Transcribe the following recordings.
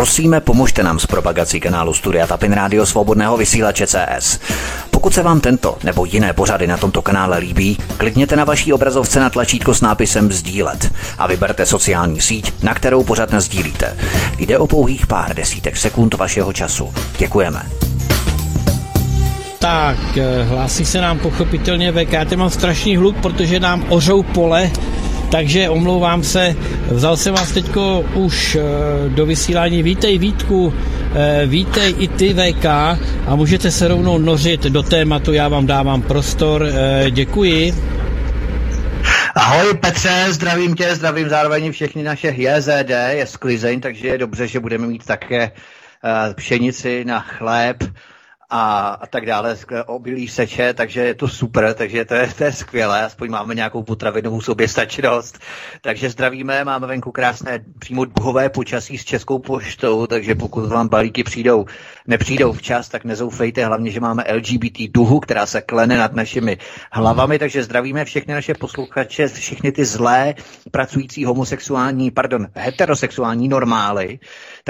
Prosíme, pomožte nám s propagací kanálu Studia Tapin Rádio Svobodného vysílače CS. Pokud se vám tento nebo jiné pořady na tomto kanále líbí, klikněte na vaší obrazovce na tlačítko s nápisem Sdílet a vyberte sociální síť, na kterou pořád sdílíte. Jde o pouhých pár desítek sekund vašeho času. Děkujeme. Tak, eh, hlásí se nám pochopitelně VK. Já mám strašný hluk, protože nám ořou pole, takže omlouvám se. Vzal jsem vás teďko už eh, do vysílání. Vítej Vítku, eh, vítej i ty VK a můžete se rovnou nořit do tématu. Já vám dávám prostor. Děkuji. Ahoj Petře, zdravím tě, zdravím zároveň všechny naše JZD, je sklizeň, takže je dobře, že budeme mít také pšenici na chléb, a, a tak dále, obilí seče, takže je to super, takže to je, to je skvělé, aspoň máme nějakou potravinovou soběstačnost. Takže zdravíme, máme venku krásné přímo duhové počasí s Českou poštou, takže pokud vám balíky přijdou, nepřijdou včas, tak nezoufejte, hlavně, že máme LGBT duhu, která se klene nad našimi hlavami, takže zdravíme všechny naše posluchače, všechny ty zlé pracující homosexuální, pardon, heterosexuální normály,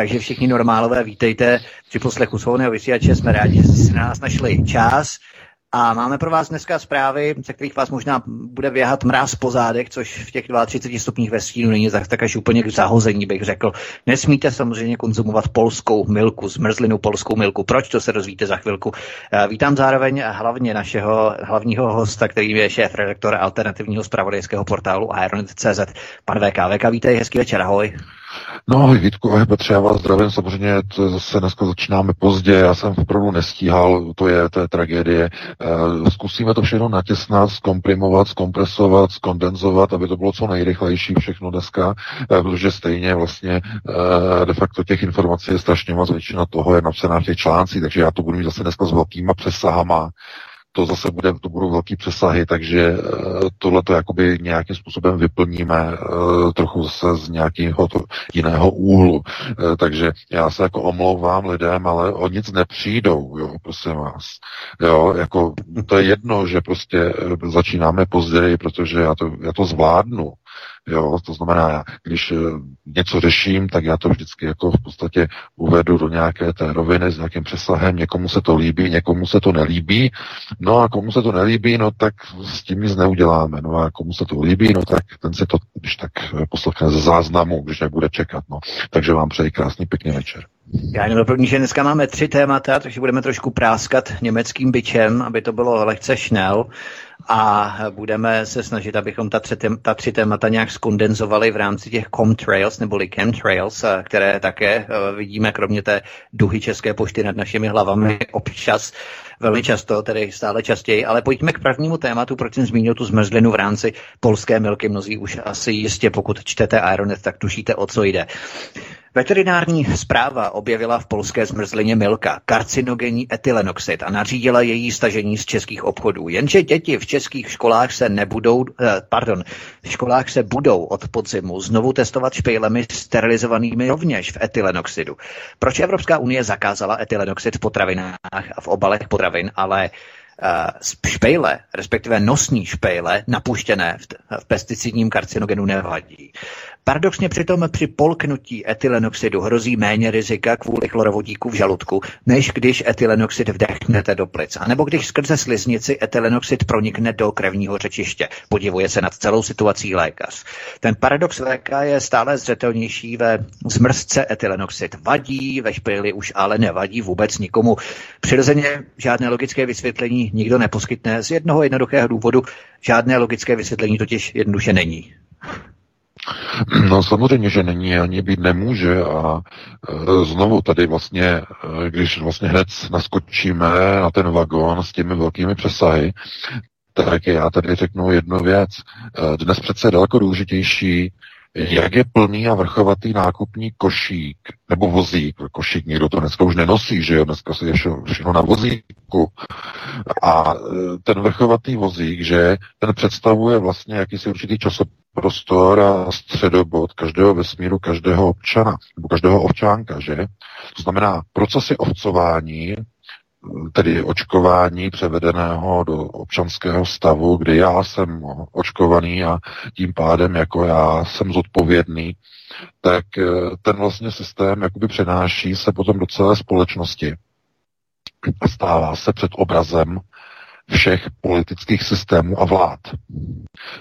takže všichni normálové vítejte při poslechu svobodného vysílače. Jsme rádi, že jste na nás našli čas. A máme pro vás dneska zprávy, ze kterých vás možná bude běhat mráz po zádech, což v těch 32 stupních ve stínu není tak, až úplně k zahození, bych řekl. Nesmíte samozřejmě konzumovat polskou milku, zmrzlinu polskou milku. Proč, to se dozvíte za chvilku. Vítám zároveň hlavně našeho hlavního hosta, kterým je šéf redaktor alternativního zpravodajského portálu Ironet.cz. Pan VK. VK, vítej, hezký večer, ahoj. No, Vítku, ahoj Petře, já vás zdravím, samozřejmě to zase dneska začínáme pozdě, já jsem opravdu nestíhal, to je, je tragédie. E, zkusíme to všechno natěsnat, zkomprimovat, zkompresovat, skondenzovat, aby to bylo co nejrychlejší všechno dneska, e, protože stejně vlastně e, de facto těch informací je strašně moc, většina toho je napsaná v těch článcích, takže já to budu mít zase dneska s velkýma přesahama, to zase bude, to budou velký přesahy, takže eh, tohle to jakoby nějakým způsobem vyplníme eh, trochu zase z nějakého to, jiného úhlu. Eh, takže já se jako omlouvám lidem, ale o nic nepřijdou, jo, prosím vás. Jo, jako to je jedno, že prostě začínáme později, protože já to, já to zvládnu. Jo, to znamená, když eh, něco řeším, tak já to vždycky jako v podstatě uvedu do nějaké té roviny s nějakým přesahem. Někomu se to líbí, někomu se to nelíbí. No a komu se to nelíbí, no tak s tím nic neuděláme. No a komu se to líbí, no tak ten si to, když tak eh, poslechne ze záznamu, když nebude čekat. No. Takže vám přeji krásný pěkný večer. Já jenom doplním, že dneska máme tři témata, takže budeme trošku práskat německým byčem, aby to bylo lehce šnel a budeme se snažit, abychom ta tři, ta tři témata nějak skondenzovali v rámci těch comtrails neboli chemtrails, eh, které také eh, vidíme kromě té duhy České pošty nad našimi hlavami občas, velmi často, tedy stále častěji. Ale pojďme k prvnímu tématu, proč jsem zmínil tu zmrzlinu v rámci polské milky. Mnozí už asi jistě, pokud čtete Ironet, tak tušíte, o co jde. Veterinární zpráva objevila v polské zmrzlině milka karcinogenní etylenoxid a nařídila její stažení z českých obchodů. Jenže děti v českých školách se nebudou, eh, pardon, v školách se budou od podzimu znovu testovat špejlemi sterilizovanými rovněž v etylenoxidu. Proč Evropská unie zakázala etylenoxid v potravinách a v obalech potravin, ale uh, špejle, respektive nosní špejle, napuštěné v, v pesticidním karcinogenu nevadí. Paradoxně přitom při polknutí etylenoxidu hrozí méně rizika kvůli chlorovodíku v žaludku, než když etylenoxid vdechnete do plic, anebo když skrze sliznici etylenoxid pronikne do krevního řečiště. Podivuje se nad celou situací lékař. Ten paradox léka je stále zřetelnější ve zmrzce etylenoxid. Vadí, ve špejli už ale nevadí vůbec nikomu. Přirozeně žádné logické vysvětlení nikdo neposkytne z jednoho jednoduchého důvodu. Žádné logické vysvětlení totiž jednoduše není. No samozřejmě, že není, ani být nemůže a e, znovu tady vlastně, e, když vlastně hned naskočíme na ten vagón s těmi velkými přesahy, tak já tady řeknu jednu věc. E, dnes přece je daleko důležitější, jak je plný a vrchovatý nákupní košík, nebo vozík, košík nikdo to dneska už nenosí, že jo, dneska se je všechno na vozíku. A ten vrchovatý vozík, že ten představuje vlastně jakýsi určitý časopis, prostor a středobod každého vesmíru, každého občana nebo každého ovčánka, že? To znamená, procesy ovcování tedy očkování převedeného do občanského stavu, kdy já jsem očkovaný a tím pádem jako já jsem zodpovědný, tak eh, ten vlastně systém jakoby přenáší se potom do celé společnosti a stává se před obrazem všech politických systémů a vlád.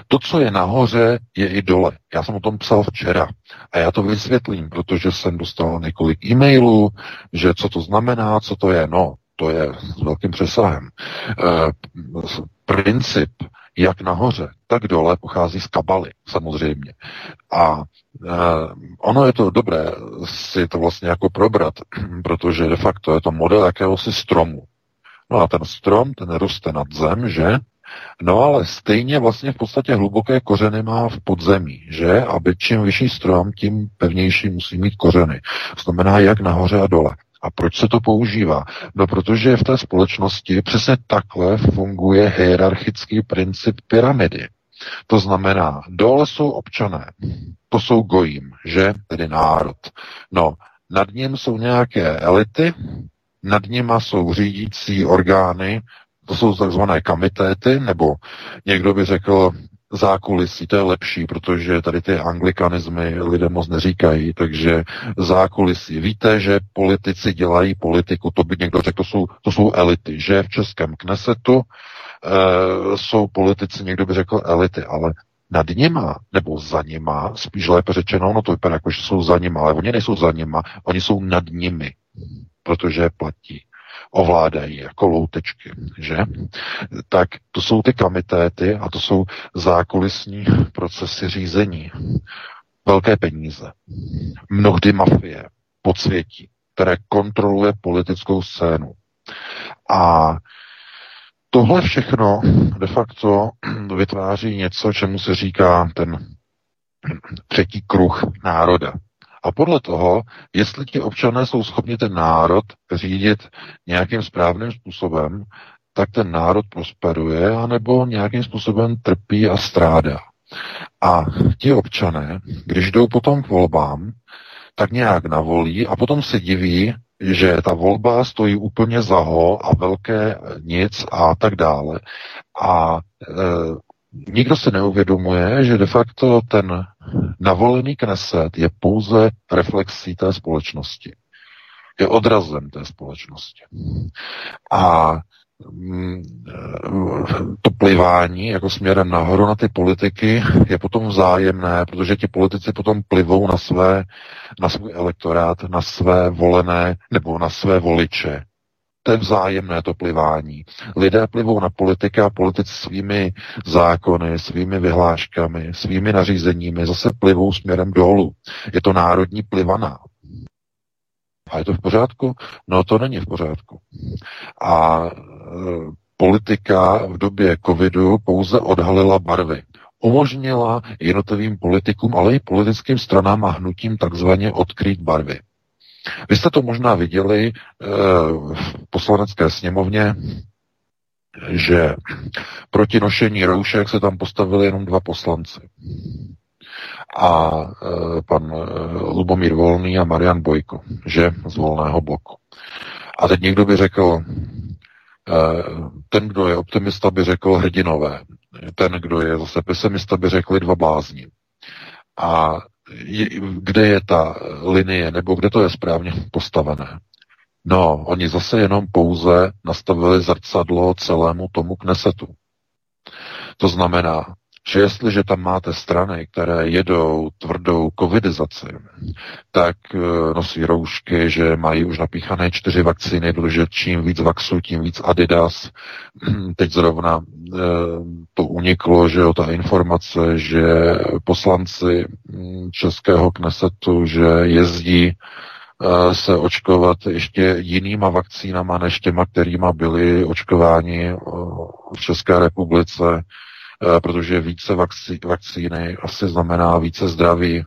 To, co je nahoře, je i dole. Já jsem o tom psal včera a já to vysvětlím, protože jsem dostal několik e-mailů, že co to znamená, co to je. No, to je s velkým přesahem. E, princip jak nahoře, tak dole pochází z kabaly, samozřejmě. A e, ono je to dobré si to vlastně jako probrat, protože de facto je to model jakéhosi stromu. No a ten strom, ten roste nad zem, že? No ale stejně vlastně v podstatě hluboké kořeny má v podzemí, že? Aby čím vyšší strom, tím pevnější musí mít kořeny. To znamená jak nahoře a dole. A proč se to používá? No protože v té společnosti přesně takhle funguje hierarchický princip pyramidy. To znamená, dole jsou občané, to jsou gojím, že? Tedy národ. No, nad ním jsou nějaké elity, nad nima jsou řídící orgány, to jsou takzvané kamitéty, nebo někdo by řekl zákulisí, to je lepší, protože tady ty anglikanismy lidé moc neříkají, takže zákulisí. Víte, že politici dělají politiku, to by někdo řekl, to jsou, to jsou elity, že v českém knesetu e, jsou politici, někdo by řekl elity, ale nad nima, nebo za nima, spíš lépe řečeno, no to vypadá jako, že jsou za nima, ale oni nejsou za nima, oni jsou nad nimi protože platí ovládají jako loutečky, že? Tak to jsou ty kamitéty a to jsou zákulisní procesy řízení. Velké peníze. Mnohdy mafie, podsvětí, které kontroluje politickou scénu. A tohle všechno de facto vytváří něco, čemu se říká ten třetí kruh národa. A podle toho, jestli ti občané jsou schopni ten národ řídit nějakým správným způsobem, tak ten národ prosperuje, anebo nějakým způsobem trpí a strádá. A ti občané, když jdou potom k volbám, tak nějak navolí a potom se diví, že ta volba stojí úplně za ho a velké nic a tak dále. A e, nikdo se neuvědomuje, že de facto ten navolený kneset je pouze reflexí té společnosti. Je odrazem té společnosti. A mm, to plivání jako směrem nahoru na ty politiky je potom vzájemné, protože ti politici potom plivou na své, na svůj elektorát, na své volené nebo na své voliče to je vzájemné to plivání. Lidé plivou na politika a politici svými zákony, svými vyhláškami, svými nařízeními zase plivou směrem dolů. Je to národní plivaná. A je to v pořádku? No to není v pořádku. A e, politika v době covidu pouze odhalila barvy. Umožnila jednotlivým politikům, ale i politickým stranám a hnutím takzvaně odkrýt barvy. Vy jste to možná viděli eh, v poslanecké sněmovně, že proti nošení roušek se tam postavili jenom dva poslanci. A e, pan e, Lubomír Volný a Marian Bojko, že z volného bloku. A teď někdo by řekl, ten, kdo je optimista, by řekl hrdinové. Ten, kdo je zase pesimista, by řekli dva blázni. A kde je ta linie, nebo kde to je správně postavené. No, oni zase jenom pouze nastavili zrcadlo celému tomu knesetu. To znamená, že jestliže tam máte strany, které jedou tvrdou covidizaci, tak eh, nosí roušky, že mají už napíchané čtyři vakcíny, protože čím víc vaxu, tím víc Adidas. Teď zrovna eh, to uniklo, že o ta informace, že poslanci hm, Českého knesetu, že jezdí eh, se očkovat ještě jinýma vakcínama než těma, kterýma byli očkováni v České republice protože více vakcí, vakcíny asi znamená více zdraví,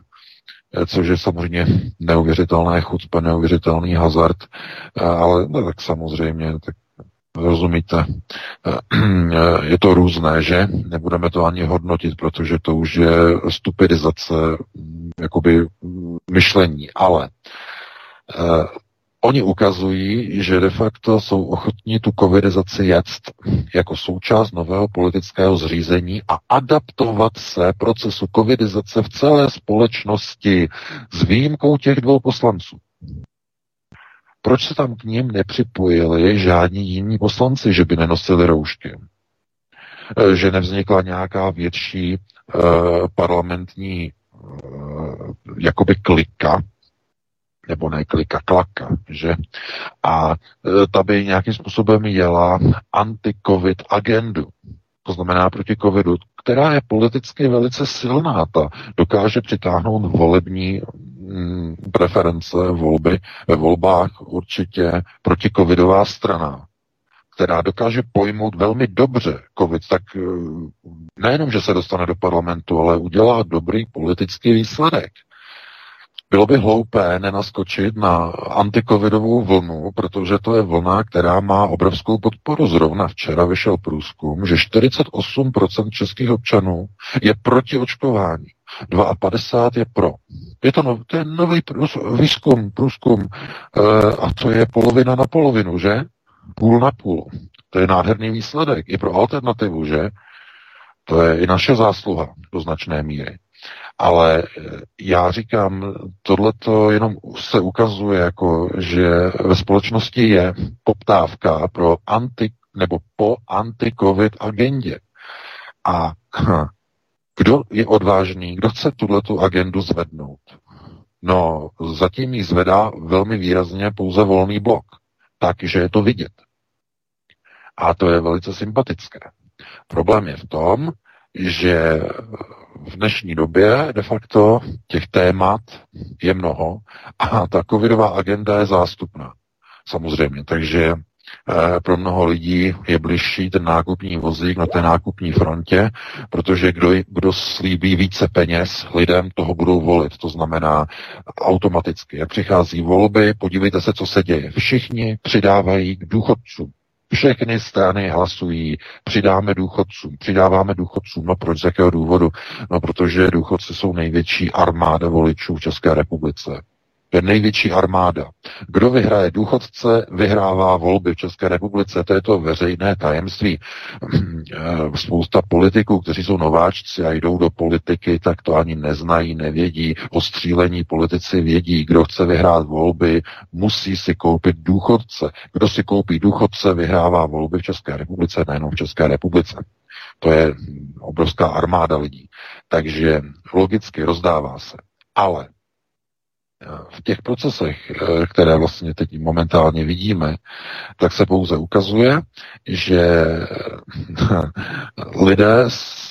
eh, což je samozřejmě neuvěřitelné chucpe, neuvěřitelný hazard, eh, ale no, tak samozřejmě, tak rozumíte, je to různé, že? Nebudeme to ani hodnotit, protože to už je stupidizace mm, jakoby myšlení, ale Oni ukazují, že de facto jsou ochotní tu covidizaci jet jako součást nového politického zřízení a adaptovat se procesu covidizace v celé společnosti s výjimkou těch dvou poslanců. Proč se tam k ním nepřipojili žádní jiní poslanci, že by nenosili roušky? Eh, že nevznikla nějaká větší uh, parlamentní uh, jakoby klika, nebo ne klika, klaka, že? A uh, ta by nějakým způsobem jela anti-covid agendu, to znamená proti covidu, která je politicky velice silná. Ta dokáže přitáhnout volební mm, preference, volby ve volbách určitě proti covidová strana která dokáže pojmout velmi dobře COVID, tak eh, nejenom, že se dostane do parlamentu, ale udělá dobrý politický výsledek. Bylo by hloupé nenaskočit na antikovidovou vlnu, protože to je vlna, která má obrovskou podporu. Zrovna včera vyšel průzkum, že 48% českých občanů je proti očkování. 52 je pro. Je to, nov, to je nový výzkum, průzkum e, a to je polovina na polovinu, že? Půl na půl. To je nádherný výsledek i pro alternativu, že? To je i naše zásluha do značné míry. Ale eh, já říkám, tohle to jenom se ukazuje, jako, že ve společnosti je poptávka pro anti, nebo po anti-covid agendě. A kdo je odvážný, kdo chce tuhle tu agendu zvednout? No, zatím ji zvedá velmi výrazně pouze volný blok takže je to vidět. A to je velice sympatické. Problém je v tom, že v dnešní době de facto těch témat je mnoho a ta covidová agenda je zástupná. Samozřejmě, takže Eh, pro mnoho lidí je bližší ten nákupní vozík na té nákupní frontě, protože kdo, kdo slíbí více peněz lidem, toho budou volit. To znamená automaticky. Jak přichází volby, podívejte se, co se děje. Všichni přidávají k důchodcům. Všechny strany hlasují, přidáme důchodcům, přidáváme důchodcům. No proč, z jakého důvodu? No protože důchodci jsou největší armáda voličů v České republice. Je největší armáda. Kdo vyhraje důchodce, vyhrává volby v České republice. To je to veřejné tajemství. Spousta politiků, kteří jsou nováčci a jdou do politiky, tak to ani neznají, nevědí. O střílení politici vědí. Kdo chce vyhrát volby, musí si koupit důchodce. Kdo si koupí důchodce, vyhrává volby v České republice, nejenom v České republice. To je obrovská armáda lidí. Takže logicky rozdává se. Ale v těch procesech, eh, které vlastně teď momentálně vidíme, tak se pouze ukazuje, že lidé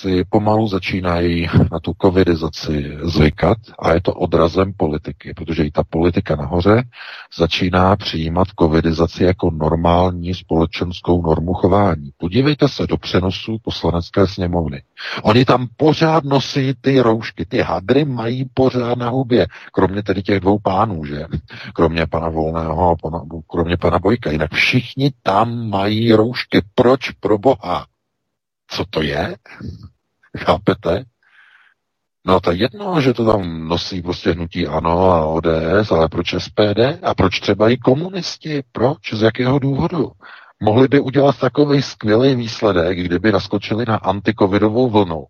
si pomalu začínají na tu covidizaci zvykat a je to odrazem politiky, protože i ta politika nahoře začíná přijímat covidizaci jako normální společenskou normu chování. Podívejte se do přenosu poslanecké sněmovny. Oni tam pořád nosí ty roušky, ty hadry mají pořád na hubě, kromě tedy těch dvou pánů, že? Kromě pana Volného pana, kromě pana Bojka. Jinak všichni tam mají roušky. Proč pro boha? Co to je? Chápete? No to jedno, že to tam nosí prostě hnutí ANO a ODS, ale proč SPD? A proč třeba i komunisti? Proč? Z jakého důvodu? Mohli by udělat takový skvělý výsledek, kdyby naskočili na antikovidovou vlnu.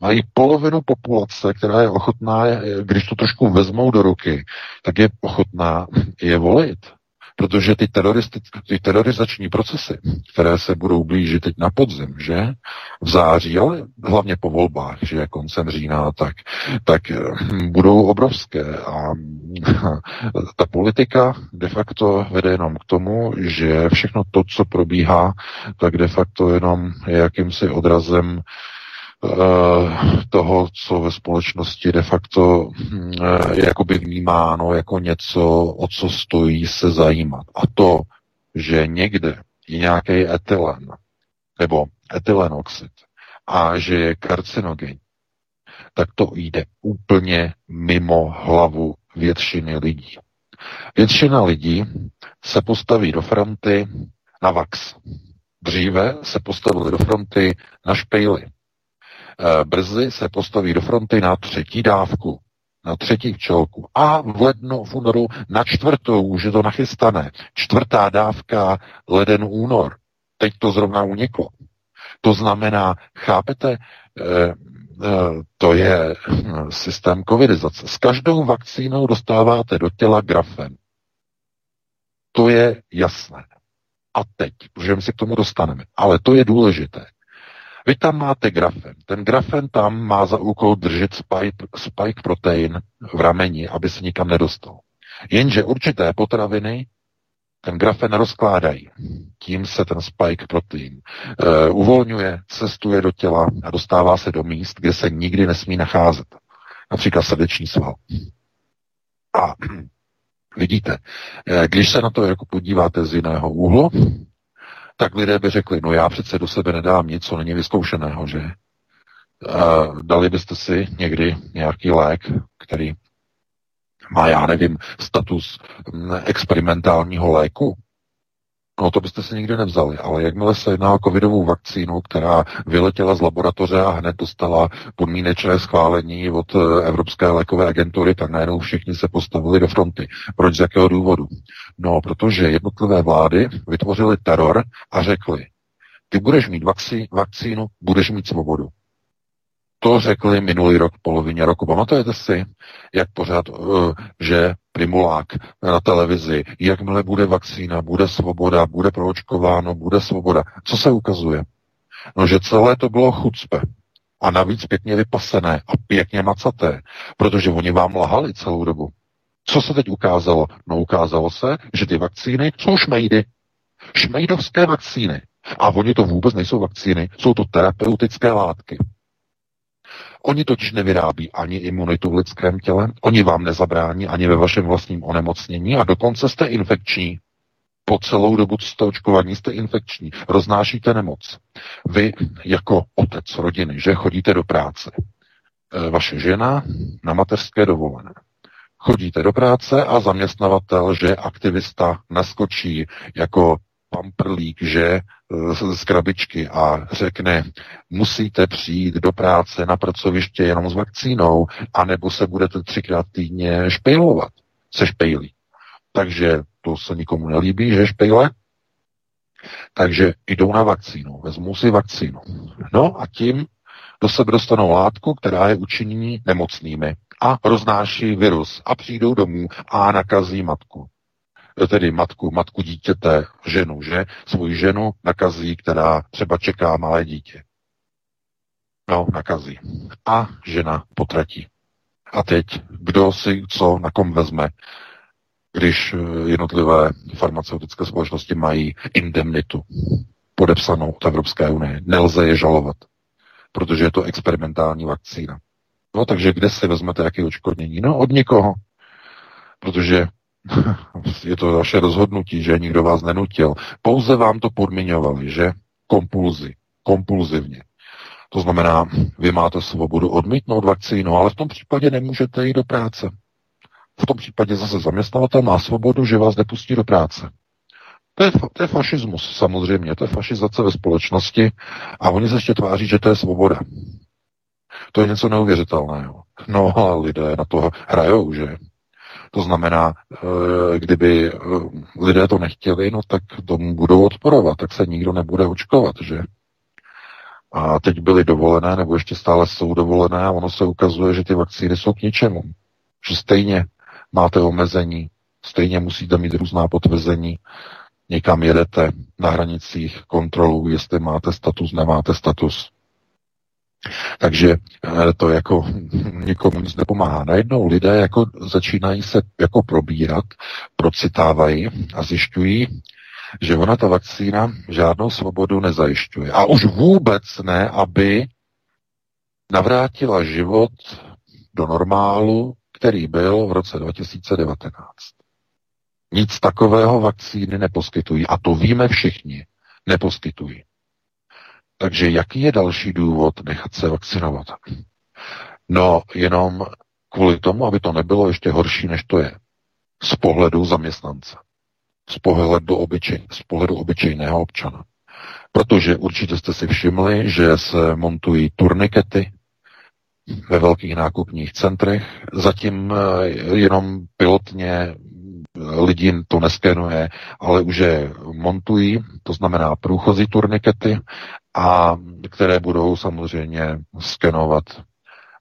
Mají polovinu populace, která je ochotná, když to trošku vezmou do ruky, tak je ochotná je volit. Protože ty, ty terorizační procesy, které se budou blížit teď na podzim, že v září, ale hlavně po volbách, že koncem října, tak, tak hm, budou obrovské. A ta politika de facto vede jenom k tomu, že všechno to, co probíhá, tak de facto jenom je jakýmsi odrazem Eh, toho, co ve společnosti de facto hm, eh, jakoby vnímáno jako něco, o co stojí se zajímat. A to, že někde je nějaký etylen nebo etylenoxid a že je karcinogen, tak to jde úplně mimo hlavu většiny lidí. Většina lidí se postaví do fronty na vax. Dříve se postavili do fronty na špejly. Eh, brzy se postaví do fronty na třetí dávku. na třetí včelku a v lednu, v únoru na čtvrtou, už je to nachystané. Čtvrtá dávka leden, únor. Teď to zrovna uniklo. To znamená, chápete, eh, eh, to je hm, systém covidizace. S každou vakcínou dostáváte do těla grafen. To je jasné. A teď, protože si k tomu dostaneme. Ale to je důležité. Vy tam máte grafen. Ten grafen tam má za úkol držet spike, spike protein v rameni, aby se nikam nedostal. Jenže určité potraviny ten grafen rozkládají. Tím se ten spike protein uh, uvolňuje, cestuje do těla a dostává se do míst, kde se nikdy nesmí nacházet. Například srdeční sval. A vidíte, eh, když se na to jako podíváte z jiného úhlu, tak lidé by řekli, no já přece do sebe nedám nic, co není vyzkoušeného, že? Dali byste si někdy nějaký lék, který má, já nevím, status mm, experimentálního léku, No to byste si nikdy nevzali, ale jakmile se jedná o covidovou vakcínu, která vyletěla z laboratoře a hned dostala podmínečné schválení od eh, Evropské lékové agentury, tak najednou všichni se postavili do fronty. Proč z jakého důvodu? No, protože jednotlivé vlády vytvořily teror a řekly, ty budeš mít vakcínu, budeš mít svobodu. To řekli minulý rok polovině roku. Pamatujete si, jak pořád, uh, že Primulák na televizi, jakmile bude vakcína, bude svoboda, bude proočkováno, bude svoboda. Co se ukazuje? No, že celé to bylo chucpe. A navíc pěkně vypasené a pěkně macaté, protože oni vám lahali celou dobu. Co se teď ukázalo? No ukázalo se, že ty vakcíny jsou šmejdy. Šmejdovské vakcíny. A oni to vůbec nejsou vakcíny, jsou to terapeutické látky. Oni totiž nevyrábí ani imunitu v lidském těle, oni vám nezabrání ani ve vašem vlastním onemocnění a dokonce jste infekční. Po celou dobu jste očkovaní, jste infekční, roznášíte nemoc. Vy jako otec rodiny, že chodíte do práce, e, vaše žena na mateřské dovolené. Chodíte do práce a zaměstnavatel, že aktivista naskočí jako pamprlík, že z krabičky a řekne, musíte přijít do práce na pracoviště jenom s vakcínou, anebo se budete třikrát týdně špejlovat. Se špejlí. Takže to se nikomu nelíbí, že špejle. Takže jdou na vakcínu, vezmou si vakcínu. No a tím do sebe dostanou látku, která je učinění nemocnými a roznáší virus a přijdou domů a nakazí matku tedy matku, matku dítěte, ženu, že? Svoji ženu nakazí, která třeba čeká malé dítě. No, nakazí. A žena potratí. A teď, kdo si co na kom vezme, když eh, jednotlivé farmaceutické společnosti mají indemnitu podepsanou od Evropské unie. Nelze je žalovat, protože je to experimentální vakcína. No, takže kde si vezmete jaké očkodnění? No, od někoho. Protože je to vaše rozhodnutí, že nikdo vás nenutil. Pouze vám to podmiňovali, že? Kompulzi. Kompulzivně. To znamená, vy máte svobodu odmítnout vakcínu, ale v tom případě nemůžete jít do práce. V tom případě zase zaměstnavatel má svobodu, že vás nepustí do práce. To je, to je fašismus, samozřejmě, to je fašizace ve společnosti a oni se ještě tváří, že to je svoboda. To je něco neuvěřitelného. No a lidé na to hrajou, že? To znamená, eh, kdyby eh, lidé to nechtěli, no tak tomu budou odporovat, tak se nikdo nebude očkovat, že? A teď byly dovolené, nebo ještě stále jsou dovolené a ono se ukazuje, že ty vakcíny jsou k ničemu. Že stejně máte omezení, stejně musíte mít různá potvrzení, někam jedete na hranicích kontrolu, jestli máte status, nemáte status. Takže eh, to jako nikomu nic nepomáhá. Najednou lidé jako začínají se jako probírat, procitávají a zjišťují, že ona ta vakcína žádnou svobodu nezajišťuje. A už vůbec ne, aby navrátila život do normálu, který byl v roce 2019. Nic takového vakcíny neposkytují. A to víme všichni. Neposkytují. Takže jaký je další důvod nechat se vakcinovat? No, jenom kvůli tomu, aby to nebylo ještě horší, než to je. Z pohledu zaměstnance. Z pohledu, obyčej, z pohledu obyčejného občana. Protože určitě jste si všimli, že se montují turnikety, ve velkých nákupních centrech. Zatím jenom pilotně lidi to neskenuje, ale už je montují, to znamená průchozí turnikety, a které budou samozřejmě skenovat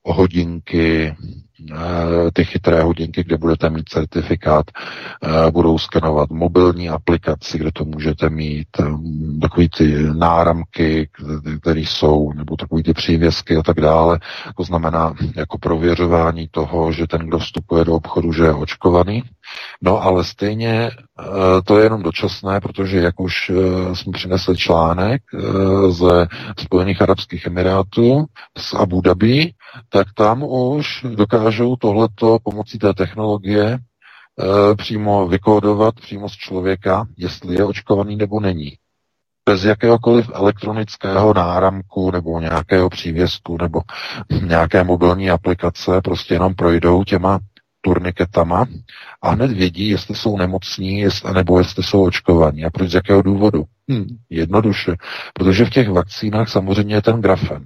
hodinky, Eh, ty chytré hodinky, kde budete mít certifikát, eh, budou skenovat mobilní aplikaci, kde to můžete mít, eh, takový ty náramky, které jsou, nebo takový ty přívěsky a tak dále. To znamená jako prověřování toho, že ten, kdo vstupuje do obchodu, že je očkovaný. No ale stejně to je jenom dočasné, protože jak už jsme přinesli článek ze Spojených Arabských Emirátů z Abu Dhabi, tak tam už dokážou tohleto pomocí té technologie přímo vykódovat přímo z člověka, jestli je očkovaný nebo není. Bez jakéhokoliv elektronického náramku nebo nějakého přívěsku nebo nějaké mobilní aplikace prostě jenom projdou těma turniketama a hned vědí, jestli jsou nemocní jestli, nebo jestli jsou očkovaní. A proč z jakého důvodu? Hm, jednoduše. Protože v těch vakcínách samozřejmě je ten grafen.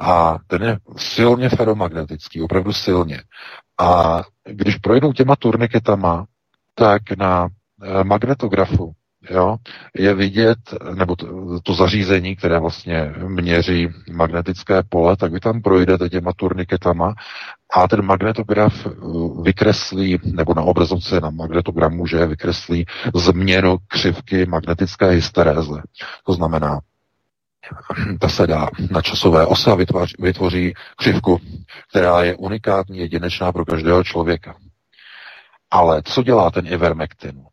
A ten je silně feromagnetický, opravdu silně. A když projdou těma turniketama, tak na eh, magnetografu jo, je vidět, nebo to, to zařízení, které vlastně měří magnetické pole, tak vy tam projdete těma turniketama a ten magnetograf eh, vykreslí, nebo na obrazovce na magnetogramu, že vykreslí změnu křivky magnetické hysteréze. To znamená, ta se dá na časové ose a vytvoří, vytvoří křivku, která je unikátní, jedinečná pro každého člověka. Ale co dělá ten ivermectin?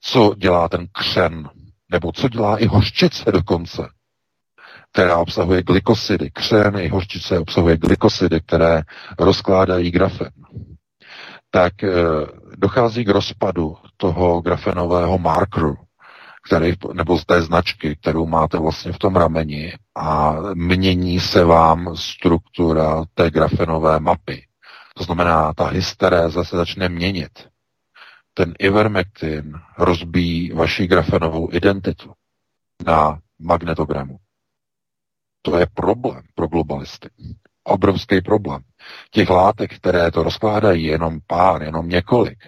Co dělá ten křen? Nebo co dělá i hořčice dokonce? Která obsahuje glykosidy. Křen i hořčice obsahuje glykosidy, které rozkládají grafen. Tak e, dochází k rozpadu toho grafenového markeru, který, nebo z té značky, kterou máte vlastně v tom rameni a mění se vám struktura té grafenové mapy. To znamená, ta hysteréza se začne měnit. Ten ivermectin rozbíjí vaši grafenovou identitu na magnetogramu. To je problém pro globalisty obrovský problém. Těch látek, které to rozkládají, jenom pár, jenom několik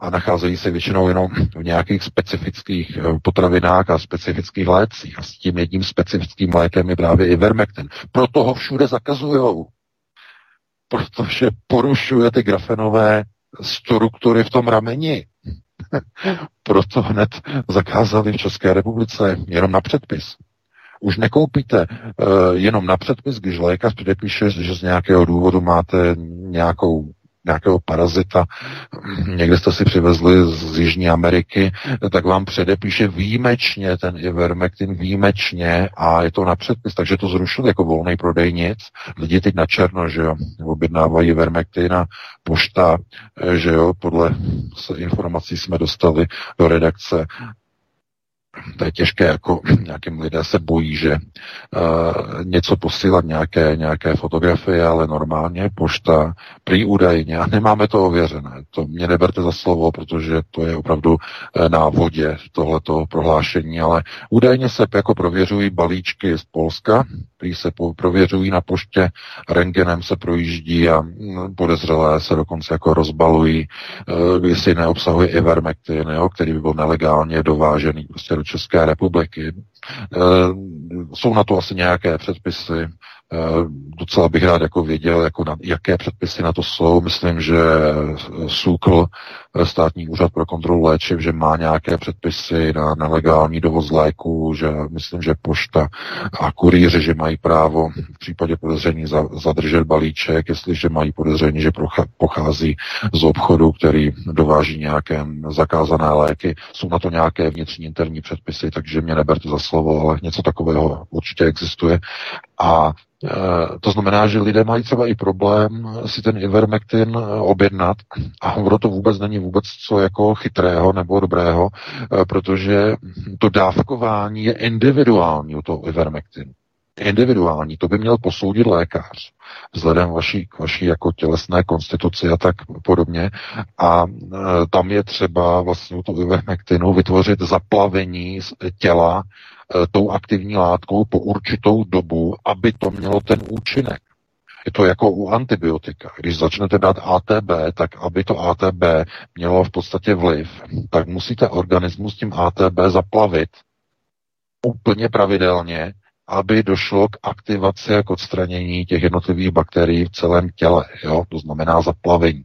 a nacházejí se většinou jenom v nějakých specifických eh, potravinách a specifických lécích. A s tím jedním specifickým lékem je právě i vermektin. Proto ho všude zakazujou. Protože porušuje ty grafenové struktury v tom rameni. Proto hned zakázali v České republice jenom na předpis. Už nekoupíte uh, jenom na předpis, když lékař předepíše, že z nějakého důvodu máte nějakou nějakého parazita, někde jste si přivezli z Jižní Ameriky, tak vám předepíše výjimečně ten Ivermectin, výjimečně a je to na předpis, takže to zrušili jako volný prodej nic. Lidi teď na černo, že jo, objednávají Ivermectin a pošta, eh, že jo, podle informací jsme dostali do redakce, to je těžké, jako nějakým lidé se bojí, že uh, něco posílat, nějaké, nějaké fotografie, ale normálně pošta, prý údajně, a nemáme to ověřené. To mě neberte za slovo, protože to je opravdu uh, na vodě tohleto prohlášení, ale údajně se jako prověřují balíčky z Polska, prý se po, prověřují na poště, rengenem se projíždí a mm, podezřelé se dokonce jako rozbalují, uh, jestli neobsahuje ivermectin, jo, který by byl nelegálně dovážený prostě do České republiky. E, jsou na to asi nějaké předpisy, Eh, docela bych rád jako věděl, jako na, jaké předpisy na to jsou. Myslím, že SÚKL, eh, státní úřad pro kontrolu léčiv, že má nějaké předpisy na nelegální dovoz léků, že myslím, že pošta a kurýři, že mají právo v případě podezření za, zadržet balíček, jestliže mají podezření, že pochází z obchodu, který dováží nějaké zakázané léky. Jsou na to nějaké vnitřní interní předpisy, takže mě neberte za slovo, ale něco takového určitě existuje. A Eh, to znamená, že lidé mají třeba i problém si ten ivermectin eh, objednat a ono to vůbec není vůbec co jako chytrého nebo dobrého, eh, protože to dávkování je individuální u toho ivermectinu. Individuální, to by měl posoudit lékař vzhledem vaší, k vaší jako tělesné konstituci a tak podobně. A e, tam je třeba vlastně u toho ivermectinu vytvořit zaplavení těla e, tou aktivní látkou po určitou dobu, aby to mělo ten účinek. Je to jako u antibiotika. Když začnete dát ATB, tak aby to ATB mělo v podstatě vliv, tak musíte organismus tím ATB zaplavit úplně pravidelně, aby došlo k aktivaci a k odstranění těch jednotlivých bakterií v celém těle. Jo? To znamená zaplavení.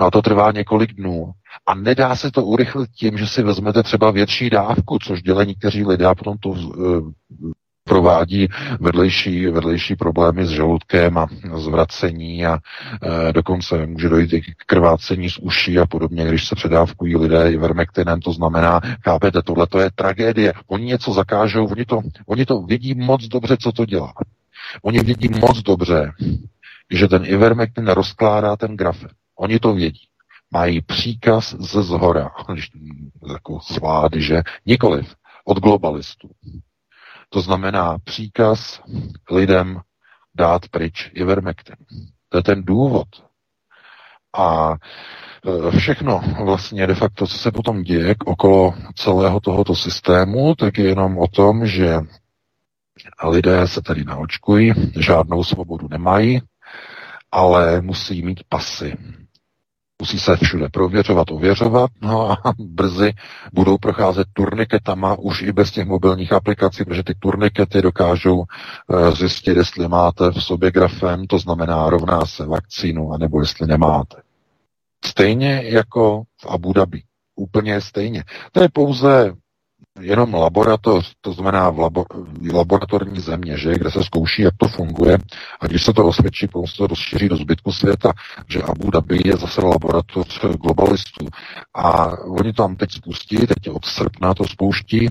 No a to trvá několik dnů. A nedá se to urychlit tím, že si vezmete třeba větší dávku, což dělají někteří lidé a potom to eh, provádí vedlejší, vedlejší problémy s žaludkem a zvracení a e, dokonce může dojít i k krvácení z uší a podobně, když se předávkují lidé ivermektinem, to znamená, chápete, tohle to je tragédie. Oni něco zakážou, oni to, oni to vidí moc dobře, co to dělá. Oni vidí moc dobře, že ten ivermektin rozkládá ten grafen. Oni to vědí. Mají příkaz ze zhora, jako z vlády, že nikoliv od globalistů. To znamená příkaz lidem dát pryč ivermektin. To je ten důvod. A e, všechno vlastně de facto, co se potom děje okolo celého tohoto systému, tak je jenom o tom, že lidé se tady naočkují, žádnou svobodu nemají, ale musí mít pasy. Musí se všude prověřovat, ověřovat, no a brzy budou procházet turniketama už i bez těch mobilních aplikací, protože ty turnikety dokážou eh, zjistit, jestli máte v sobě grafen, to znamená rovná se vakcínu, anebo jestli nemáte. Stejně jako v Abu Dhabi. Úplně stejně. To je pouze jenom laboratoř, to znamená v labo, laboratorní země, že, kde se zkouší, jak to funguje. A když se to osvědčí, potom se to rozšíří do zbytku světa, že Abu Dhabi je zase laboratoř globalistů. A oni tam teď spustí, teď od srpna to spouští,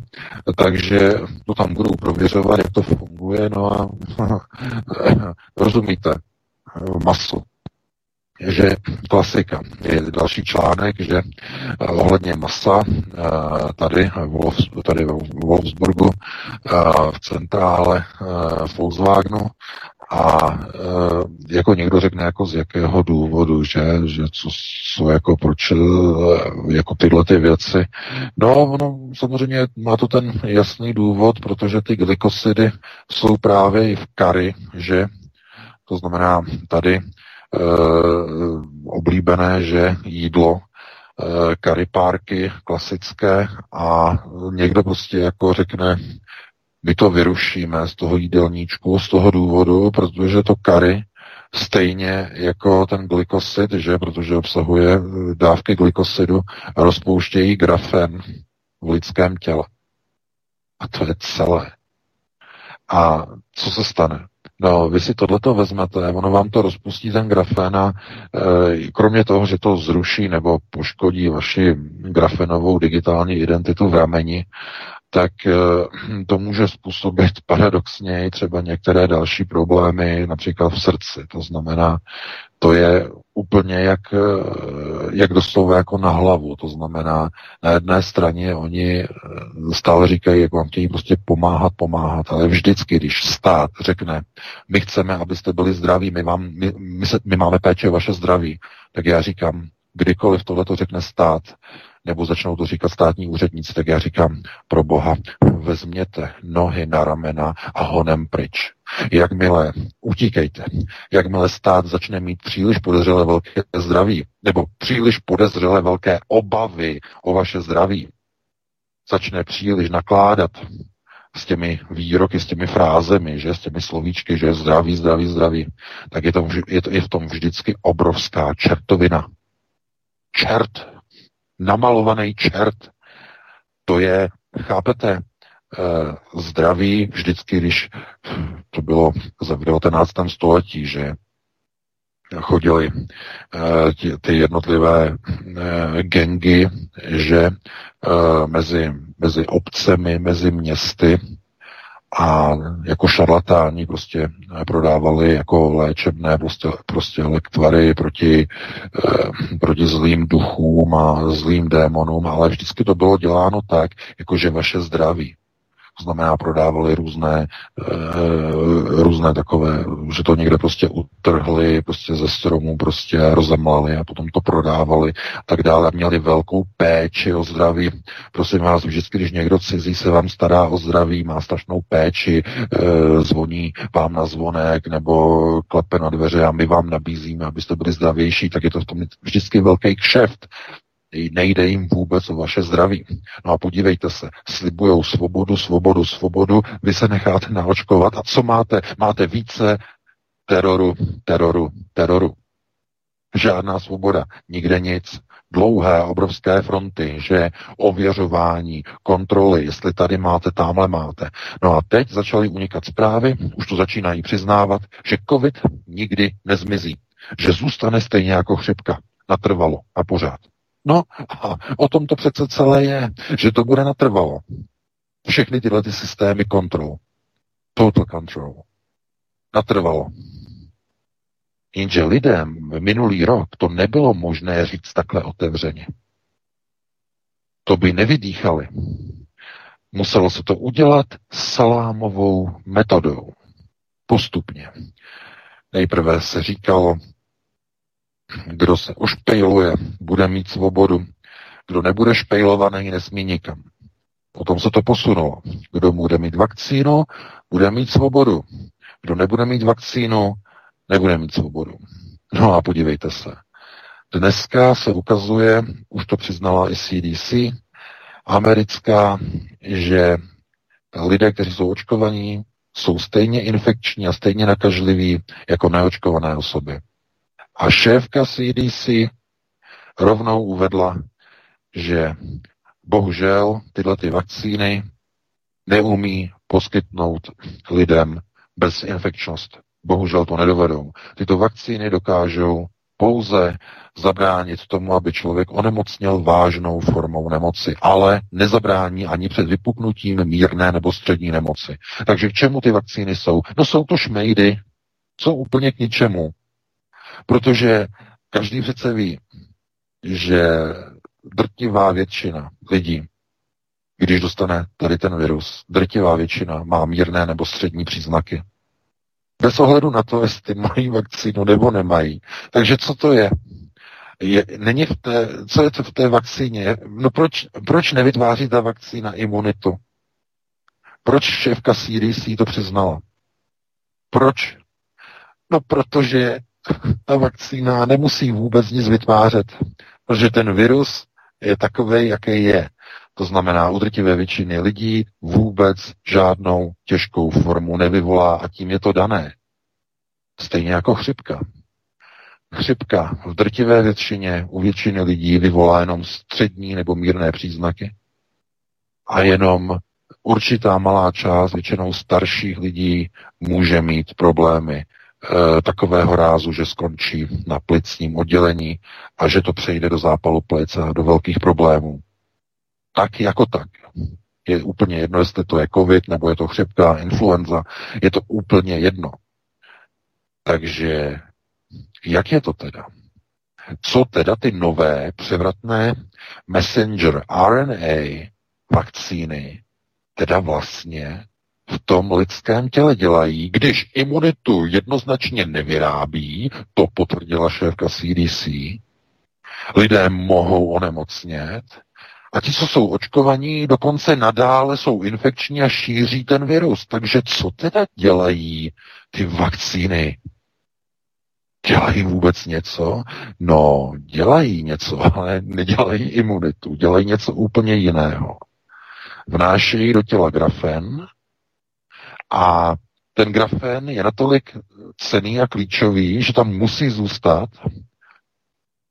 takže to tam budou prověřovat, jak to funguje, no a rozumíte, masu že klasika je další článek, že eh, ohledně masa eh, tady, tady v Wolfsburgu eh, v centrále Volkswagenu a jako někdo řekne, jako z jakého důvodu, že, že co, co jako proč, jako tyhle ty věci. No, no, samozřejmě má to ten jasný důvod, protože ty glykosidy jsou právě i v kary, že to znamená tady oblíbené, že jídlo eh, karipárky klasické a někdo prostě jako řekne, my to vyrušíme z toho jídelníčku z toho důvodu, protože to kary stejně jako ten glykosid, že, protože obsahuje eh, dávky glykosidu, rozpouštějí grafen v lidském těle. A to je celé. A co se stane? No, vy si tohleto vezmete, ono vám to rozpustí ten grafen a e, kromě toho, že to zruší nebo poškodí vaši grafenovou digitální identitu v rameni, tak e, to může způsobit paradoxně třeba některé další problémy, například v srdci. To znamená, to je úplně jak, eh, jak doslova jako na hlavu. To znamená, na jedné straně oni eh, stále říkají, jak vám chtějí prostě pomáhat, pomáhat, ale vždycky, když stát řekne, my chceme, abyste byli zdraví, my, vám, my, my, se, my máme péče o vaše zdraví, tak já říkám, kdykoliv tohle to řekne stát, nebo začnou to říkat státní úředníci, tak já říkám, pro boha, vezměte nohy na ramena a honem pryč. Jakmile, utíkejte, jakmile stát začne mít příliš podezřelé velké zdraví, nebo příliš podezřelé velké obavy o vaše zdraví, začne příliš nakládat s těmi výroky, s těmi frázemi, že s těmi slovíčky, že zdraví, zdraví, zdraví, tak je, to, je, to, je v tom vždycky obrovská čertovina. Čert, namalovaný čert, to je, chápete, Eh, zdraví vždycky, když to bylo v 19. století, že chodili eh, ty jednotlivé eh, gengy, že mezi, mezi obcemi, mezi městy a jako šarlatáni prostě prodávali jako léčebné prostě, prostě lektvary proti, proti zlým duchům a zlým démonům, ale vždycky to bylo děláno tak, jako že vaše zdraví To znamená, prodávali různé, e, různé takové, že to někde prostě utrhli prostě ze stromu, prostě rozemlali a potom to prodávali a tak dále. Měli velkou péči o zdraví. Prosím vás, vždycky, když někdo cizí se vám stará o zdraví, má strašnou péči, e, zvoní vám na zvonek nebo klepe na dveře a my vám nabízíme, abyste byli zdravější, tak je to v tom vždycky velký kšeft nejde jim vůbec o vaše zdraví. No a podívejte se, slibujou svobodu, svobodu, svobodu, vy se necháte naočkovat a co máte? Máte více teroru, teroru, teroru. Žádná svoboda, nikde nic. Dlouhé, obrovské fronty, že ověřování, kontroly, jestli tady máte, tamhle máte. No a teď začaly unikat zprávy, už to začínají přiznávat, že covid nikdy nezmizí. Že zůstane stejně jako chřipka. Natrvalo a pořád. No a o tom to přece celé je, že to bude natrvalo. Všechny tyhle ty systémy kontrol. Total control. Natrvalo. Jenže lidem v minulý rok to nebylo možné říct takhle otevřeně. To by nevydýchali. Muselo se to udělat salámovou metodou. Postupně. Nejprve se říkalo, kdo se ošpejluje, bude mít svobodu. Kdo nebude špejlovaný, nesmí nikam. Potom se to posunulo. Kdo bude mít vakcínu, bude mít svobodu. Kdo nebude mít vakcínu, nebude mít svobodu. No a podívejte se. Dneska se ukazuje, už to přiznala i CDC, americká, že lidé, kteří jsou očkovaní, jsou stejně infekční a stejně nakažliví jako neočkované osoby. A šéfka CDC rovnou uvedla, že bohužel tyhle ty vakcíny neumí poskytnout lidem bezinfekčnost. Bohužel to nedovedou. Tyto vakcíny dokážou pouze zabránit tomu, aby člověk onemocněl vážnou formou nemoci, ale nezabrání ani před vypuknutím mírné nebo střední nemoci. Takže k čemu ty vakcíny jsou? No jsou to šmejdy, jsou úplně k ničemu. Protože každý přece ví, že drtivá většina lidí, když dostane tady ten virus, drtivá většina má mírné nebo střední příznaky. Bez ohledu na to, jestli mají vakcínu nebo nemají. Takže co to je? je není v té, co je to v té vakcíně? No proč, proč nevytváří ta vakcína imunitu? Proč šéfka CDC to přiznala? Proč? No protože ta vakcína nemusí vůbec nic vytvářet, protože ten virus je takový, jaký je. To znamená, u drtivé většiny lidí vůbec žádnou těžkou formu nevyvolá a tím je to dané. Stejně jako chřipka. Chřipka v drtivé většině u většiny lidí vyvolá jenom střední nebo mírné příznaky a jenom určitá malá část, většinou starších lidí, může mít problémy takového rázu, že skončí na plicním oddělení a že to přejde do zápalu plic a do velkých problémů. Tak jako tak. Je úplně jedno, jestli to je covid, nebo je to chřipka, influenza. Je to úplně jedno. Takže jak je to teda? Co teda ty nové převratné messenger RNA vakcíny teda vlastně v tom lidském těle dělají, když imunitu jednoznačně nevyrábí, to potvrdila šéfka CDC, lidé mohou onemocnět a ti, co jsou očkovaní, dokonce nadále jsou infekční a šíří ten virus. Takže co teda dělají ty vakcíny? Dělají vůbec něco? No, dělají něco, ale nedělají imunitu. Dělají něco úplně jiného. Vnášejí do těla grafen, a ten grafen je natolik cený a klíčový, že tam musí zůstat.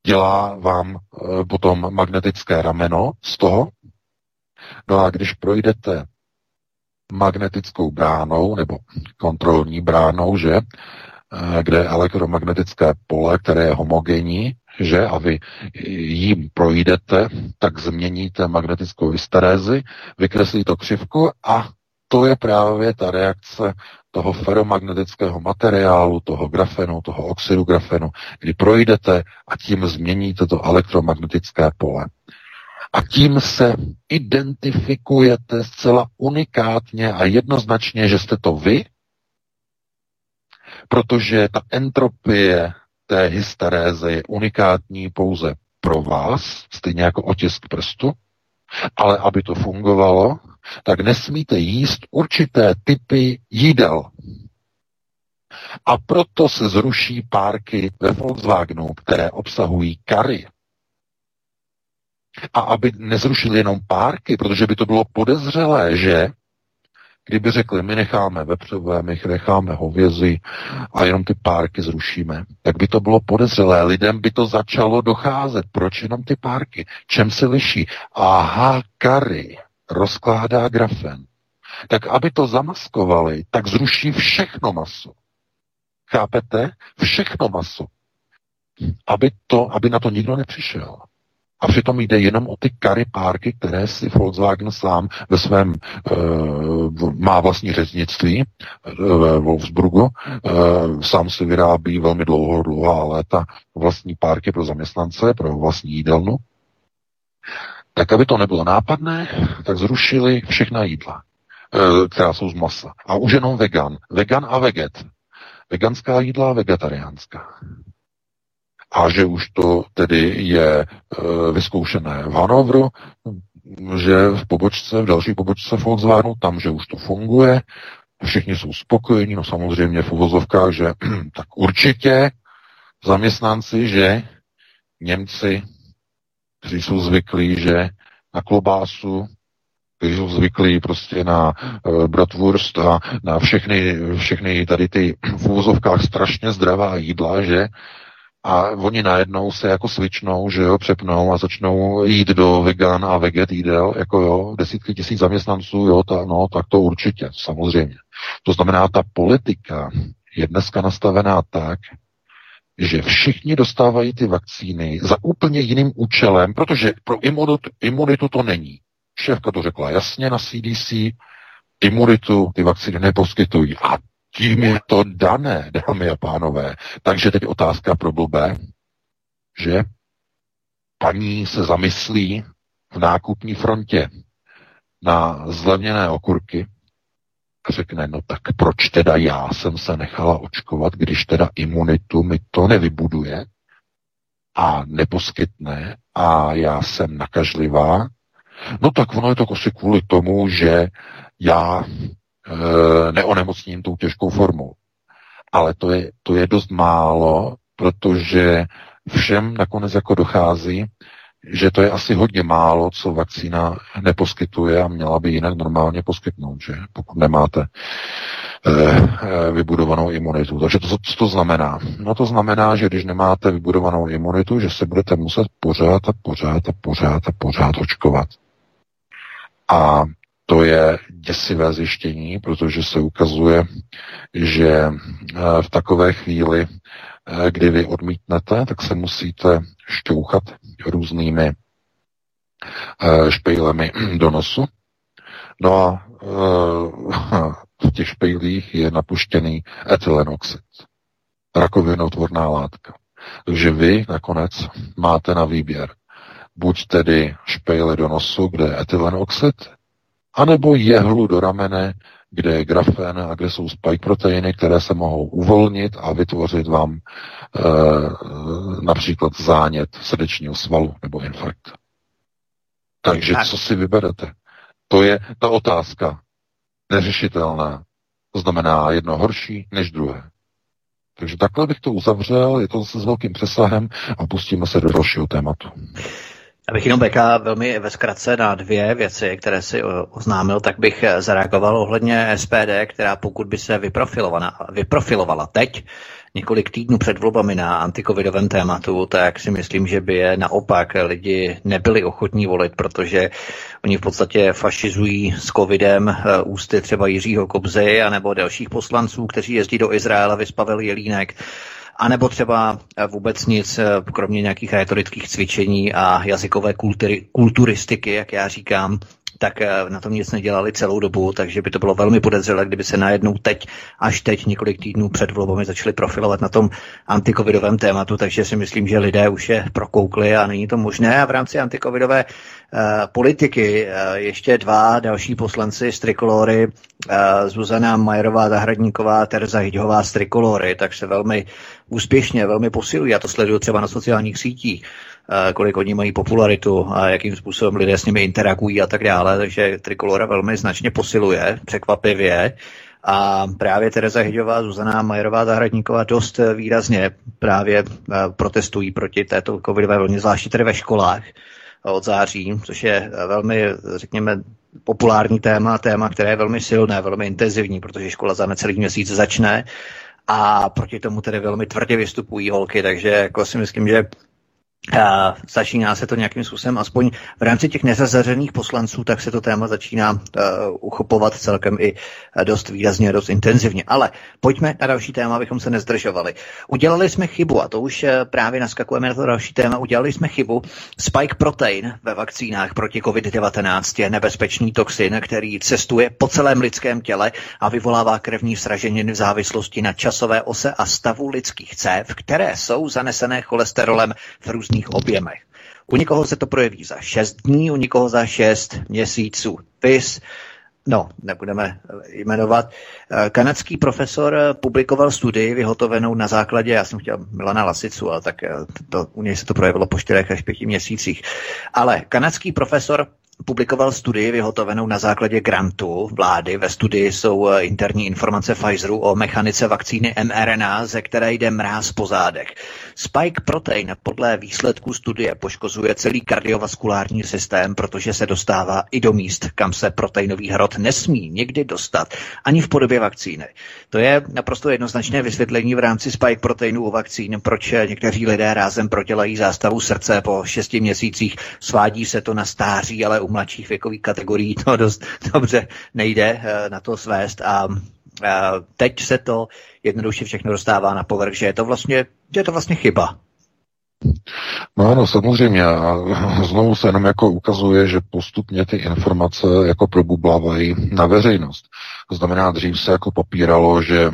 Dělá vám e, potom magnetické rameno z toho. No a když projdete magnetickou bránou nebo kontrolní bránou, že, e, kde je elektromagnetické pole, které je homogenní, že a vy jím projdete, tak změníte magnetickou hysterézi, vykreslíte křivku a to je právě ta reakce toho feromagnetického materiálu, toho grafenu, toho oxidu grafenu, kdy projdete a tím změníte to elektromagnetické pole. A tím se identifikujete zcela unikátně a jednoznačně, že jste to vy, protože ta entropie té hysteréze je unikátní pouze pro vás, stejně jako otisk prstu, ale aby to fungovalo, tak nesmíte jíst určité typy jídel. A proto se zruší párky ve Volkswagenu, které obsahují kary. A aby nezrušili jenom párky, protože by to bylo podezřelé, že kdyby řekli, my necháme vepřové, my necháme hovězy a jenom ty párky zrušíme, tak by to bylo podezřelé. Lidem by to začalo docházet. Proč jenom ty párky? Čem se liší? Aha, kary rozkládá grafen. Tak aby to zamaskovali, tak zruší všechno maso. Chápete? Všechno maso. Aby, to, aby na to nikdo nepřišel. A přitom jde jenom o ty kary párky, které si Volkswagen sám ve svém e, má vlastní řeznictví ve Wolfsburgu. E, sám si vyrábí velmi dlouho, dlouhá léta vlastní párky pro zaměstnance, pro vlastní jídelnu. Tak aby to nebylo nápadné, tak zrušili všechna jídla, e, která jsou z masa. A už jenom vegan. Vegan a veget. Veganská jídla a vegetariánská a že už to tedy je e, vyzkoušené v Hanovru, že v pobočce, v další pobočce Volkswagenu, tam, že už to funguje, všichni jsou spokojení, no samozřejmě v uvozovkách, že tak určitě zaměstnanci, že Němci, kteří jsou zvyklí, že na klobásu, kteří jsou zvyklí prostě na uh, bratwurst a na všechny, všechny tady ty v uvozovkách strašně zdravá jídla, že a oni najednou se jako svičnou, že jo, přepnou a začnou jít do vegan a veget jídel, jako jo, desítky tisíc zaměstnanců, jo, ta, no, tak to určitě, samozřejmě. To znamená, ta politika je dneska nastavená tak, že všichni dostávají ty vakcíny za úplně jiným účelem, protože pro imunitu, imunitu to není. Šéfka to řekla jasně na CDC, imunitu ty vakcíny neposkytují. A tím je to dané, dámy a pánové. Takže teď otázka pro blbé, že paní se zamyslí v nákupní frontě na zlevněné okurky řekne, no tak proč teda já jsem se nechala očkovat, když teda imunitu mi to nevybuduje a neposkytne a já jsem nakažlivá, no tak ono je to asi kvůli tomu, že já e, neonemocním tou těžkou formou. Ale to je, to je dost málo, protože všem nakonec jako dochází, že to je asi hodně málo, co vakcína neposkytuje a měla by jinak normálně poskytnout, že pokud nemáte e, vybudovanou imunitu. Takže to, co to znamená? No to znamená, že když nemáte vybudovanou imunitu, že se budete muset pořád a pořád a pořád a pořád očkovat. A to je děsivé zjištění, protože se ukazuje, že eh, v takové chvíli, kdy vy odmítnete, tak se musíte šťouchat různými eh, špejlemi do nosu. No a v těch špejlích je napuštěný etylenoxid, rakovinotvorná látka. Takže vy nakonec máte na výběr buď tedy špejly do nosu, kde je etylenoxid, anebo jehlu do ramene, kde je grafen a kde jsou spike proteiny, které se mohou uvolnit a vytvořit vám e, například zánět srdečního svalu nebo infarkt. Takže co si vyberete? To je ta otázka neřešitelná. To znamená jedno horší než druhé. Takže takhle bych to uzavřel, je to zase s velkým přesahem a pustíme se do dalšího tématu. Abych jenom BK velmi ve zkratce na dvě věci, které si oznámil, tak bych zareagoval ohledně SPD, která pokud by se vyprofilovala teď, několik týdnů před volbami na antikovidovém tématu, tak si myslím, že by je naopak lidi nebyli ochotní volit, protože oni v podstatě fašizují s covidem eh, ústy třeba Jiřího Kobzy anebo dalších poslanců, kteří jezdí do Izraela, vyspavil Jelínek a nebo třeba eh, vůbec nic, eh, kromě nějakých retorických cvičení a jazykové kultury, kulturistiky, jak já říkám, tak eh, na tom nic nedělali celou dobu, takže by to bylo velmi podezřelé, kdyby se najednou teď, až teď několik týdnů před volbami začali profilovat na tom antikovidovém tématu, takže si myslím, že lidé už je prokoukli a není to možné. A v rámci antikovidové uh, politiky uh, ještě dva další poslanci z Trikolory, uh, Zuzana Majerová Zahradníková, Terza Hyďhová z Trikolory, tak se velmi úspěšně, velmi posilují. Já to sleduju třeba na sociálních sítích kolik oni mají popularitu a jakým způsobem lidé s nimi interagují a tak dále, takže Trikolora velmi značně posiluje, překvapivě. A právě Tereza Hyďová, Zuzana Majerová Zahradníková dost výrazně právě protestují proti této covidové vlně, zvláště tedy ve školách od září, což je velmi, řekněme, populární téma, téma, které je velmi silné, velmi intenzivní, protože škola za necelý měsíc začne a proti tomu tedy velmi tvrdě vystupují holky, takže jako si myslím, že a začíná se to nějakým způsobem, aspoň v rámci těch nezazařených poslanců, tak se to téma začíná uh, uchopovat celkem i uh, dost výrazně, dost intenzivně. Ale pojďme na další téma, abychom se nezdržovali. Udělali jsme chybu, a to už uh, právě naskakujeme na to další téma, udělali jsme chybu. Spike protein ve vakcínách proti COVID-19 je nebezpečný toxin, který cestuje po celém lidském těle a vyvolává krevní sraženiny v závislosti na časové ose a stavu lidských cév, které jsou zanesené cholesterolem v různých různých objemech. U někoho se to projeví za 6 dní, u někoho za 6 měsíců. PIS, no, nebudeme jmenovat. Kanadský profesor publikoval studii vyhotovenou na základě, já jsem chtěl Milana Lasicu, ale tak to, u něj se to projevilo po 4 až 5 měsících. Ale kanadský profesor publikoval studii vyhotovenou na základě grantu vlády. Ve studii jsou eh, interní informace Pfizeru o mechanice vakcíny mRNA, ze které jde mráz po zádech. Spike protein podle výsledků studie poškozuje celý kardiovaskulární systém, protože se dostává i do míst, kam se proteinový hrot nesmí někdy dostat, ani v podobě vakcíny. To je naprosto jednoznačné vysvětlení v rámci spike proteinu u vakcín, proč někteří lidé rázem prodělají zástavu srdce po šesti měsících, svádí se to na stáří, ale u mladších věkových kategorií to dost dobře nejde eh, na to svést a teď se to jednoduše všechno dostává na povrch, že je to vlastně, že je to vlastně chyba. No ano, samozřejmě. A znovu se jenom jako ukazuje, že postupně ty informace jako probublávají na veřejnost. To znamená, dřív se jako popíralo, že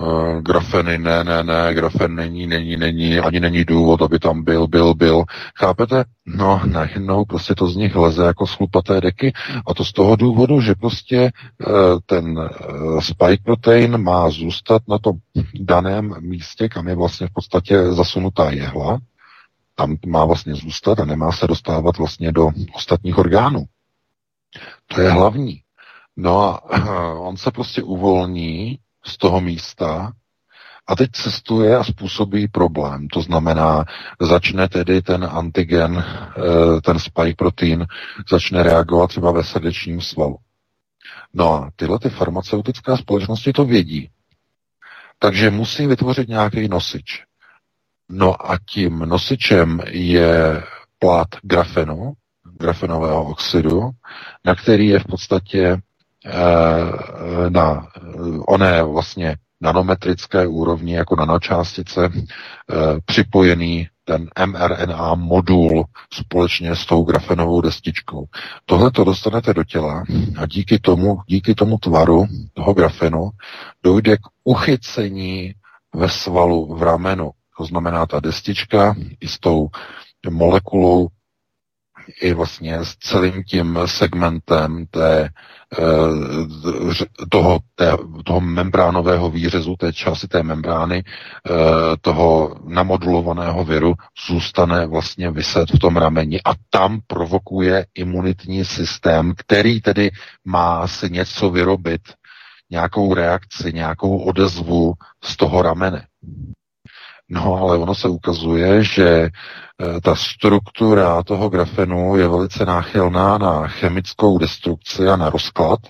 Uh, grafeny, ne, ne, ne, grafen není, není, není, ani není důvod, aby tam byl, byl, byl. Chápete? No, najednou prostě to z nich leze jako schlupaté deky a to z toho důvodu, že prostě uh, ten uh, spike protein má zůstat na tom daném místě, kam je vlastně v podstatě zasunutá jehla, tam má vlastně zůstat a nemá se dostávat vlastně do ostatních orgánů. To je hlavní. No a on se prostě uvolní z toho místa a teď cestuje a způsobí problém. To znamená, začne tedy ten antigen, eh, ten spike protein, začne reagovat třeba ve srdečním svalu. No a tyhle ty farmaceutické společnosti to vědí. Takže musí vytvořit nějaký nosič. No a tím nosičem je plát grafenu, grafenového oxidu, na který je v podstatě na oné vlastně nanometrické úrovni jako nanočástice eh, připojený ten mRNA modul společně s tou grafenovou destičkou. Tohle to dostanete do těla a díky tomu, díky tomu tvaru toho grafenu dojde k uchycení ve svalu v ramenu. To znamená, ta destička i s tou molekulou i vlastně s celým tím segmentem té, eh, toho, té, toho membránového výřezu, té části té membrány, eh, toho namodulovaného viru zůstane vlastně vyset v tom rameni a tam provokuje imunitní systém, který tedy má si něco vyrobit, nějakou reakci, nějakou odezvu z toho ramene. No ale ono se ukazuje, že ta struktura toho grafenu je velice náchylná na chemickou destrukci a na rozklad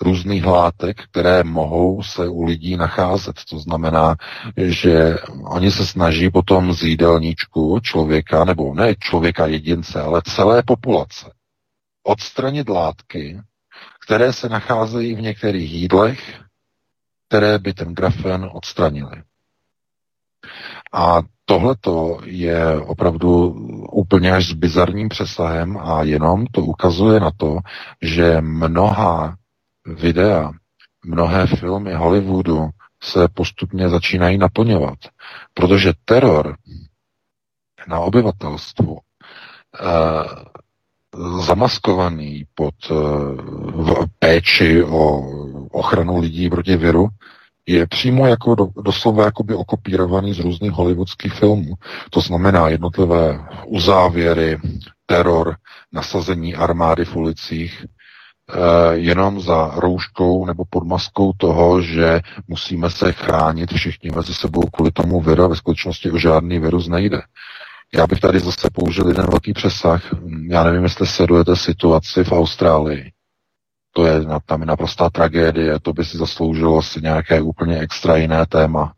různých látek, které mohou se u lidí nacházet. To znamená, že oni se snaží potom z jídelníčku člověka, nebo ne člověka jedince, ale celé populace, odstranit látky, které se nacházejí v některých jídlech, které by ten grafen odstranili. A tohleto je opravdu úplně až s bizarním přesahem a jenom to ukazuje na to, že mnoha videa, mnohé filmy Hollywoodu se postupně začínají naplňovat, protože teror na obyvatelstvu eh, zamaskovaný pod eh, péči o ochranu lidí proti viru, je přímo jako do, doslova jakoby okopírovaný z různých hollywoodských filmů. To znamená jednotlivé uzávěry, teror, nasazení armády v ulicích, eh, jenom za rouškou nebo pod maskou toho, že musíme se chránit všichni mezi sebou kvůli tomu viru a ve skutečnosti o žádný virus nejde. Já bych tady zase použil jeden velký přesah. Já nevím, jestli sledujete situaci v Austrálii. To je tam je naprostá tragédie, to by si zasloužilo asi nějaké úplně extra jiné téma.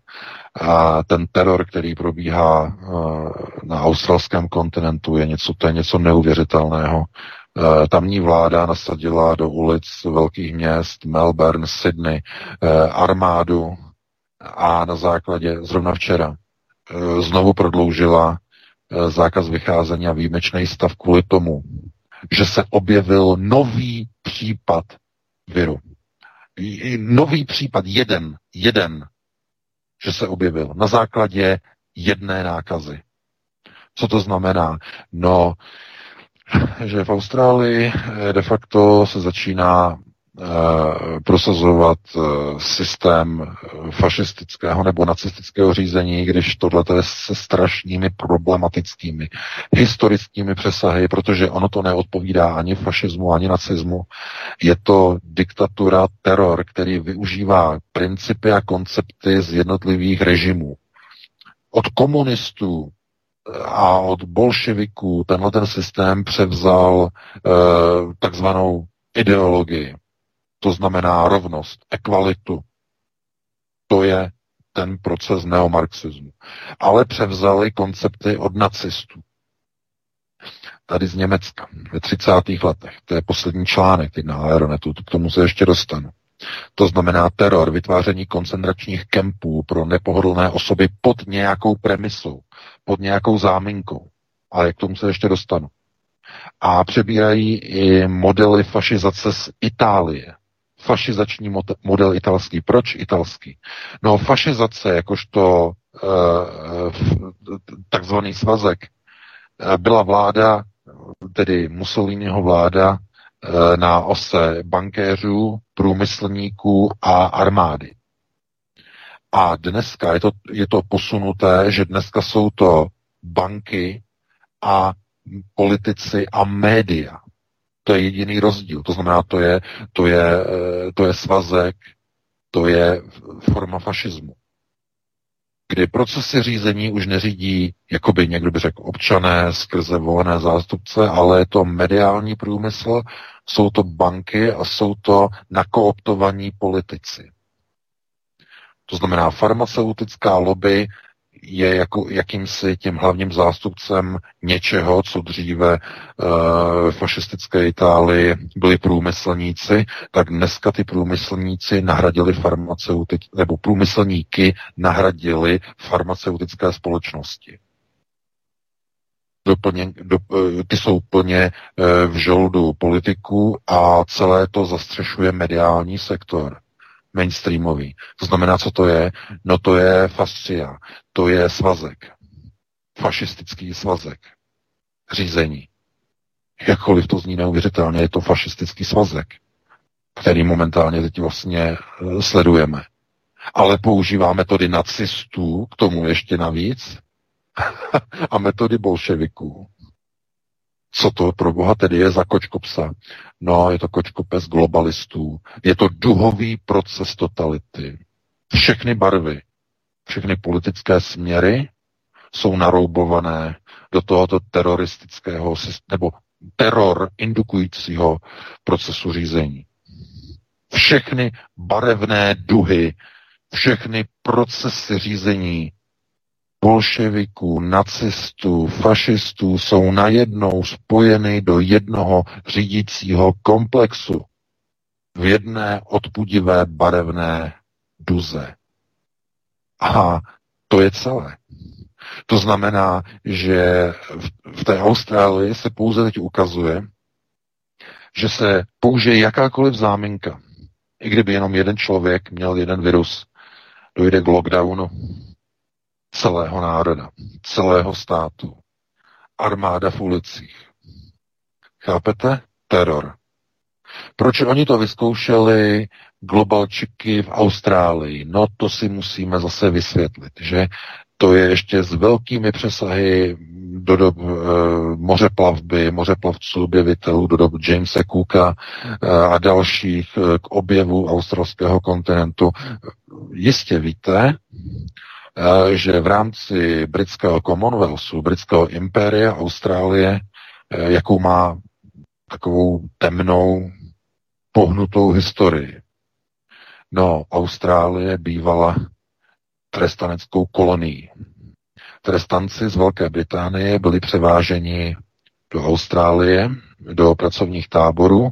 A ten teror, který probíhá eh, na australském kontinentu, je něco, to je něco neuvěřitelného. Eh, tamní vláda nasadila do ulic velkých měst, Melbourne, Sydney, eh, armádu a na základě, zrovna včera, znovu prodloužila zákaz vycházení a výjimečný stav kvůli tomu, že se objevil nový případ viru. Nový případ, jeden, jeden, že se objevil na základě jedné nákazy. Co to znamená? No, že v Austrálii de facto se začíná Eh, prosazovat eh, systém eh, fašistického nebo nacistického řízení, když tohle je se strašnými problematickými historickými přesahy, protože ono to neodpovídá ani fašismu, ani nacismu. Je to diktatura, teror, který využívá principy a koncepty z jednotlivých režimů. Od komunistů a od bolševiků tenhle ten systém převzal eh, takzvanou ideologii to znamená rovnost, ekvalitu. To je ten proces neomarxismu. Ale převzali koncepty od nacistů. Tady z Německa ve 30. letech. To je poslední článek teď na Aeronetu, k tomu se ještě dostanu. To znamená teror, vytváření koncentračních kempů pro nepohodlné osoby pod nějakou premisou, pod nějakou záminkou. Ale k tomu se ještě dostanu. A přebírají i modely fašizace z Itálie fašizační model italský. Proč italský? No fašizace jakožto eh, takzvaný svazek eh, byla vláda, tedy Mussoliniho vláda, eh, na ose bankéřů, průmyslníků a armády. A dneska je to, je to posunuté, že dneska jsou to banky a politici a média. To je jediný rozdíl. To znamená, to je, to je, eh, to je svazek, to je forma fašismu. Kdy procesy řízení už neřídí, jako by někdo by řekl, občané skrze volené zástupce, ale je to mediální průmysl, jsou to banky a jsou to nakooptovaní politici. To znamená, farmaceutická lobby je jako jakýmsi tím hlavním zástupcem něčeho, co dříve e, v fašistické Itálii byli průmyslníci, tak dneska ty průmyslníci nahradili farmaceutik, nebo průmyslníky nahradili farmaceutické společnosti. Doplně, do, eh, ty jsou plně e, v žoldu politiku a celé to zastřešuje mediální sektor mainstreamový. To znamená, co to je? No to je fascia, to je svazek. Fašistický svazek. Řízení. Jakkoliv to zní neuvěřitelně, je to fašistický svazek, který momentálně teď vlastně eh, sledujeme. Ale používá metody nacistů, k tomu ještě navíc, a metody bolševiků. Co to pro boha tedy je za kočkopsa? No, je to kočkopes globalistů. Je to duhový proces totality. Všechny barvy, všechny politické směry jsou naroubované do tohoto teroristického nebo teror indukujícího procesu řízení. Všechny barevné duhy, všechny procesy řízení bolševiků, nacistů, fašistů jsou najednou spojeny do jednoho řídícího komplexu v jedné odpudivé barevné duze. A to je celé. To znamená, že v té Austrálii se pouze teď ukazuje, že se použije jakákoliv záminka, i kdyby jenom jeden člověk měl jeden virus, dojde k lockdownu celého národa, celého státu, armáda v ulicích. Chápete? Teror. Proč oni to vyzkoušeli globalčiky v Austrálii? No to si musíme zase vysvětlit, že to je ještě s velkými přesahy do dob e, mořeplavby, mořeplavců, objevitelů, do dob Jamesa Cooka e, a dalších e, k objevu australského kontinentu. Jistě víte, že v rámci britského Commonwealthu, britského impéria Austrálie, e, jakou má takovou temnou, pohnutou historii. No, Austrálie bývala trestaneckou kolonii. Trestanci z Velké Británie byli převáženi do Austrálie, do pracovních táborů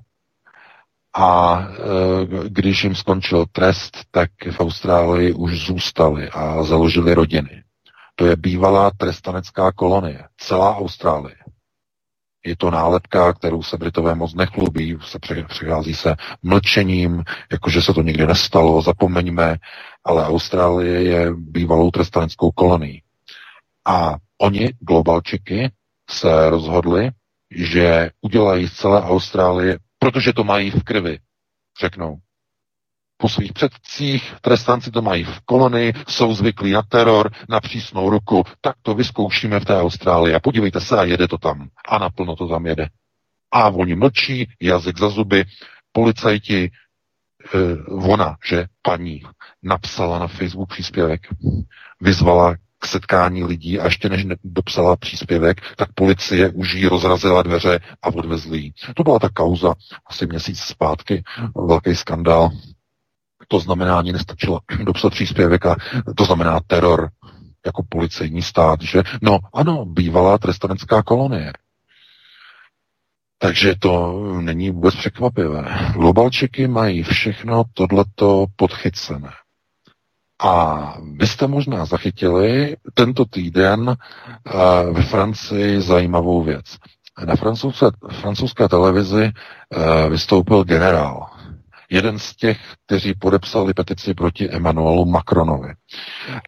a e, když jim skončil trest, tak v Austrálii už zůstali a založili rodiny. To je bývalá trestanecká kolonie, celá Austrálie. Je to nálepka, kterou se Britové moc nechlubí, se přichází se mlčením, jakože se to nikdy nestalo, zapomeňme, ale Austrálie je bývalou trestaneckou kolonií. A oni, globalčiky, se rozhodli, že udělají z celé Austrálie, protože to mají v krvi, řeknou. Po svých předcích, trestanci to mají v kolonii, jsou zvyklí na teror, na přísnou ruku, tak to vyzkoušíme v té Austrálii. A podívejte se a jede to tam. A naplno to tam jede. A oni mlčí, jazyk za zuby, policajti, e, ona, že paní, napsala na Facebook příspěvek, vyzvala setkání lidí a ještě než dopsala příspěvek, tak policie už jí rozrazila dveře a odvezli To byla ta kauza asi měsíc zpátky, velký skandál, to znamená, ani nestačilo dopsat příspěvek a to znamená teror jako policejní stát, že? No ano, bývalá trestanecká kolonie. Takže to není vůbec překvapivé. Globalčiky mají všechno tohleto podchycené. A vy jste možná zachytili tento týden uh, ve Francii zajímavou věc. Na francouzské, francouzské televizi uh, vystoupil generál jeden z těch, kteří podepsali petici proti Emmanuelu Macronovi.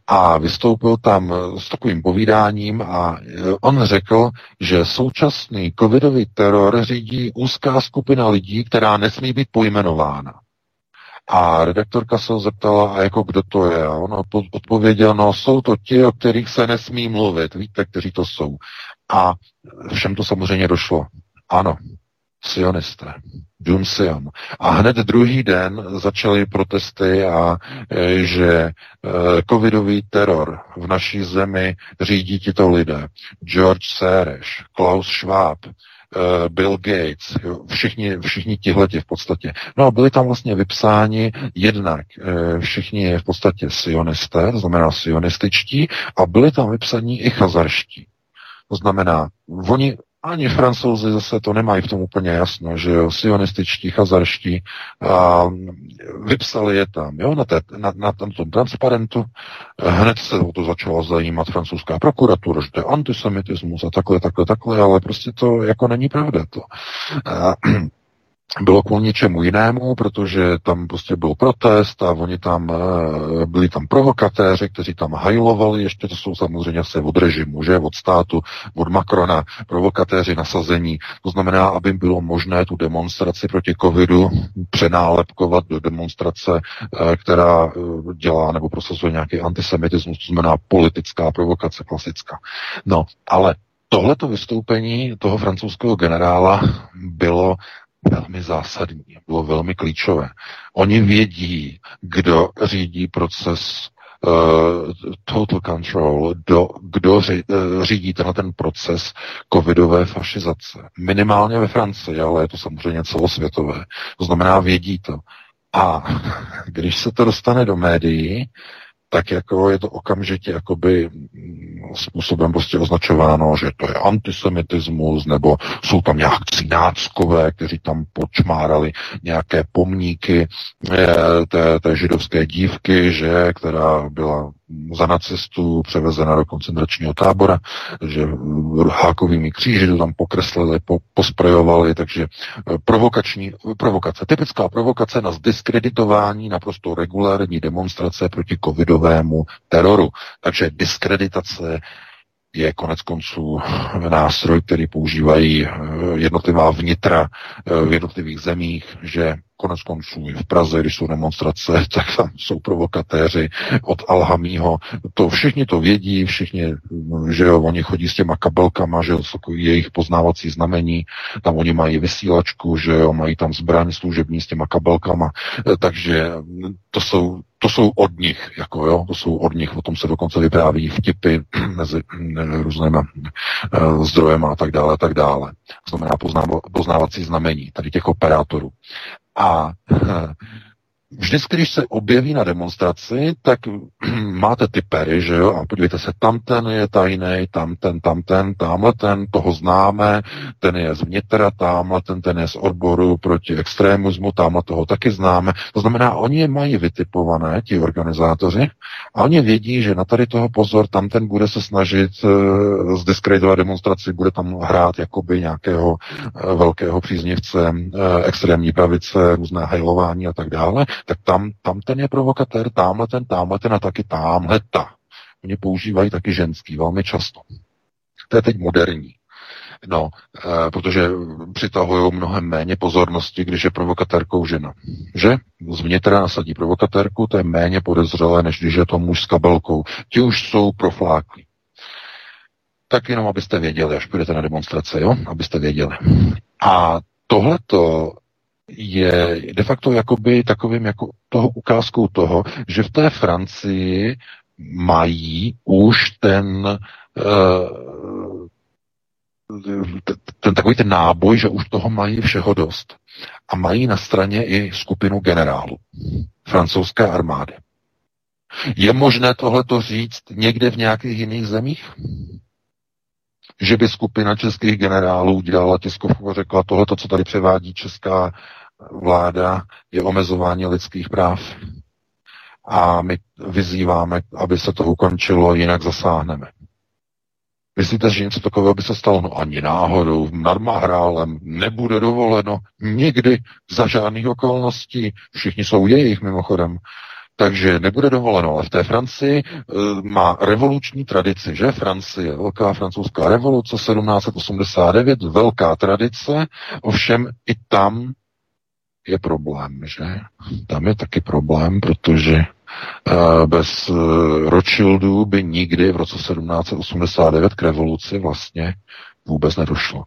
A vystoupil tam s takovým povídáním a on řekl, že současný covidový teror řídí úzká skupina lidí, která nesmí být pojmenována. A redaktorka se ho zeptala, a jako kdo to je? A on odpověděl, no jsou to ti, o kterých se nesmí mluvit. Víte, kteří to jsou. A všem to samozřejmě došlo. Ano, sionisté. Dům Sion. A hned druhý den začaly protesty a e, že e, covidový teror v naší zemi řídí tito lidé. George Soros, Klaus Schwab, Bill Gates, všichni, všichni tihleti v podstatě. No a byli tam vlastně vypsáni jednak všichni v podstatě sionisté, to znamená sionističtí, a byli tam vypsaní i chazarští. To znamená, oni ani francouzi zase to nemají v tom úplně jasno, že jo, sionističtí, chazarští, a vypsali je tam, jo, na, té, na, na tom transparentu. Hned se o to začala zajímat francouzská prokuratura, že to je antisemitismus a takhle, takhle, takhle, ale prostě to jako není pravda to. A, bylo kvůli něčemu jinému, protože tam prostě byl protest a oni tam, eh, byli tam provokatéři, kteří tam hajlovali, ještě to jsou samozřejmě se od režimu, že, od státu, od Macrona, provokatéři nasazení. To znamená, aby bylo možné tu demonstraci proti covidu přenálepkovat do demonstrace, eh, která eh, dělá nebo prosazuje nějaký antisemitismus, to znamená politická provokace klasická. No, ale Tohleto vystoupení toho francouzského generála bylo velmi zásadní, bylo velmi klíčové. Oni vědí, kdo řídí proces uh, total control, do, kdo ři, uh, řídí tenhle ten proces covidové fašizace. Minimálně ve Francii, ale je to samozřejmě celosvětové. To znamená, vědí to. A když se to dostane do médií, tak jako je to okamžitě jakoby mm, způsobem prostě označováno, že to je antisemitismus, nebo jsou tam nějakí náckové, kteří tam počmárali nějaké pomníky eh, té, té židovské dívky, že, která byla za nacistů převezena do koncentračního tábora, že hákovými kříži to tam pokreslili, po, posprejovali, takže provokační, provokace, typická provokace na zdiskreditování naprosto regulární demonstrace proti covidovému teroru. Takže diskreditace je konec konců nástroj, který používají eh, jednotlivá vnitra eh, v jednotlivých zemích, že konec konců i v Praze, když jsou demonstrace, tak tam jsou provokatéři od Alhamího. To všichni to vědí, všichni, že jo, oni chodí s těma kabelkama, že jo, jejich poznávací znamení, tam oni mají vysílačku, že jo, mají tam zbraň služební s těma kabelkama, eh, takže to jsou to jsou od nich, jako jo, to jsou od nich, o tom se dokonce vypráví vtipy mezi různými uh, zdrojem a tak dále, a tak dále. To znamená poznávací znamení tady těch operátorů. A vždycky, když se objeví na demonstraci, tak máte ty pery, že jo, a podívejte se, tam ten je tajný, tam ten, tam ten, tamhle ten, toho známe, ten je z vnitra, tamhle ten, ten je z odboru proti extremismu, tamhle toho taky známe. To znamená, oni je mají vytipované, ti organizátoři, a oni vědí, že na tady toho pozor, tam ten bude se snažit uh, zdiskreditovat demonstraci, bude tam hrát jakoby nějakého uh, velkého příznivce uh, extrémní pravice, různé hajlování a tak dále tak tam, tam ten je provokatér, tamhle ten, tamhle ten a taky tamhle ta. Oni používají taky ženský velmi často. To je teď moderní. No, e, protože přitahují mnohem méně pozornosti, když je provokatérkou žena. Že? Zvnitra nasadí provokatérku, to je méně podezřelé, než když je to muž s kabelkou. Ti už jsou profláklí. Tak jenom, abyste věděli, až půjdete na demonstrace, jo? Abyste věděli. A tohleto je de facto jakoby takovým jako toho ukázkou toho, že v té Francii mají už ten uh, ten takový ten náboj, že už toho mají všeho dost. A mají na straně i skupinu generálů francouzské armády. Je možné tohleto říct někde v nějakých jiných zemích? Že by skupina českých generálů dělala tiskovku a řekla, tohle, co tady převádí česká vláda, je omezování lidských práv. A my vyzýváme, aby se to ukončilo, jinak zasáhneme. Myslíte, že něco takového by se stalo? No ani náhodou, nad Mahrálem nebude dovoleno nikdy za žádných okolností. Všichni jsou jejich mimochodem. Takže nebude dovoleno, ale v té Francii e, má revoluční tradici, že? Francie, velká francouzská revoluce 1789, velká tradice, ovšem i tam je problém, že? Tam je taky problém, protože uh, bez uh, Rothschildů by nikdy v roce 1789 k revoluci vlastně vůbec nedošlo.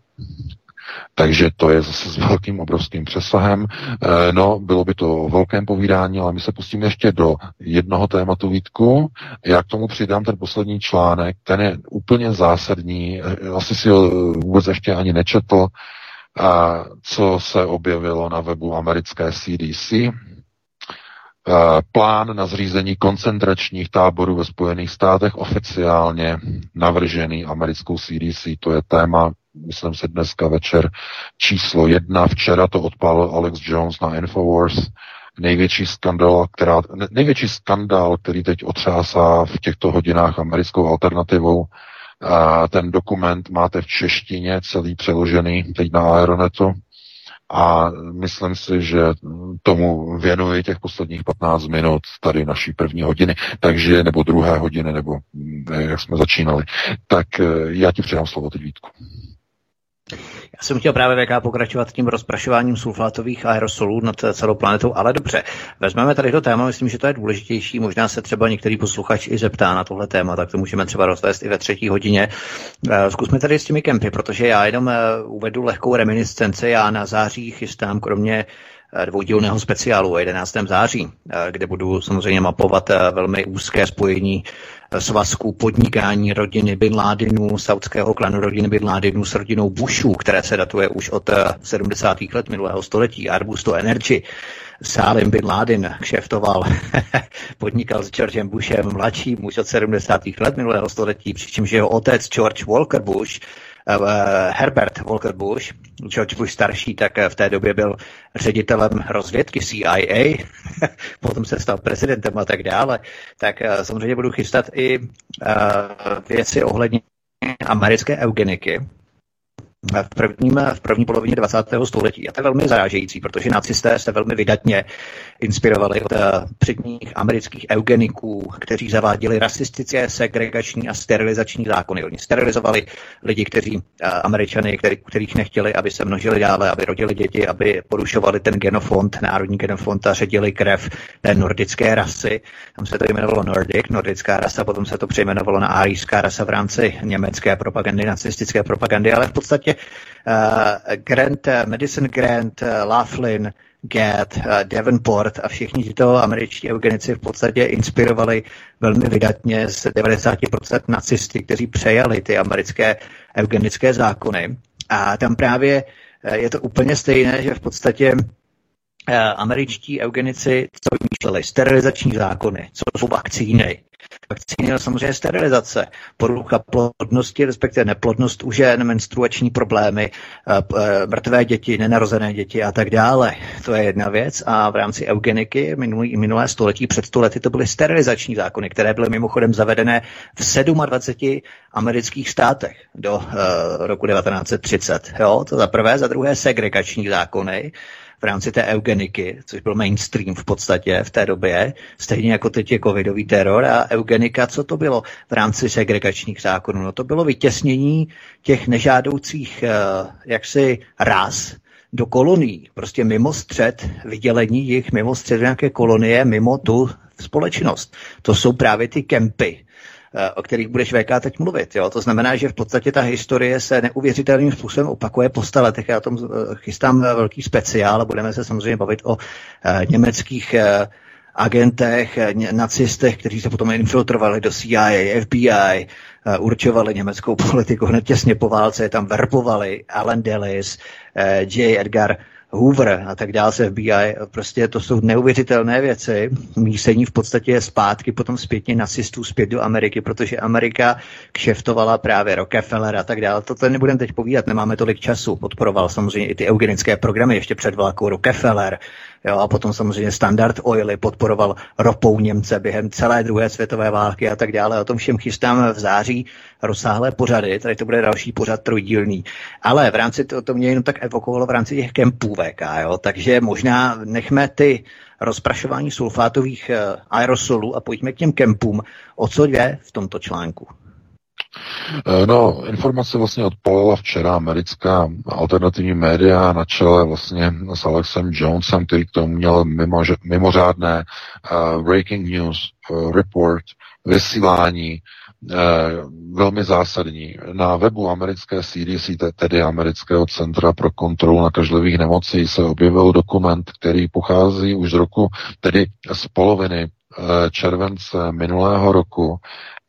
Takže to je zase s velkým obrovským přesahem. E, no, bylo by to velkém povídání, ale my se pustíme ještě do jednoho tématu Vítku. Já k tomu přidám ten poslední článek, ten je úplně zásadní, asi si ho vůbec ještě ani nečetl, a co se objevilo na webu americké CDC. Plán na zřízení koncentračních táborů ve Spojených státech oficiálně navržený americkou CDC. To je téma, myslím si dneska večer, číslo jedna. Včera to odpálil Alex Jones na Infowars. Největší skandál, která, největší skandál, který teď otřásá v těchto hodinách americkou alternativou, a ten dokument máte v češtině celý přeložený teď na Aeronetu a myslím si, že tomu věnuji těch posledních 15 minut tady naší první hodiny, takže, nebo druhé hodiny, nebo jak jsme začínali. Tak eh, já ti předám slovo teď Vítku. Já jsem chtěl právě VK pokračovat tím rozprašováním sulfátových aerosolů nad celou planetou, ale dobře. Vezmeme tady to téma, myslím, že to je důležitější. Možná se třeba některý posluchač i zeptá na tohle téma, tak to můžeme třeba rozvést i ve třetí hodině. Eh, zkusme tady s těmi kempy, protože já jenom eh, uvedu lehkou reminiscenci. Já na září chystám kromě eh, dvoudílného speciálu o 11. září, kde budu samozřejmě mapovat velmi úzké spojení svazku podnikání rodiny Bin Ládinů, saudského klanu rodiny Bin Ládinů s rodinou Bushů, které se datuje už od 70. Eh, let minulého století, Arbusto Energy. Salim Bin Laden kšeftoval, podnikal s Georgem Bushem mladším už od 70. let minulého století, přičemž jeho otec George Walker Bush Herbert Walker Bush, George Bush starší, tak v té době byl ředitelem rozvědky CIA, potom se stal prezidentem a tak dále, tak samozřejmě budu chystat i věci ohledně americké eugeniky, v, prvním, v první polovině 20. století. A to je velmi zarážející, protože nacisté se velmi vydatně inspirovali od eh, předních amerických eugeniků, kteří zaváděli rasistické, segregační a sterilizační zákony. Oni sterilizovali lidi, kteří eh, američany, který, kterých nechtěli, aby se množili dále, aby rodili děti, aby porušovali ten genofond, národní genofond a ředili krev té nordické rasy. Tam se to jmenovalo Nordic, nordická rasa, potom se to přejmenovalo na árijská rasa v rámci německé propagandy, nacistické propagandy, ale v podstatě Grant, uh, Madison Grant, uh, Laughlin, uh, Davenport a všichni tyto američtí eugenici v podstatě inspirovali velmi vydatně z 90% nacisty, kteří přejali ty americké eugenické zákony. A tam právě je to úplně stejné, že v podstatě američtí eugenici, co vymýšleli, sterilizační zákony, co jsou vakcíny, Vakcíny samozřejmě sterilizace, porucha plodnosti, respektive neplodnost u žen, menstruační problémy, eh, eh, mrtvé děti, nenarozené děti a tak dále. To je jedna věc. A v rámci eugeniky minulý, minulé století, před stolety, to byly sterilizační zákony, které byly mimochodem zavedené v 27 amerických státech do uh, roku 1930. Jo, to za prvé, za druhé segregační zákony, v rámci té eugeniky, což byl mainstream v podstatě v té době, stejně jako teď je covidový teror a eugenika, co to bylo v rámci segregačních zákonů? No to bylo vytěsnění těch nežádoucích uh, jaksi ras, do kolonií, prostě mimo střed, vydělení jich mimo střed nějaké kolonie, mimo tu společnost. To jsou právě ty kempy, Eh, o kterých budeš VK teď mluvit. Jo? To znamená, že v podstatě ta historie se neuvěřitelným způsobem opakuje po staletech. Já tom eh, chystám eh, velký speciál a budeme se samozřejmě bavit o německých agentech, nacistech, kteří se potom infiltrovali do CIA, FBI, určovali německou politiku hned těsně po válce, tam verbovali Alan Dulles, J. Edgar Hoover a tak dále se FBI, prostě to jsou neuvěřitelné věci. Mísení v podstatě je zpátky potom zpětně nacistů zpět do Ameriky, protože Amerika kšeftovala právě Rockefeller a tak dále. To nebudeme teď povídat, nemáme tolik času. Podporoval samozřejmě i ty eugenické programy ještě před válkou Rockefeller, Jo, a potom samozřejmě Standard Oily podporoval ropou Němce během celé druhé světové války a tak dále. O tom všem chystám v září rozsáhlé pořady, tady to bude další pořad trojdílný. Ale v rámci to, to mě jenom tak evokovalo v rámci těch kempů VK, jo, takže možná nechme ty rozprašování sulfátových eh, aerosolů a pojďme k těm kempům. O co jde v tomto článku? Eh, no, informace vlastně odpalila včera americká alternativní média na čele vlastně s Alexem Jonesem, který k tomu měl mimo, mimořádné uh, breaking news uh, report, vysílání, velmi zásadní. Na webu americké CDC, tedy Amerického centra pro kontrolu nakažlivých nemocí, se objevil dokument, který pochází už z roku, tedy z poloviny července minulého roku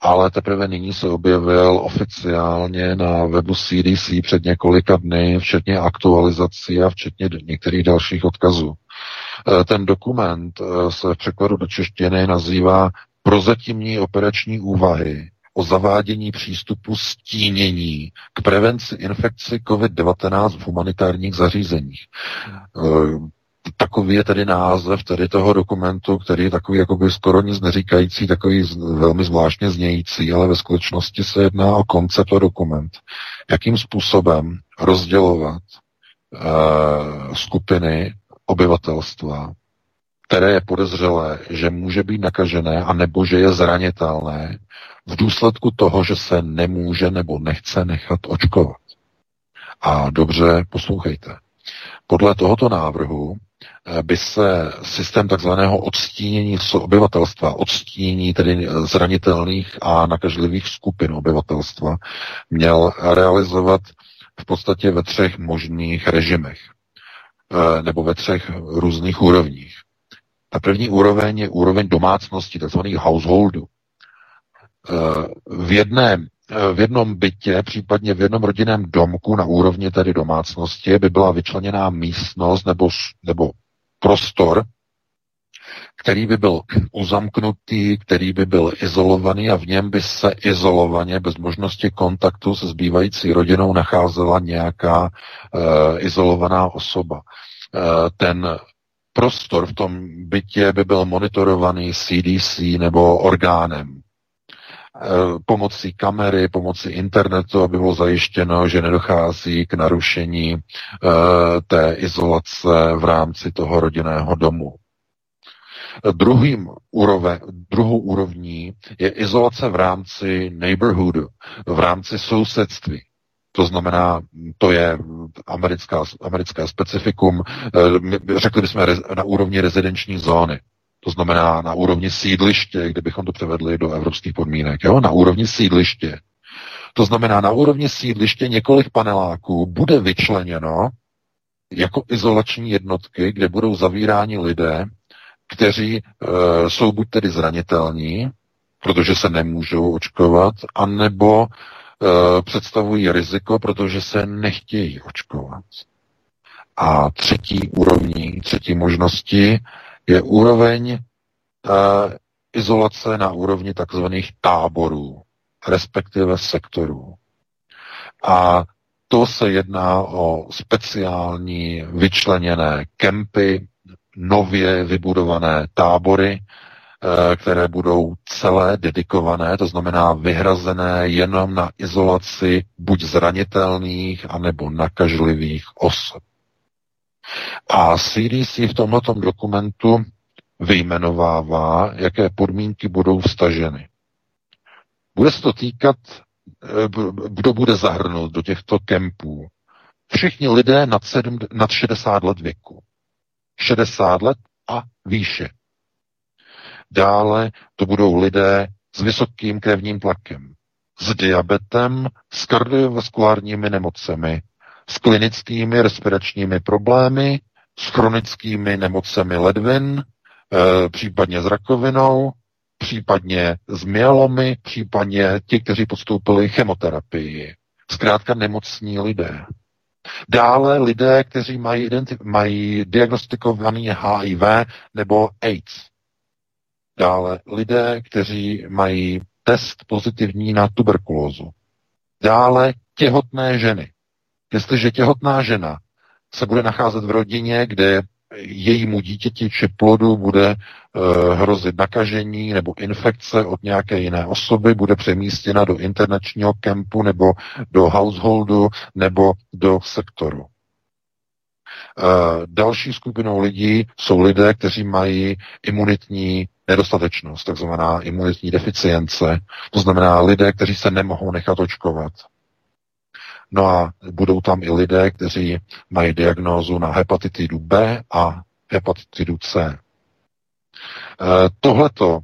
ale teprve nyní se objevil oficiálně na webu CDC před několika dny, včetně aktualizací a včetně některých dalších odkazů. E, ten dokument e, se v překladu do češtiny nazývá Prozatímní operační úvahy o zavádění přístupu stínění k prevenci infekci COVID-19 v humanitárních zařízeních. E, Takový je tedy název tedy toho dokumentu, který je takový jakoby skoro nic neříkající, takový velmi zvláštně znějící, ale ve skutečnosti se jedná o koncept a dokument. Jakým způsobem rozdělovat uh, skupiny obyvatelstva, které je podezřelé, že může být nakažené a nebo že je zranitelné v důsledku toho, že se nemůže nebo nechce nechat očkovat. A dobře poslouchejte. Podle tohoto návrhu by se systém takzvaného odstínění obyvatelstva, odstínění tedy zranitelných a nakažlivých skupin obyvatelstva, měl realizovat v podstatě ve třech možných režimech eh, nebo ve třech různých úrovních. Ta první úroveň je úroveň domácnosti, takzvaných householdu. Eh, v jedné v jednom bytě, případně v jednom rodinném domku na úrovni tedy domácnosti by byla vyčleněná místnost nebo, nebo prostor, který by byl uzamknutý, který by byl izolovaný a v něm by se izolovaně, bez možnosti kontaktu se zbývající rodinou, nacházela nějaká uh, izolovaná osoba. Uh, ten prostor v tom bytě by byl monitorovaný CDC nebo orgánem. Eh, pomocí kamery, pomocí internetu, aby bylo zajištěno, že nedochází k narušení té izolace v rámci toho rodinného domu. Druhým úrove, druhou úrovní je izolace v rámci neighborhoodu, v rámci sousedství. To znamená, to je americká, americké specifikum, eh, řekli bychom na úrovni rezidenční zóny. To znamená na úrovni sídliště, kdybychom to převedli do evropských podmínek. Jo? Na úrovni sídliště. To znamená, na úrovni sídliště několik paneláků bude vyčleněno jako izolační jednotky, kde budou zavíráni lidé, kteří e, jsou buď tedy zranitelní, protože se nemůžou očkovat, anebo e, představují riziko, protože se nechtějí očkovat. A třetí úrovní, třetí možnosti je úroveň e, izolace na úrovni takzvaných táborů, respektive sektorů. A to se jedná o speciální vyčleněné kempy, nově vybudované tábory, eh, které budou celé dedikované, to znamená vyhrazené jenom na izolaci buď zranitelných, anebo nakažlivých osob. A CDC v tomto dokumentu vyjmenovává, jaké podmínky budou vstaženy. Bude se to týkat, eh, kdo bude zahrnout do těchto kempů. Všichni lidé nad, 7, nad 60 let věku. 60 let a výše. Dále to budou lidé s vysokým krevním tlakem, s diabetem, s kardiovaskulárními nemocemi, s klinickými respiračními problémy, s chronickými nemocemi ledvin, e, případně s rakovinou, případně s myelomy, případně ti, kteří podstoupili chemoterapii. Zkrátka nemocní lidé. Dále lidé, kteří mají, identi- mají diagnostikovaný HIV nebo AIDS. Dále lidé, kteří mají test pozitivní na tuberkulózu. Dále těhotné ženy. Jestliže těhotná žena se bude nacházet v rodině, kde jejímu dítěti či plodu bude uh, hrozit nakažení nebo infekce od nějaké jiné osoby, bude přemístěna do internačního kempu nebo do householdu nebo do sektoru. Uh, další skupinou lidí jsou lidé, kteří mají imunitní nedostatečnost, takzvaná imunitní deficience, to znamená lidé, kteří se nemohou nechat očkovat. No a budou tam i lidé, kteří mají diagnózu na hepatitidu B a hepatitidu C. E, tohleto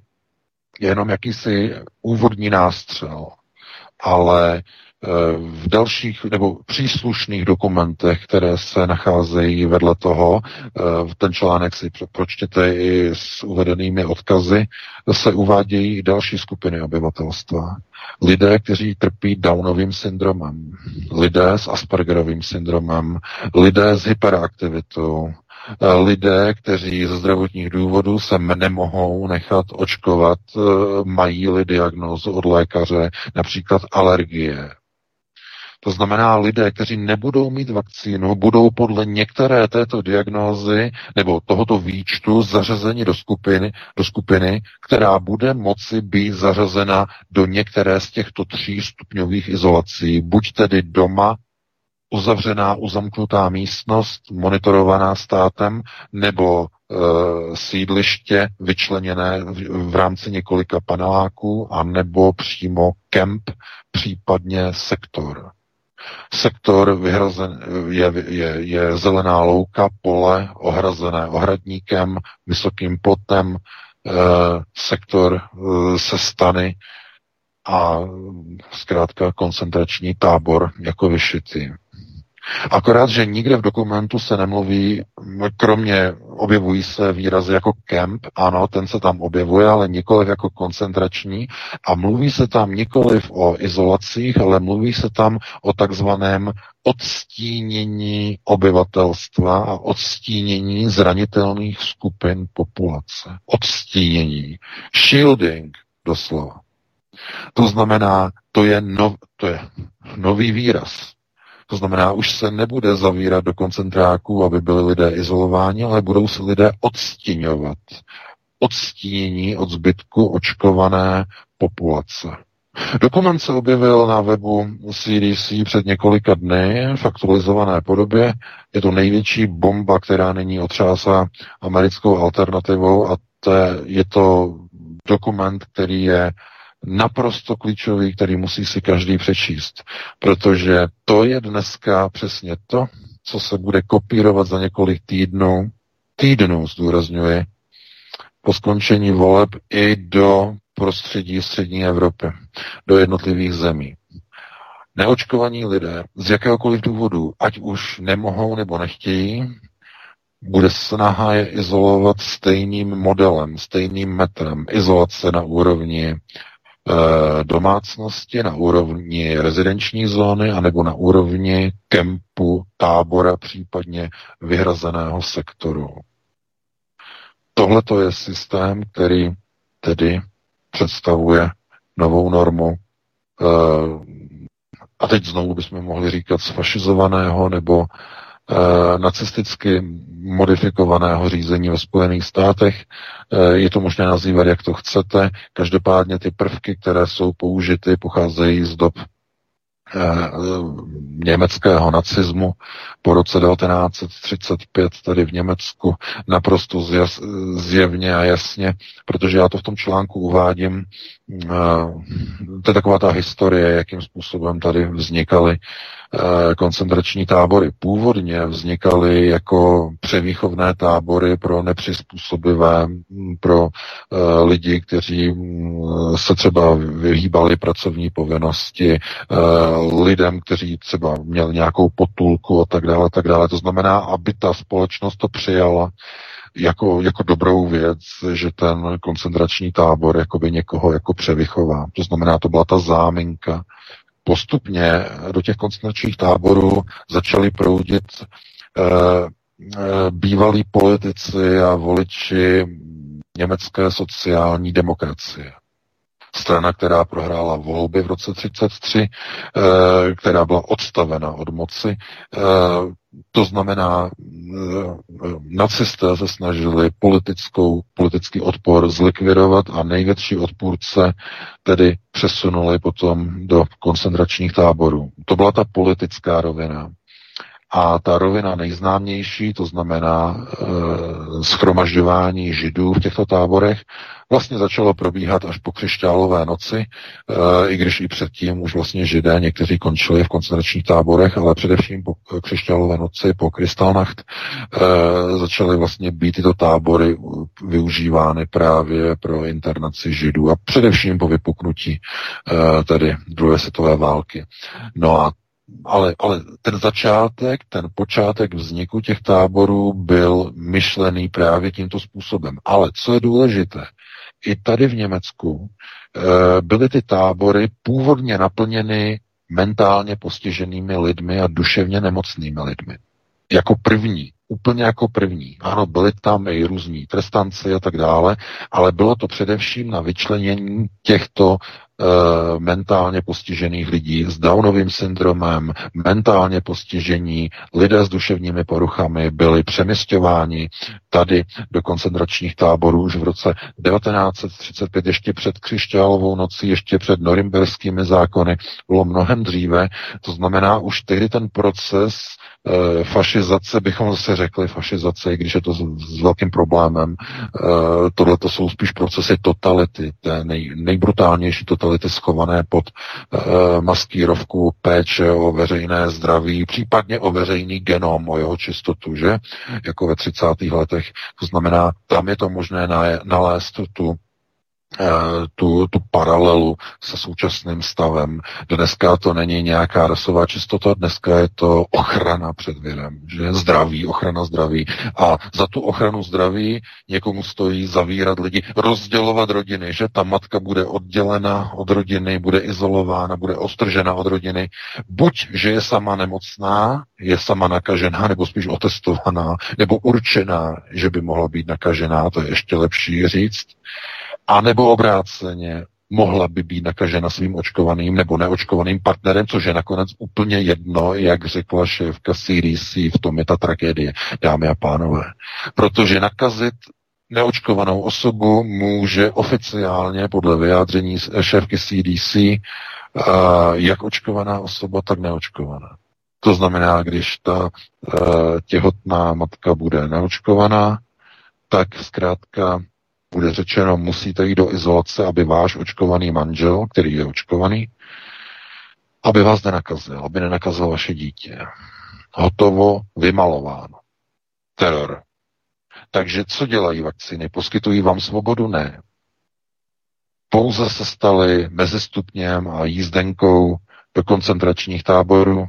je jenom jakýsi úvodní nástřel, ale v dalších nebo příslušných dokumentech, které se nacházejí vedle toho, v ten článek si pročtěte i s uvedenými odkazy, se uvádějí další skupiny obyvatelstva. Lidé, kteří trpí Downovým syndromem, lidé s Aspergerovým syndromem, lidé s hyperaktivitou, lidé, kteří ze zdravotních důvodů se nemohou nechat očkovat, mají-li diagnózu od lékaře, například alergie, to znamená, lidé, kteří nebudou mít vakcínu, budou podle některé této diagnózy nebo tohoto výčtu zařazeni do skupiny, do skupiny, která bude moci být zařazena do některé z těchto tří stupňových izolací. Buď tedy doma, uzavřená, uzamknutá místnost, monitorovaná státem, nebo e, sídliště vyčleněné v, v rámci několika paneláků, a nebo přímo kemp, případně sektor. Sektor vyhrazen, je, je, je zelená louka, pole ohrazené ohradníkem, vysokým plotem, e, sektor e, se stany a zkrátka koncentrační tábor jako vyšitý. Akorát, že nikde v dokumentu se nemluví, kromě objevují se výrazy jako kemp, ano, ten se tam objevuje, ale nikoliv jako koncentrační a mluví se tam nikoliv o izolacích, ale mluví se tam o takzvaném odstínění obyvatelstva a odstínění zranitelných skupin populace. Odstínění. Shielding doslova. To znamená, to je, nov, to je nový výraz. To znamená, už se nebude zavírat do koncentráků, aby byli lidé izolováni, ale budou se lidé odstíňovat. Odstínění od zbytku očkované populace. Dokument se objevil na webu CDC před několika dny v aktualizované podobě. Je to největší bomba, která není otřásá americkou alternativou a to je, je to dokument, který je naprosto klíčový, který musí si každý přečíst, protože to je dneska přesně to, co se bude kopírovat za několik týdnů, týdnů zdůrazňuji, po skončení voleb i do prostředí střední Evropy, do jednotlivých zemí. Neočkovaní lidé z jakéhokoliv důvodu, ať už nemohou nebo nechtějí, bude snaha je izolovat stejným modelem, stejným metrem. Izolace na úrovni domácnosti na úrovni rezidenční zóny anebo na úrovni kempu, tábora, případně vyhrazeného sektoru. Tohle to je systém, který tedy představuje novou normu eh, a teď znovu bychom mohli říkat sfašizovaného nebo Eh, nacisticky modifikovaného řízení ve Spojených státech. Eh, je to možné nazývat, jak to chcete. Každopádně ty prvky, které jsou použity, pocházejí z dob Eh, německého nacismu po roce 1935 tady v Německu naprosto zjas, zjevně a jasně, protože já to v tom článku uvádím, eh, to je taková ta historie, jakým způsobem tady vznikaly eh, koncentrační tábory. Původně vznikaly jako převýchovné tábory pro nepřizpůsobivé, pro lidi, kteří mm, se třeba vyhýbali pracovní povinnosti, lidem, kteří třeba měli nějakou potulku a tak dále, tak dále. To znamená, aby ta společnost to přijala jako, jako dobrou věc, že ten koncentrační tábor jakoby někoho jako převychová. To znamená, to byla ta záminka. Postupně do těch koncentračních táborů začaly proudit eh, eh, bývalí politici a voliči německé sociální demokracie strana, která prohrála volby v roce 33, eh, která byla odstavena od moci. Eh, to znamená, eh, nacisté se snažili politickou, politický odpor zlikvidovat a největší odpůrce tedy přesunuli potom do koncentračních táborů. To byla ta politická rovina. A ta rovina nejznámější, to znamená e, schromažďování židů v těchto táborech, vlastně začalo probíhat až po křišťálové noci, e, i když i předtím už vlastně židé někteří končili v koncentračních táborech, ale především po křišťálové noci, po Kristálnacht, e, začaly vlastně být tyto tábory využívány právě pro internaci židů a především po vypuknutí e, tedy druhé světové války. No a ale, ale ten začátek, ten počátek vzniku těch táborů byl myšlený právě tímto způsobem. Ale co je důležité, i tady v Německu e, byly ty tábory původně naplněny mentálně postiženými lidmi a duševně nemocnými lidmi. Jako první, úplně jako první. Ano, byli tam i různí trestanci a tak dále, ale bylo to především na vyčlenění těchto Eh, mentálně postižených lidí s Downovým syndromem, mentálně postižení, lidé s duševními poruchami byli přemysťováni tady do koncentračních táborů už v roce 1935, ještě před křišťálovou nocí, ještě před norimberskými zákony, bylo mnohem dříve. To znamená, už tehdy ten proces e, fašizace, bychom zase řekli fašizace, i když je to s, s velkým problémem. E, Tohle to jsou spíš procesy totality, té nej, nejbrutálnější totality schované pod e, maskírovku péče o veřejné zdraví, případně o veřejný genom, o jeho čistotu, že? Jako ve 30. letech. To znamená, tam je to možné nalézt tu tu, tu paralelu se současným stavem. Dneska to není nějaká rasová čistota, dneska je to ochrana před virem, že zdraví, ochrana zdraví. A za tu ochranu zdraví někomu stojí zavírat lidi, rozdělovat rodiny, že ta matka bude oddělena od rodiny, bude izolována, bude ostržena od rodiny. Buď, že je sama nemocná, je sama nakažená, nebo spíš otestovaná, nebo určená, že by mohla být nakažená, to je ještě lepší říct, a nebo obráceně mohla by být nakažena svým očkovaným nebo neočkovaným partnerem, což je nakonec úplně jedno, jak řekla šéfka CDC, v tom je ta tragédie, dámy a pánové. Protože nakazit neočkovanou osobu může oficiálně podle vyjádření šéfky CDC jak očkovaná osoba, tak neočkovaná. To znamená, když ta těhotná matka bude neočkovaná, tak zkrátka bude řečeno, musíte jít do izolace, aby váš očkovaný manžel, který je očkovaný, aby vás nenakazil, aby nenakazil vaše dítě. Hotovo, vymalováno. Teror. Takže co dělají vakcíny? Poskytují vám svobodu? Ne. Pouze se staly mezistupněm a jízdenkou do koncentračních táborů.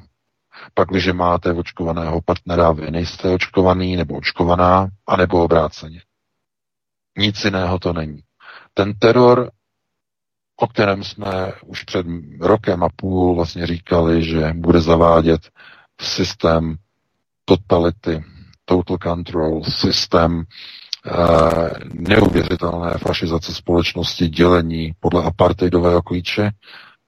Pak, když máte očkovaného partnera, vy nejste očkovaný nebo očkovaná, anebo obráceně. Nic jiného to není. Ten teror, o kterém jsme už před rokem a půl vlastně říkali, že bude zavádět systém totality, total control, systém uh, neuvěřitelné fašizace společnosti, dělení podle apartheidového klíče,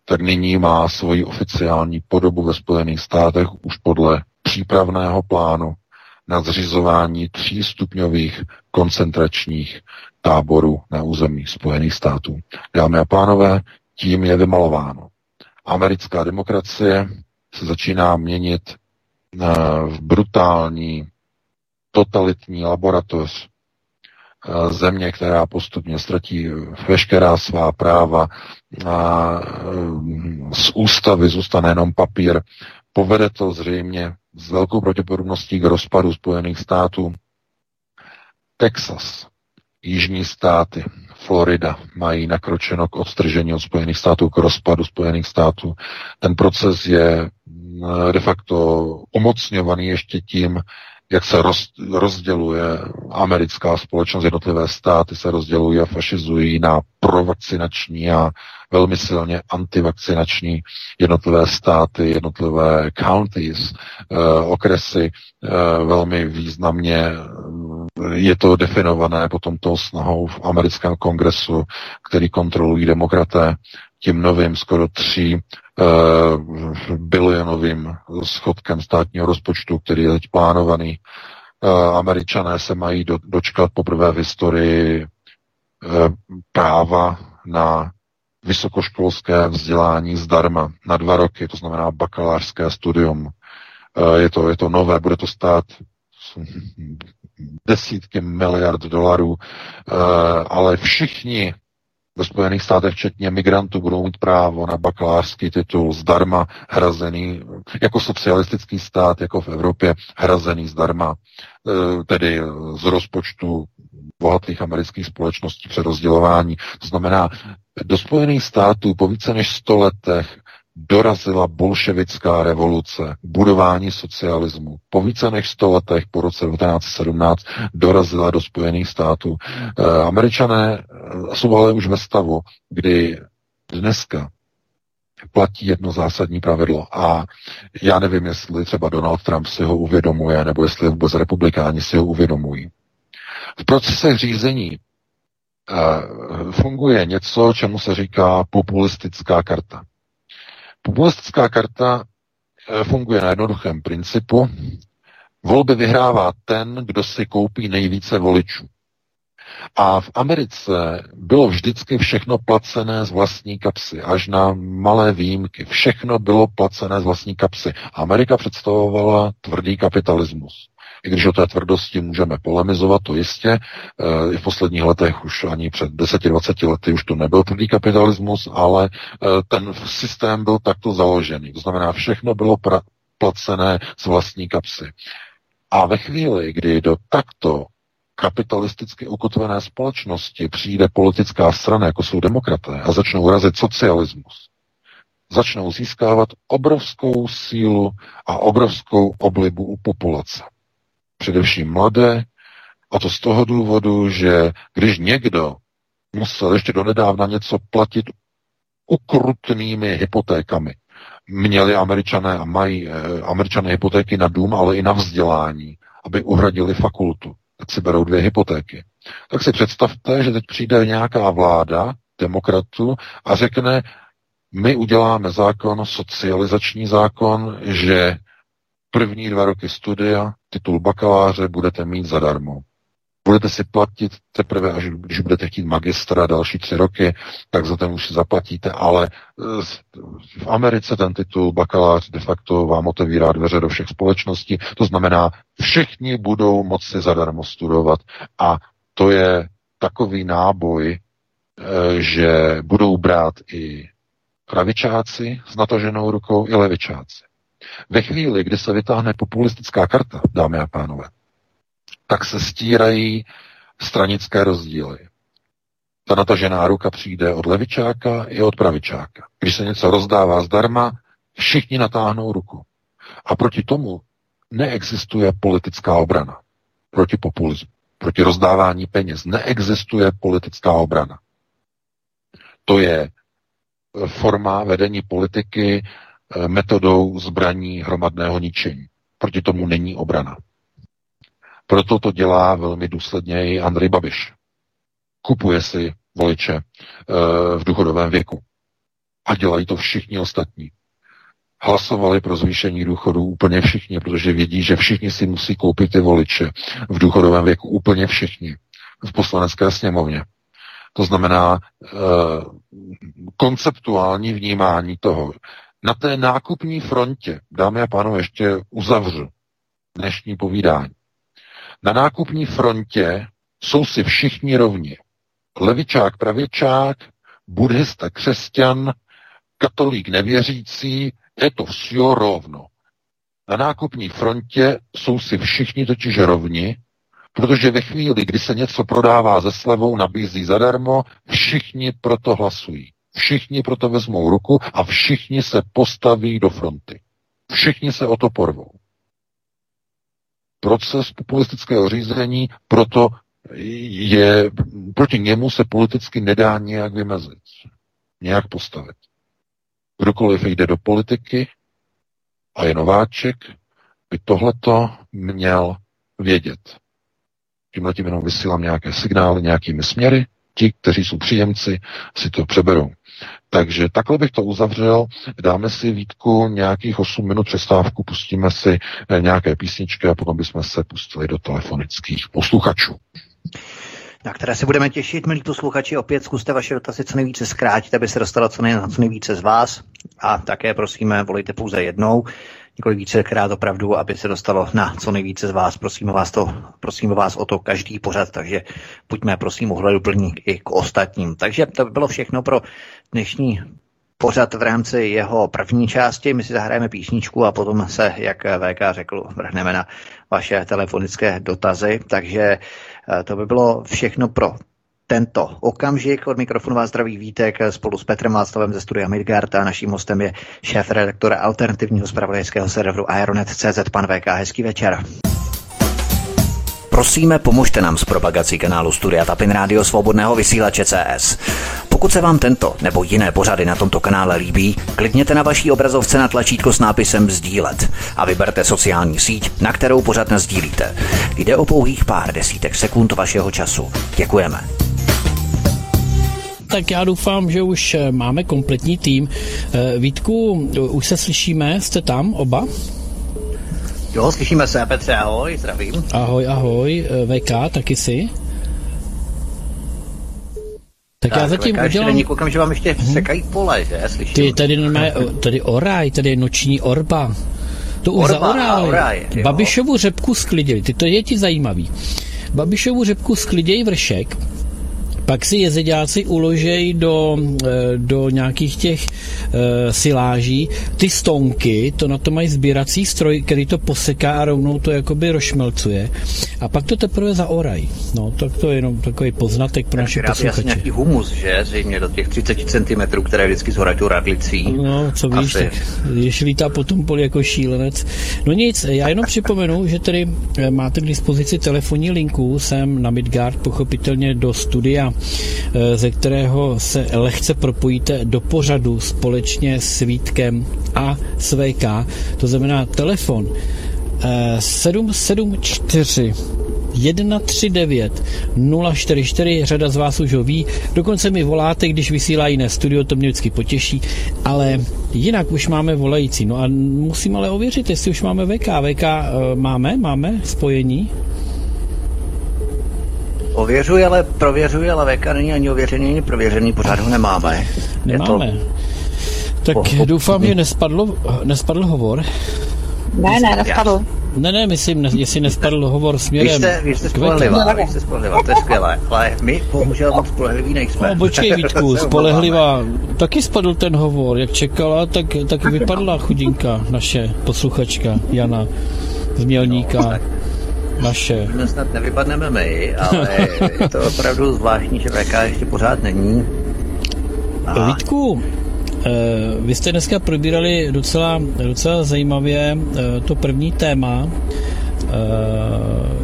tak nyní má svoji oficiální podobu ve Spojených státech už podle přípravného plánu na zřizování třístupňových koncentračních táborů na území Spojených států. Dámy a pánové, tím je vymalováno. Americká demokracie se začíná měnit v brutální, totalitní laboratoř země, která postupně ztratí veškerá svá práva a z ústavy zůstane jenom papír. Povede to zřejmě s velkou pravděpodobností k rozpadu Spojených států. Texas, jižní státy, Florida mají nakročeno k odstržení od Spojených států, k rozpadu Spojených států. Ten proces je mm, de facto umocňovaný ještě tím, jak se roz, rozděluje americká společnost, jednotlivé státy se rozdělují a fašizují na provakcinační a velmi silně antivakcinační jednotlivé státy, jednotlivé counties, eh, okresy, eh, velmi významně eh, je to definované potom tou snahou v americkém kongresu, který kontrolují demokraté, tím novým skoro tří uh, bilionovým schodkem státního rozpočtu, který je teď plánovaný. Uh, Američané se mají do, dočkat poprvé v historii uh, práva na vysokoškolské vzdělání zdarma na dva roky, to znamená bakalářské studium. Je to, je to nové, bude to stát desítky miliard dolarů, ale všichni ve Spojených státech, včetně migrantů, budou mít právo na bakalářský titul zdarma hrazený, jako socialistický stát, jako v Evropě, hrazený zdarma, e, tedy z rozpočtu bohatých amerických společností přerozdělování. To znamená, do Spojených států po více než 100 letech dorazila bolševická revoluce, budování socialismu. Po více než 100 letech, po roce 1917, dorazila do Spojených států. E, američané eh, jsou ale už ve stavu, kdy dneska platí jedno zásadní pravidlo. A já nevím, jestli třeba Donald Trump si ho uvědomuje, nebo jestli vůbec republikáni si ho uvědomují. V procesech řízení funguje něco, čemu se říká populistická karta. Populistická karta eh, funguje na jednoduchém principu. Volby vyhrává ten, kdo si koupí nejvíce voličů. A v Americe bylo vždycky všechno placené z vlastní kapsy, až na malé výjimky. Všechno bylo placené z vlastní kapsy. Amerika představovala tvrdý kapitalismus. I když o té tvrdosti můžeme polemizovat, to jistě. Eh, I v posledních letech už ani před 10-20 lety už to nebyl tvrdý kapitalismus, ale eh, ten systém byl takto založený. To znamená, všechno bylo pra- placené z vlastní kapsy. A ve chvíli, kdy do takto kapitalisticky ukotvené společnosti přijde politická strana, jako jsou demokraté, a začnou razit socialismus, začnou získávat obrovskou sílu a obrovskou oblibu u populace. Především mladé, a to z toho důvodu, že když někdo musel ještě donedávna něco platit ukrutnými hypotékami, měli američané a mají e, američané hypotéky na dům, ale i na vzdělání, aby uhradili fakultu. Tak si berou dvě hypotéky. Tak si představte, že teď přijde nějaká vláda demokratů a řekne, my uděláme zákon, socializační zákon, že první dva roky studia, titul bakaláře budete mít zadarmo. Budete si platit teprve, až když budete chtít magistra další tři roky, tak za ten už zaplatíte, ale eh, v Americe ten titul bakalář de facto vám otevírá dveře do všech společností. To znamená, všichni budou moci zadarmo studovat a to je takový náboj, eh, že budou brát i pravičáci s nataženou rukou i levičáci. Ve chvíli, kdy se vytáhne populistická karta, dámy a pánové, tak se stírají stranické rozdíly. Ta natažená ruka přijde od levičáka i od pravičáka. Když se něco rozdává zdarma, všichni natáhnou ruku. A proti tomu neexistuje politická obrana. Proti populismu. Proti rozdávání peněz neexistuje politická obrana. To je forma vedení politiky metodou zbraní hromadného ničení. Proti tomu není obrana. Proto to dělá velmi důsledně i Andrej Babiš. Kupuje si voliče e, v důchodovém věku. A dělají to všichni ostatní. Hlasovali pro zvýšení důchodů úplně všichni, protože vědí, že všichni si musí koupit ty voliče v důchodovém věku. Úplně všichni. V poslanecké sněmovně. To znamená e, konceptuální vnímání toho. Na té nákupní frontě, dámy a pánové, ještě uzavřu dnešní povídání. Na nákupní frontě jsou si všichni rovni. Levičák, pravičák, buddhista, křesťan, katolík, nevěřící, je to vše rovno. Na nákupní frontě jsou si všichni totiž rovni, protože ve chvíli, kdy se něco prodává ze slevou, nabízí zadarmo, všichni proto hlasují. Všichni proto vezmou ruku a všichni se postaví do fronty. Všichni se o to porvou proces populistického řízení, proto je, proti němu se politicky nedá nějak vymezit, nějak postavit. Kdokoliv jde do politiky a je nováček, by tohleto měl vědět. Tímhle tím jenom vysílám nějaké signály nějakými směry, ti, kteří jsou příjemci, si to přeberou. Takže takhle bych to uzavřel. Dáme si Vítku nějakých 8 minut přestávku, pustíme si eh, nějaké písničky a potom bychom se pustili do telefonických posluchačů. Na které se budeme těšit, milí posluchači. Opět zkuste vaše dotazy co nejvíce zkrátit, aby se dostalo co, nej, co nejvíce z vás. A také prosíme, volejte pouze jednou několik vícekrát opravdu, aby se dostalo na co nejvíce z vás. Prosím vás, to, prosím vás o to každý pořad, takže buďme prosím ohleduplní i k ostatním. Takže to by bylo všechno pro dnešní pořad v rámci jeho první části. My si zahrajeme písničku a potom se, jak VK řekl, vrhneme na vaše telefonické dotazy. Takže eh, to by bylo všechno pro tento okamžik. Od mikrofonu vás zdraví Vítek spolu s Petrem Václavem ze studia Midgard a naším hostem je šéf redaktora alternativního zpravodajského serveru Aeronet.cz, pan VK. Hezký večer. Prosíme, pomožte nám s propagací kanálu Studia Tapin Rádio Svobodného vysílače CS. Pokud se vám tento nebo jiné pořady na tomto kanále líbí, klikněte na vaší obrazovce na tlačítko s nápisem Sdílet a vyberte sociální síť, na kterou pořad sdílíte. Jde o pouhých pár desítek sekund vašeho času. Děkujeme tak já doufám, že už eh, máme kompletní tým. Eh, Vítku, už se slyšíme, jste tam oba? Jo, slyšíme se, Petře, ahoj, zdravím. Ahoj, ahoj, eh, VK, taky si? Tak, tak já zatím VK udělám... Koukám, že vám ještě hmm. sekají pole, že? Slyším. Ty, tady, máme, tady oraj, tady je noční orba. To už zaorali. Babišovu řepku sklidili, ty to je ti zajímavý. Babišovu řepku skliděj vršek, pak si jezeďáci uložejí do, eh, do nějakých těch e, siláží. Ty stonky, to na to mají sběrací stroj, který to poseká a rovnou to jakoby rošmelcuje. A pak to teprve zaorají. No, tak to je jenom takový poznatek pro naše posluchače. nějaký humus, že? Zřejmě do těch 30 cm, které vždycky zhorají tu radlicí. No, co víš, Asi. tak když lítá po tom poli jako šílenec. No nic, já jenom připomenu, že tedy eh, máte k dispozici telefonní linku sem na Midgard, pochopitelně do studia, eh, ze kterého se lehce propojíte do pořadu společně s Vítkem a s VK. To znamená telefon 774 139 044, řada z vás už ho ví, dokonce mi voláte, když vysílá jiné studio, to mě vždycky potěší, ale jinak už máme volající, no a musím ale ověřit, jestli už máme VK. VK eh, máme, máme spojení? Ověřuji, ale prověřuji, ale VK není ani ověřený, ani prověřený, pořád ho nemáme. Nemáme. To... Tak oh, doufám, že nespadl, nespadl hovor. Ne, ne, nespadl. Ne, ne, myslím, ne, jestli nespadl hovor směrem. Vy jste, vy jste spolehlivá, vy jste spolehlivá, to je skvělé, ale my bohužel moc spolehliví nejsme. No, počkej, Vítku, spolehlivá, taky spadl ten hovor, jak čekala, tak, tak vypadla chudinka naše posluchačka Jana z Mělníka. No, naše. My snad nevypadneme my, ale je to opravdu zvláštní, že VK ještě pořád není. A... Vítku, vy jste dneska probírali docela, docela zajímavě eh, to první téma. Eh,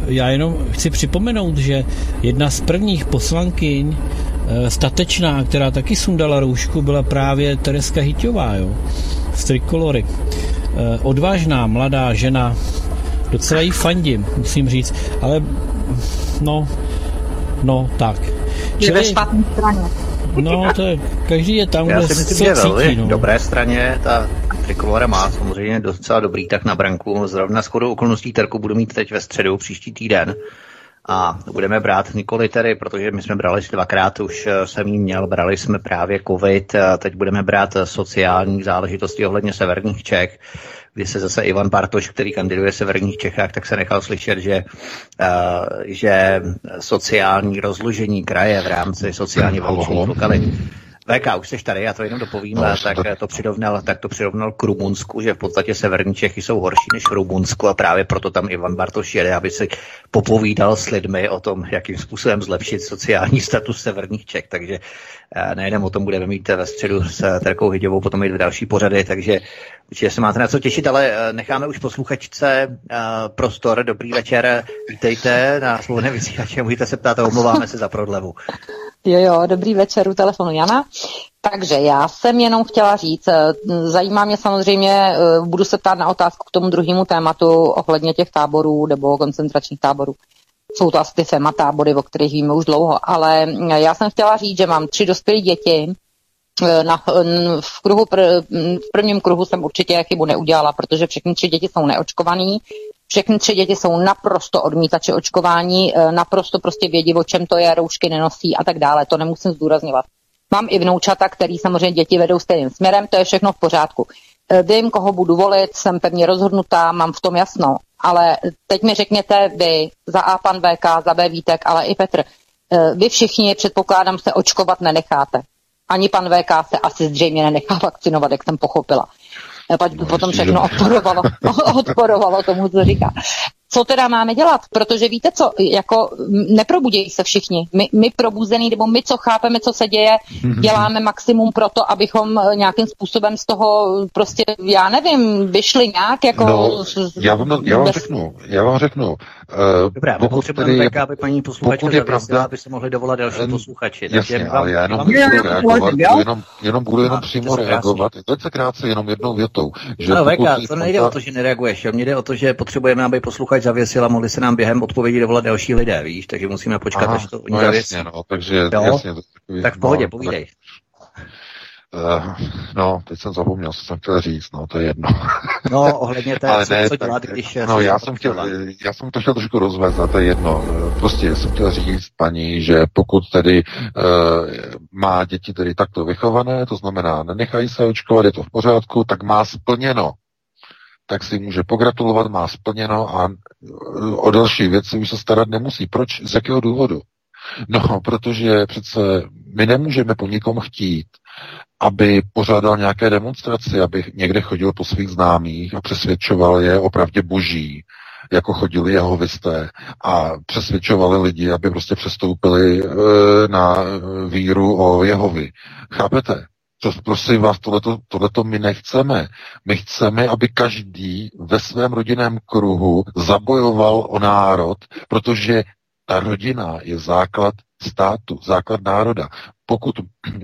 já jenom chci připomenout, že jedna z prvních poslankyň statečná, která taky sundala roušku, byla právě Tereska Hyťová, jo, z Trikolory. Odvážná, mladá žena, docela jí fandím, musím říct, ale no, no tak. Čili, je ve špatné straně. No, to je, každý je tam, Já kde si myslím, že cítí, no. dobré straně ta trikolora má samozřejmě docela dobrý tak na branku. Zrovna shodou okolností Terku budu mít teď ve středu příští týden. A budeme brát nikoli tedy, protože my jsme brali dvakrát, už eh, jsem jí měl, brali jsme právě covid, teď budeme brát sociální záležitosti ohledně severních Čech kdy se zase Ivan Bartoš, který kandiduje v severních Čechách, tak se nechal slyšet, že, uh, že sociální rozložení kraje v rámci sociálně vyloučených lokalit VK, už jsi tady, já to jenom dopovím, no, tak to přirovnal, tak to přirovnal k Rumunsku, že v podstatě severní Čechy jsou horší než Rumunsko a právě proto tam Ivan Bartoš jede, aby si popovídal s lidmi o tom, jakým způsobem zlepšit sociální status severních Čech. Takže eh, nejenom o tom budeme mít ve středu s Terkou Hyďovou, potom i další pořady, takže určitě se máte na co těšit, ale eh, necháme už posluchačce eh, prostor. Dobrý večer, vítejte na svobodné vysílače, můžete se ptát a omlouváme se za prodlevu. Jo, jo, dobrý večer u telefonu Jana. Takže já jsem jenom chtěla říct, eh, zajímá mě samozřejmě, eh, budu se ptát na otázku k tomu druhému tématu ohledně těch táborů nebo koncentračních táborů. Jsou to asi ty tábory, o kterých víme už dlouho, ale já jsem chtěla říct, že mám tři dospělé děti, eh, na, v, kruhu, v prvním kruhu jsem určitě chybu neudělala, protože všechny tři děti jsou neočkovaný všechny tři děti jsou naprosto odmítači očkování, e, naprosto prostě vědí, o čem to je, roušky nenosí a tak dále. To nemusím zdůrazňovat. Mám i vnoučata, který samozřejmě děti vedou stejným směrem, to je všechno v pořádku. E, vím, koho budu volit, jsem pevně rozhodnutá, mám v tom jasno. Ale teď mi řekněte vy, za A pan VK, za B Vítek, ale i Petr, e, vy všichni, předpokládám, se očkovat nenecháte. Ani pan VK se asi zřejmě nenechá vakcinovat, jak jsem pochopila. Pak no, potom všechno odporovalo, odporovalo tomu, co říká co teda máme dělat, protože víte co, jako neprobudějí se všichni. My, my probuzený, nebo my, co chápeme, co se děje, děláme maximum pro to, abychom eh, nějakým způsobem z toho prostě, já nevím, vyšli nějak jako... No, já, vám, já vám bez... řeknu, já vám řeknu. Uh, Dobrá, pokud potřebujeme tedy, aby paní posluchačka je pravda, aby se mohli dovolat další posluchači. Jasně, vám, ale já jenom budu reagovat, jenom, jenom budu jenom přímo reagovat. Velice krátce, jenom jednou větou. Že no, Veka, to nejde o to, že nereaguješ, mně jde o to, že potřebujeme, aby posluchač posluchač zavěsil a mohli se nám během odpovědi dovolat další lidé, víš, takže musíme počkat, Aha, až to oni no zavěsí. Jasně, no, takže jo? jasně, to takový, tak v pohodě, no, povídej. Tak, Uh, no, teď jsem zapomněl, co jsem chtěl říct, no, to je jedno. No, ohledně té, Ale co, ne, co dělat, tak, když... No, já jsem, chtěl, já jsem to chtěl trošku rozvést, a to je jedno. Prostě jsem chtěl říct paní, že pokud tedy uh, má děti tedy takto vychované, to znamená, nenechají se očkovat, je to v pořádku, tak má splněno tak si může pogratulovat, má splněno a o další věci už se starat nemusí. Proč? Z jakého důvodu? No, protože přece my nemůžeme po nikom chtít, aby pořádal nějaké demonstrace, aby někde chodil po svých známých a přesvědčoval je o pravdě boží, jako chodili jeho visté a přesvědčovali lidi, aby prostě přestoupili e, na víru o Jehovi. Chápete? To prosím vás, tohleto, tohleto my nechceme. My chceme, aby každý ve svém rodinném kruhu zabojoval o národ, protože ta rodina je základ státu, základ národa. Pokud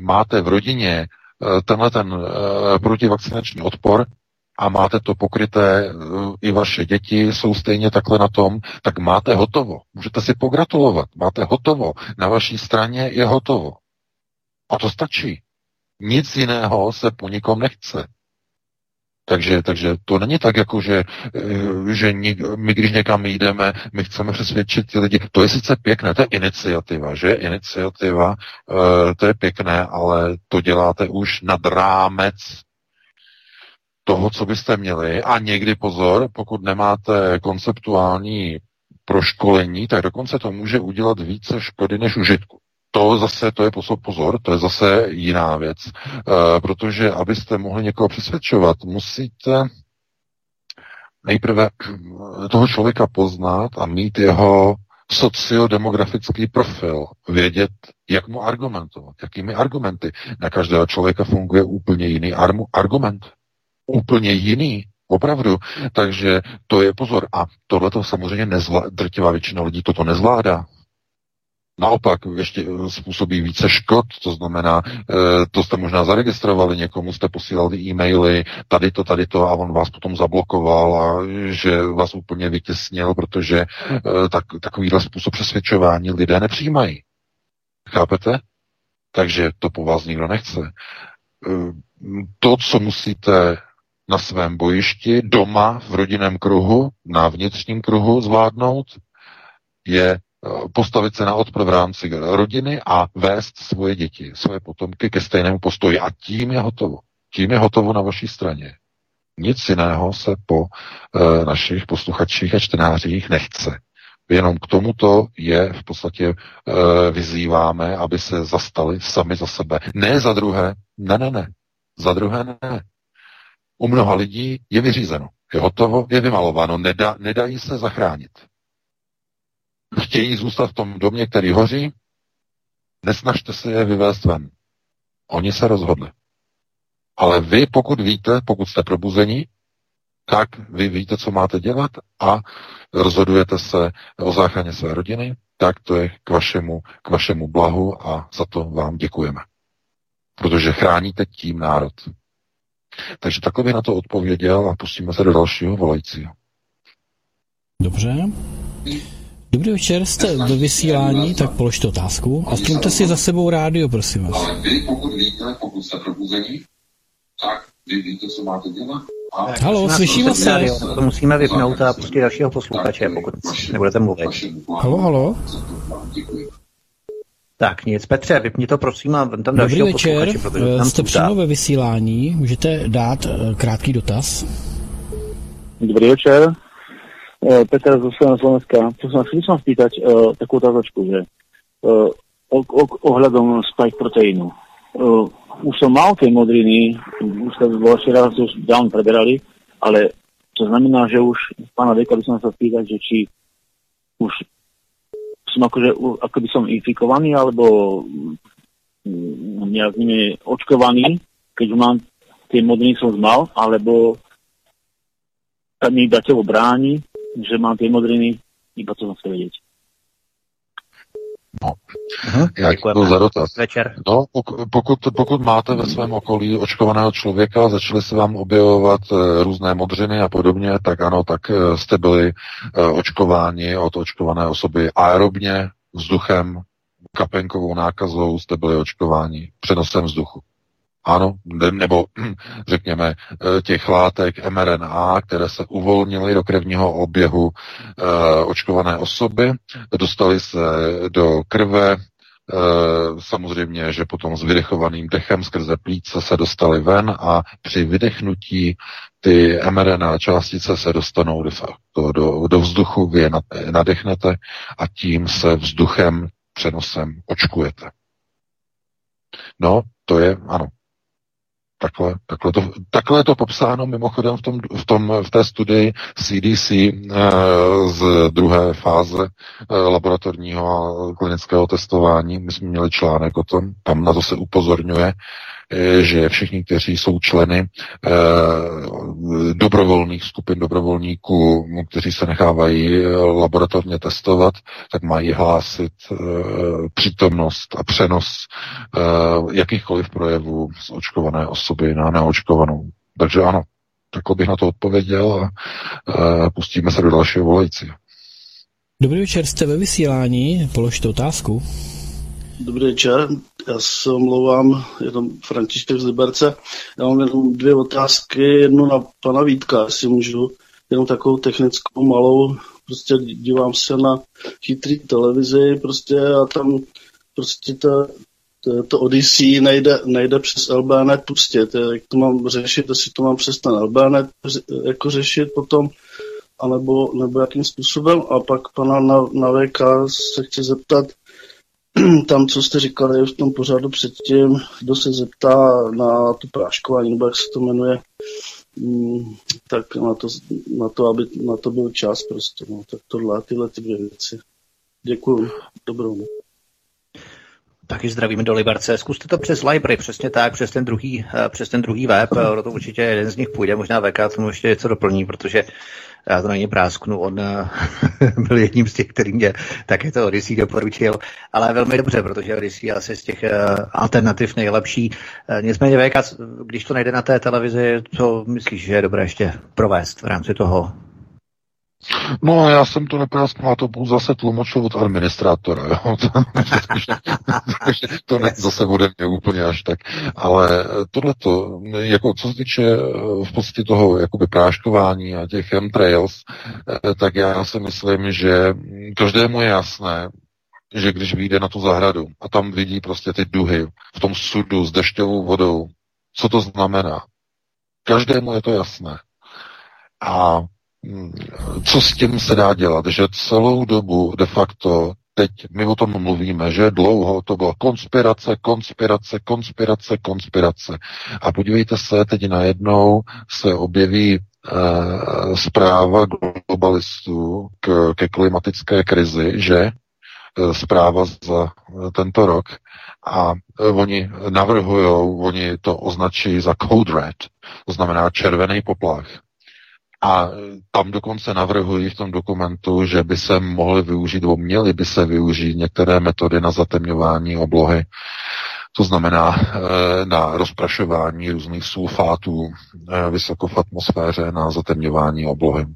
máte v rodině eh, tenhle ten eh, protivakcinační odpor, a máte to pokryté, eh, i vaše děti jsou stejně takhle na tom, tak máte hotovo. Můžete si pogratulovat. Máte hotovo. Na vaší straně je hotovo. A to stačí. Nic jiného se po nikom nechce. Takže, takže to není tak, jako že, eh, že my, když někam jdeme, my chceme přesvědčit ty lidi. To je sice pěkné, to je iniciativa, že? Iniciativa, eh, to je pěkné, ale to děláte už nad rámec toho, co byste měli. A někdy pozor, pokud nemáte konceptuální proškolení, tak dokonce to může udělat více škody než užitku. To zase, to je pozor, to je zase jiná věc, e, protože abyste mohli někoho přesvědčovat, musíte nejprve toho člověka poznat a mít jeho sociodemografický profil, vědět, jak mu argumentovat, jakými argumenty. Na každého člověka funguje úplně jiný argument úplně jiný. Opravdu. Takže to je pozor. A tohle to samozřejmě nezvládá, drtivá většina lidí toto nezvládá. Naopak ještě eh, způsobí více škod, to znamená, eh, to jste možná zaregistrovali, někomu jste posílali e-maily, tady to, tady to, a on vás potom zablokoval a že vás úplně vytěsnil, protože eh, tak, takovýhle způsob přesvědčování lidé nepřijímají. Chápete? Takže to po vás nikdo nechce. To, co musíte na svém bojišti, doma, v rodinném kruhu, na vnitřním kruhu zvládnout, je postavit se na odpor v rámci rodiny a vést svoje děti, svoje potomky ke stejnému postoji. A tím je hotovo. Tím je hotovo na vaší straně. Nic jiného se po e, našich posluchačích a čtenářích nechce. Jenom k tomuto je v podstatě e, vyzýváme, aby se zastali sami za sebe. Ne za druhé, ne, ne, ne. Za druhé ne u mnoha lidí je vyřízeno. Je hotovo, je vymalováno, nedá, nedají se zachránit. Chtějí zůstat v tom domě, který hoří, nesnažte se je vyvést ven. Oni se rozhodli. Ale vy, pokud víte, pokud jste probuzení, tak vy víte, co máte dělat a rozhodujete se o záchraně své rodiny, tak to je k vašemu, k vašemu blahu a za to vám děkujeme. Protože chráníte tím národ. Takže bych na to odpověděl a pustíme se do dalšího volajícího. Dobře. Dobrý večer, jste ve vysílání, tak položte otázku a strumte si za sebou rádio, prosím vás. Ale vy, pokud víte, pokud jste probuzení, tak vy víte, co máte dělat. Halo, slyšíme se. Radio, to musíme vypnout a pustit dalšího posluchače, pokud nebudete mluvit. Halo, halo. Tak nic, Petře, vypni to prosím a tam Dobrý dalšího večer, tam jste přímo ve vysílání, můžete dát eh, krátký dotaz. Dobrý večer. E, Peter zo Slovena Slovenska. Chcel som spýtať e, takú otázočku, že ohľadom spike proteínu. E, už som mal tie modriny, už sa vo raz už dávno preberali, ale to znamená, že už pána Deka by som sa spýtať, že či už som akože, ako by som infikovaný, alebo mm, nejak nimi očkovaný, keď mám tie modriny som mal, alebo sa mi iba telo bráni, že mám tie modriny, iba to som chcel vedieť. Mhm, Já děkuji za dotaz. Večer. No, pok- pokud, pokud máte ve svém okolí očkovaného člověka, začaly se vám objevovat e, různé modřiny a podobně, tak ano, tak e, jste byli e, očkováni od očkované osoby aerobně, vzduchem, kapenkovou nákazou, jste byli očkováni přenosem vzduchu. Ano, ne- nebo řekněme e, těch látek mRNA, které se uvolnily do krevního oběhu e, očkované osoby, dostali se do krve, e, samozřejmě, že potom s vydechovaným dechem skrze plíce se dostali ven a při vydechnutí ty mRNA částice se dostanou do, do, do, do vzduchu, vy je nad- nadechnete a tím se vzduchem přenosem očkujete. No, to je, ano, Takhle, takhle, to, takhle je to popsáno mimochodem v, tom, v, tom, v té studii CDC e, z druhé fáze e, laboratorního a klinického testování. My jsme měli článek o tom, tam na to se upozorňuje, Eh, že všichni, kteří jsou členy eh, dobrovolných skupin dobrovolníků, kteří se nechávají eh, laboratorně testovat, tak mají hlásit přítomnost a přenos jakýchkoliv projevů z očkované osoby na neočkovanou. Takže ano, takhle bych na to odpověděl a pustíme se do dalšího volající. Dobrý večer, jste ve vysílání, položte otázku. Dobrý večer, já se omlouvám, je tam František z Liberce. Já mám jenom dvě otázky, jednu na pana Vítka, jestli můžu, jenom takovou technickou malou, prostě dívám se na chytrý televizi prostě a tam prostě ta, to, to Odyssey nejde, nejde přes LBNet pustit, jak to mám řešit, jestli to mám přes ten LBNet jako řešit potom, anebo, nebo jakým způsobem. A pak pana na, na VK se chci zeptat, tam, co jste říkali v tom pořadu předtím, kdo se zeptá na tu práškování, nebo jak se to jmenuje, mm, tak na to, na to, aby na to byl čas prostě. No. Tak tohle, tyhle ty dvě věci. Děkuju. Dobrou. Taky zdravíme do Liberce. Zkuste to přes Library, přesně tak, přes ten druhý, eh, přes ten druhý web. Ono to určitě jeden z nich půjde, možná VK tomu ještě něco doplní, protože já to na ně prásknu, on eh, byl jedním z těch, který mě také to Odyssey doporučil, ale velmi dobře, protože Odyssey je asi z těch eh, alternativ nejlepší. Nicméně VK, když to nejde na té televizi, co myslíš, že je dobré ještě provést v rámci toho No, já jsem to neprásknul, to budu zase tlumočil od administrátora, jo. to ne, zase bude mě úplně až tak. Ale tohleto, jako co se týče v podstatě toho jakoby práškování a těch chemtrails, tak já si myslím, že každému je jasné, že když vyjde na tu zahradu a tam vidí prostě ty duhy v tom sudu s dešťovou vodou, co to znamená? Každému je to jasné. A co s tím se dá dělat? Že celou dobu de facto teď my o tom mluvíme, že dlouho to bylo konspirace, konspirace, konspirace, konspirace. A podívejte se, teď najednou se objeví e, zpráva globalistů k, ke klimatické krizi, že e, zpráva za tento rok a oni navrhují, oni to označí za code red, to znamená červený poplach. A tam dokonce navrhují v tom dokumentu, že by se mohly využít, nebo měly by se využít některé metody na zatemňování oblohy. To znamená eh, na rozprašování různých sulfátů eh, vysoko v atmosféře na zatemňování oblohy.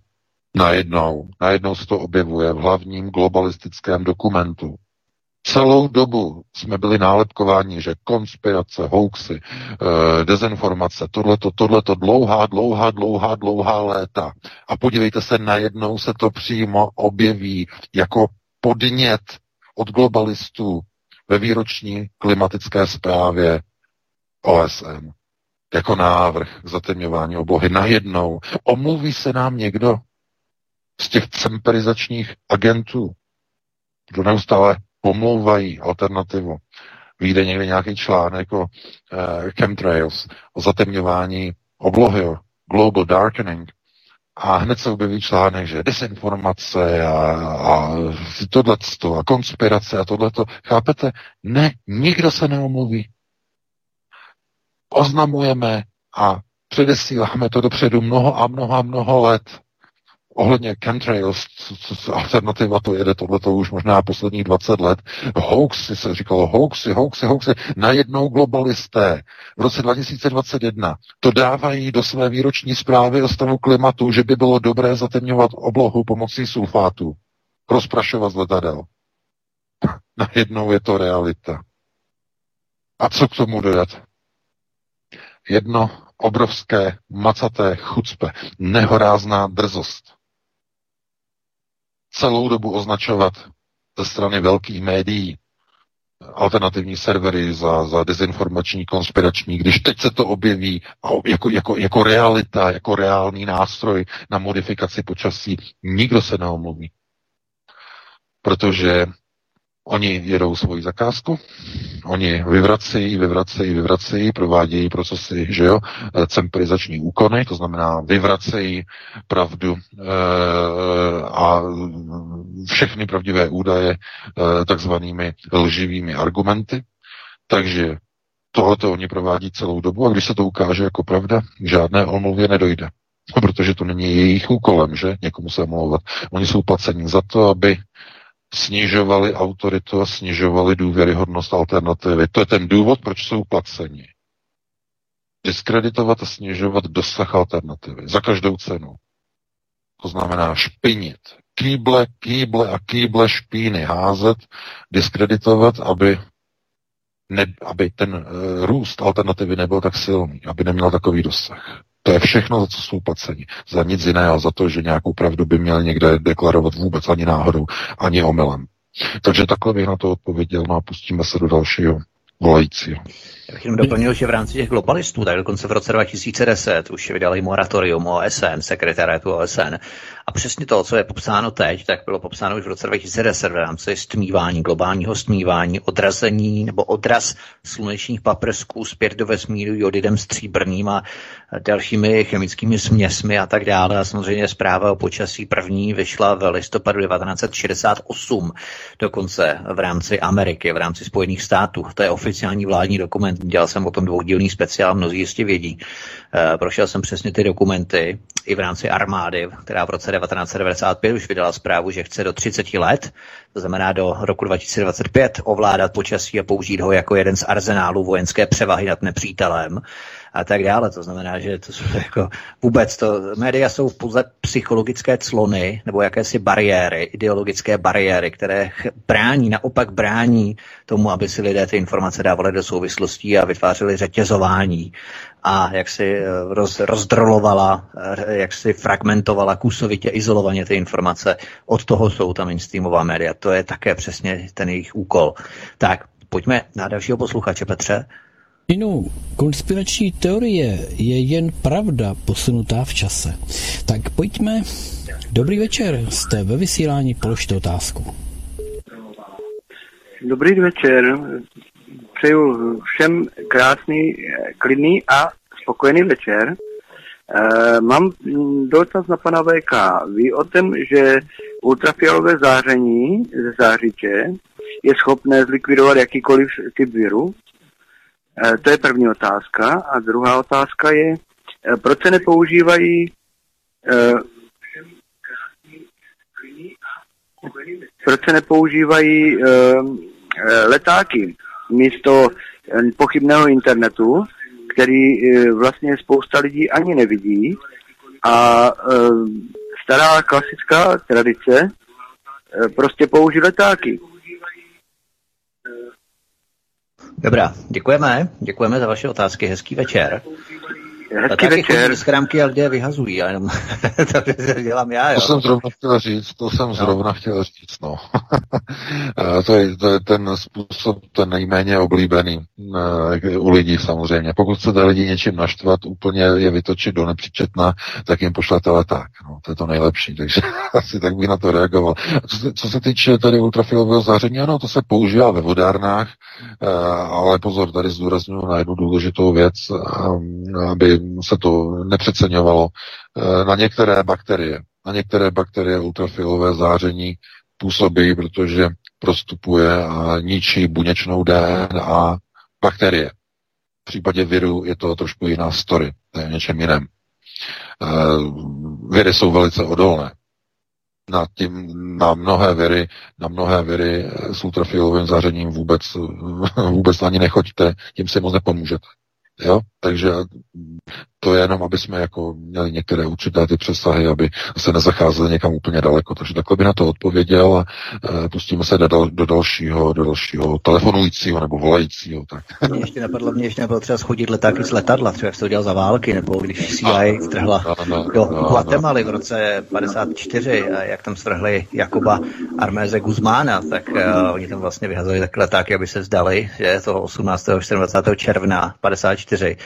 Najednou, najednou se to objevuje v hlavním globalistickém dokumentu Celou dobu jsme byli nálepkováni, že konspirace, hoaxy, e, dezinformace, tohleto, tohleto, dlouhá, dlouhá, dlouhá, dlouhá léta. A podívejte se, najednou se to přímo objeví jako podnět od globalistů ve výroční klimatické zprávě OSN. Jako návrh zatemňování oblohy. Najednou omluví se nám někdo z těch cemperizačních agentů, kdo neustále pomlouvají alternativu. Vyjde někde nějaký článek o uh, chemtrails, o zatemňování oblohy, o global darkening, a hned se objeví článek, že desinformace a, a tohleto a konspirace a tohleto. Chápete? Ne, nikdo se neomluví. Oznamujeme a předesíláme to dopředu mnoho a mnoho a mnoho let ohledně chemtrails, alternativa to jede, tohle to už možná posledních 20 let, hoaxy se říkalo, hoaxy, hoaxy, hoaxy, najednou globalisté v roce 2021 to dávají do své výroční zprávy o stavu klimatu, že by bylo dobré zatemňovat oblohu pomocí sulfátu, rozprašovat z letadel. najednou je to realita. A co k tomu dodat? Jedno obrovské macaté chucpe, nehorázná drzost celou dobu označovat ze strany velkých médií alternativní servery za, za dezinformační, konspirační, když teď se to objeví jako, jako, jako realita, jako reálný nástroj na modifikaci počasí, nikdo se neomluví. Protože Oni jedou svoji zakázku, oni vyvracejí, vyvracejí, vyvracejí, provádějí procesy, že jo, cemperizační úkony, to znamená vyvracejí pravdu e, a všechny pravdivé údaje e, takzvanými lživými argumenty. Takže tohleto oni provádí celou dobu a když se to ukáže jako pravda, k žádné omluvě nedojde. Protože to není jejich úkolem, že? Někomu se omlouvat. Oni jsou placení za to, aby snižovali autoritu a snižovali důvěryhodnost alternativy. To je ten důvod, proč jsou placeni. Diskreditovat a snižovat dosah alternativy za každou cenu. To znamená špinit. Kýble, kýble a kýble špíny házet, diskreditovat, aby, ne, aby ten uh, růst alternativy nebyl tak silný, aby neměl takový dosah. To je všechno, za co jsou placeni. Za nic jiného, za to, že nějakou pravdu by měl někde deklarovat vůbec ani náhodou, ani omylem. Takže takhle bych na to odpověděl, no a pustíme se do dalšího volajícího. Já bych jenom doplnil, že v rámci těch globalistů, tak dokonce v roce 2010 už vydali moratorium OSN, sekretariátu OSN. A přesně to, co je popsáno teď, tak bylo popsáno už v roce 2010 v rámci stmívání, globálního stmívání, odrazení nebo odraz slunečních paprsků zpět do vesmíru jodidem stříbrným a dalšími chemickými směsmi a tak dále. A samozřejmě zpráva o počasí první vyšla v listopadu 1968, dokonce v rámci Ameriky, v rámci Spojených států. To je oficiální vládní dokument dělal jsem o tom dvoudílný speciál, mnozí jistě vědí. E, prošel jsem přesně ty dokumenty i v rámci armády, která v roce 1995 už vydala zprávu, že chce do 30 let, to znamená do roku 2025, ovládat počasí a použít ho jako jeden z arzenálů vojenské převahy nad nepřítelem a tak dále. To znamená, že to jsou jako vůbec to, média jsou pouze psychologické clony nebo jakési bariéry, ideologické bariéry, které brání, naopak brání tomu, aby si lidé ty informace dávali do souvislostí a vytvářeli řetězování a jak si eh, roz, rozdrolovala, eh, jak si fragmentovala kusovitě, izolovaně ty informace. Od toho jsou ta mainstreamová média. To je také přesně ten jejich úkol. Tak, pojďme na dalšího posluchače, Petře. Inu, konspirační teorie je jen pravda posunutá v čase. Tak pojďme. Dobrý večer, jste ve vysílání, položte otázku. Dobrý večer, přeju všem krásný, klidný a spokojený večer. E, mám dotaz na pana VK. Ví o tom, že ultrafialové záření ze zářiče je schopné zlikvidovat jakýkoliv typ viru? Eh, to je první otázka. A druhá otázka je, eh, proč se nepoužívají eh, proč se nepoužívají letáky místo pochybného internetu, který vlastně spousta lidí ani nevidí a stará klasická tradice prostě použít letáky. Dobrá, děkujeme. Děkujeme za vaše otázky. Hezký večer. Hezký taky večer. z krámky a lidé vyhazují, já jenom to dělám já. Jo. To jsem zrovna chtěl říct, to jsem no. zrovna chtěl říct, no. to, je, to je ten způsob, ten nejméně oblíbený uh, u lidí samozřejmě. Pokud chcete lidi něčím naštvat, úplně je vytočit do nepříčetna, tak jim pošlete leták. No, to je to nejlepší, takže asi tak bych na to reagoval. Co se, co se týče tady ultrafilového záření, ano, to se používá ve vodárnách, uh, ale pozor, tady zdůraznuju na jednu důležitou věc, um, aby se to nepřeceňovalo. Eh, na některé bakterie, na některé bakterie ultrafilové záření působí, protože prostupuje a ničí buněčnou DNA bakterie. V případě viru je to trošku jiná story, to je něčem jiném. Uh, viry jsou velice odolné. Na, tím, na mnohé viry, na mnohé viry s ultrafilovým zářením vůbec, vůbec ani nechoďte, tím si moc nepomůžete. Jo? Takže to je jenom, aby jsme jako měli některé určité ty přesahy, aby se nezacházeli někam úplně daleko. Takže takhle by na to odpověděl a e, pustíme se do, do, dalšího, do dalšího telefonujícího nebo volajícího. Tak. Mě ještě napadlo, mě ještě nebylo třeba schodit letáky z letadla, třeba jak se to dělal za války, nebo když CIA strhla do Guatemaly v roce 54, a jak tam strhli Jakoba Arméze Guzmána, tak uh, oni tam vlastně vyhazovali tak letáky, aby se zdali, že toho 18. 24. června 54,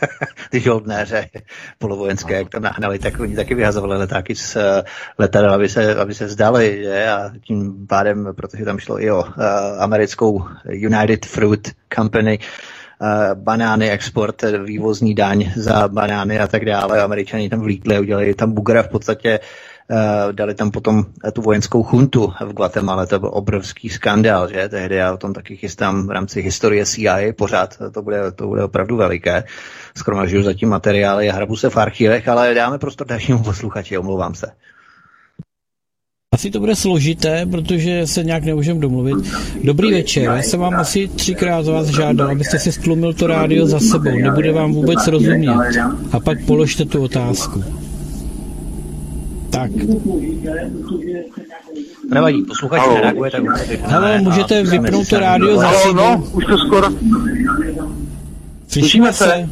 když ho scénáře polovojenské, jak to nahnali, tak oni taky vyhazovali letáky z eh, letadel, aby se, aby se vzdali, že? a tím pádem, protože tam šlo i o uh, americkou United Fruit Company, uh, banány, export, vývozní daň za banány a tak dále. Američani tam vlítli a udělali tam bugra v podstatě Uh, dali tam potom tu vojenskou chuntu v Guatemala, to byl obrovský skandál, že tehdy já o tom taky chystám v rámci historie CIA, pořád to bude, to bude opravdu veliké. Skromažuju zatím materiály a hrabu se v archivech, ale dáme prostor dalšímu posluchači, omlouvám se. Asi to bude složité, protože se nějak nemůžeme domluvit. Dobrý večer, já jsem vám asi třikrát z vás žádal, abyste si stlumil to rádio za sebou, nebude vám vůbec rozumět. A pak položte tu otázku. Tak. Nevadí, posluchač nereaguje, tak Hele, můžete vypnout to rádio za Halo, sebou. no, už to skoro. Slyšíme se?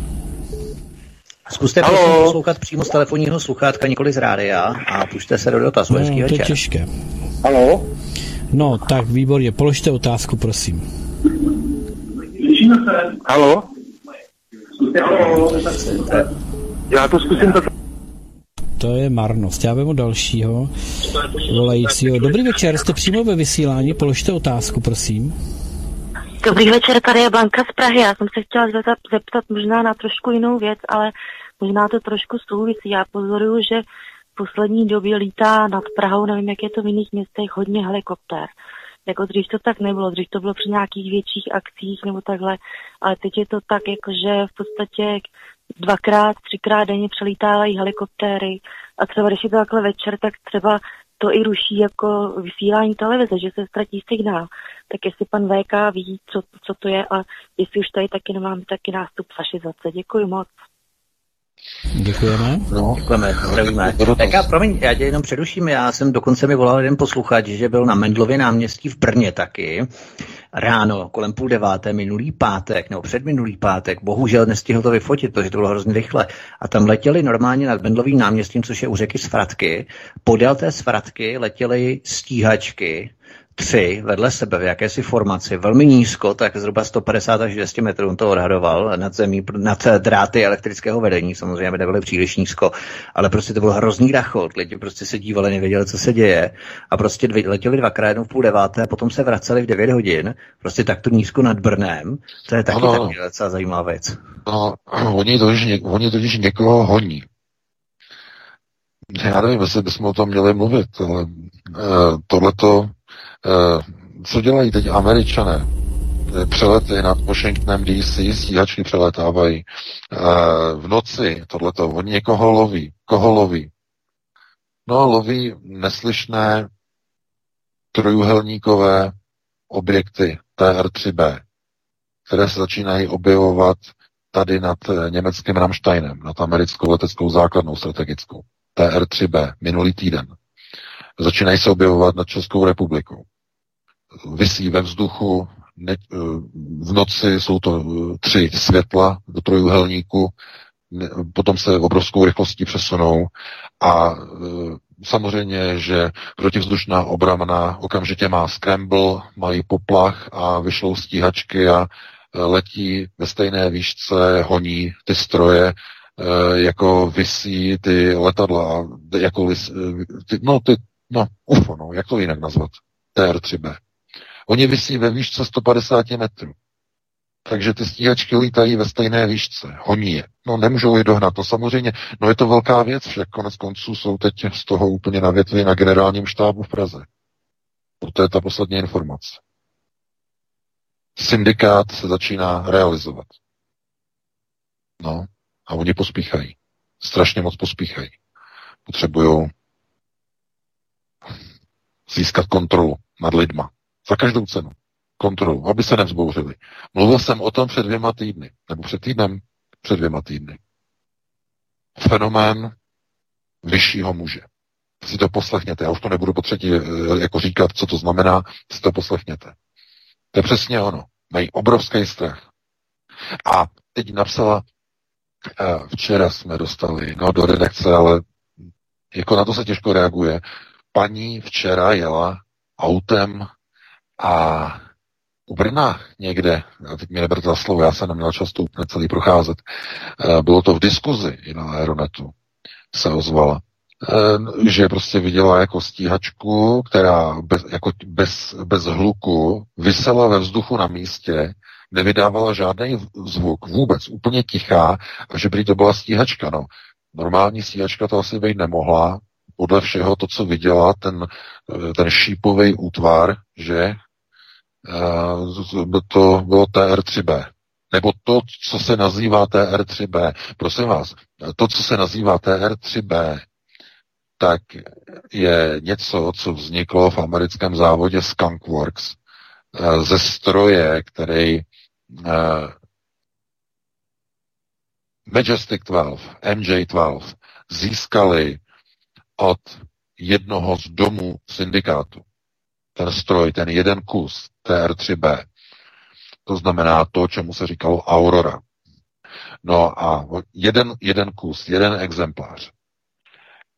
Zkuste Halo. prosím poslouchat přímo z telefonního sluchátka, nikoli z rádia a pušte se do dotazu. No, Hezký to je večer. těžké. Halo? No, tak výborně, položte otázku, prosím. Halo? Já to zkusím tak. To je marnost. Já vemu dalšího volajícího. Dobrý večer, jste přímo ve vysílání, položte otázku, prosím. Dobrý večer, tady je Blanka z Prahy. Já jsem se chtěla zeptat, zeptat možná na trošku jinou věc, ale možná to trošku souvisí. Já pozoruju, že v poslední době lítá nad Prahou, nevím, jak je to v jiných městech, hodně helikoptér. Jako dřív to tak nebylo, dřív to bylo při nějakých větších akcích nebo takhle, ale teď je to tak, jako že v podstatě dvakrát, třikrát denně přelítávají helikoptéry a třeba když je to takhle večer, tak třeba to i ruší jako vysílání televize, že se ztratí signál. Tak jestli pan VK ví, co, co to je a jestli už tady taky nemám taky nástup fašizace. Děkuji moc. Děkujeme. No, děkujeme, zdravíme. Tak já, promiň, já tě jenom předuším, já jsem dokonce mi volal jeden posluchač, že byl na Mendlově náměstí v Brně taky, ráno, kolem půl deváté, minulý pátek, nebo předminulý pátek, bohužel nestihl to vyfotit, protože to bylo hrozně rychle. A tam letěli normálně nad Mendlovým náměstím, což je u řeky Svratky. Podél té Svratky letěly stíhačky, tři vedle sebe v jakési formaci, velmi nízko, tak zhruba 150 až 200 metrů on to odhadoval nad zemí, nad dráty elektrického vedení, samozřejmě nebyly příliš nízko, ale prostě to byl hrozný rachot, lidi prostě se dívali, nevěděli, co se děje a prostě dvě, letěli dvakrát jednou v půl deváté a potom se vraceli v 9 hodin, prostě takto nízko nad Brnem, to je taky Ano. taky docela zajímavá věc. No, oni totiž, ně, oni totiž někoho honí. Já nevím, jestli bychom o tom měli mluvit, ale uh, tohleto, co dělají teď američané? Eh, Přelety nad Washingtonem DC, stíhačky přeletávají. Uh, v noci tohleto, oni někoho loví. Koho loví? No, loví neslyšné trojuhelníkové objekty TR-3B, které se začínají objevovat tady nad eh, německým Rammsteinem, nad americkou leteckou základnou strategickou. TR-3B, minulý týden. Začínají se objevovat nad Českou republikou. Vysí ve vzduchu, ne, eh, v noci jsou to eh, tři světla do trojuhelníku, potom se obrovskou rychlostí přesunou a e, samozřejmě, že protivzdušná obrana okamžitě má scramble, mají poplach a vyšlou stíhačky a letí ve stejné výšce, honí ty stroje, jako vysí ty letadla, jako vis, e, ty, no ty, no UFO, no, jak to jinak nazvat, TR-3B. Oni vysí ve výšce 150 metrů. Takže ty stíhačky lítají ve stejné výšce, honí je. No nemůžou je dohnat, to samozřejmě, no je to velká věc, však konec konců jsou teď z toho úplně na větvi na generálním štábu v Praze. To je ta poslední informace. Syndikát se začíná realizovat. No, a oni pospíchají. Strašně moc pospíchají. Potřebují získat kontrolu nad lidma. Za každou cenu. Kontrolu, aby se nevzbouřili. Mluvil jsem o tom před dvěma týdny, nebo před týdnem, před dvěma týdny. Fenomén vyššího muže. Si to poslechněte, já už to nebudu po třetí eh, jako říkat, co to znamená, si to poslechněte. To je přesně ono. Mají obrovský strach. A teď napsala, eh, včera jsme dostali, no do redakce, ale jako na to se těžko reaguje. Paní včera jela autem a u Brna někde, a teď mě neberte za slovo, já jsem neměl čas to úplně celý procházet, eh, bylo to v diskuzi i na Aeronetu, se ozvala, eh, že prostě viděla jako stíhačku, která bez, jako bez, bez hluku vysela ve vzduchu na místě, nevydávala žádný zvuk, vůbec, úplně tichá, a že by to byla stíhačka, no. Normální stíhačka to asi být nemohla, podle všeho to, co viděla, ten, ten šípový útvar, že to bylo TR3B. Nebo to, co se nazývá TR3B. Prosím vás, to, co se nazývá TR3B, tak je něco, co vzniklo v americkém závodě Skunkworks eh, ze stroje, který uh, Majestic 12, MJ12 získali od jednoho z domů syndikátu. Ten stroj, ten jeden kus TR3B. To znamená to, čemu se říkalo Aurora. No a jeden, jeden kus, jeden exemplář.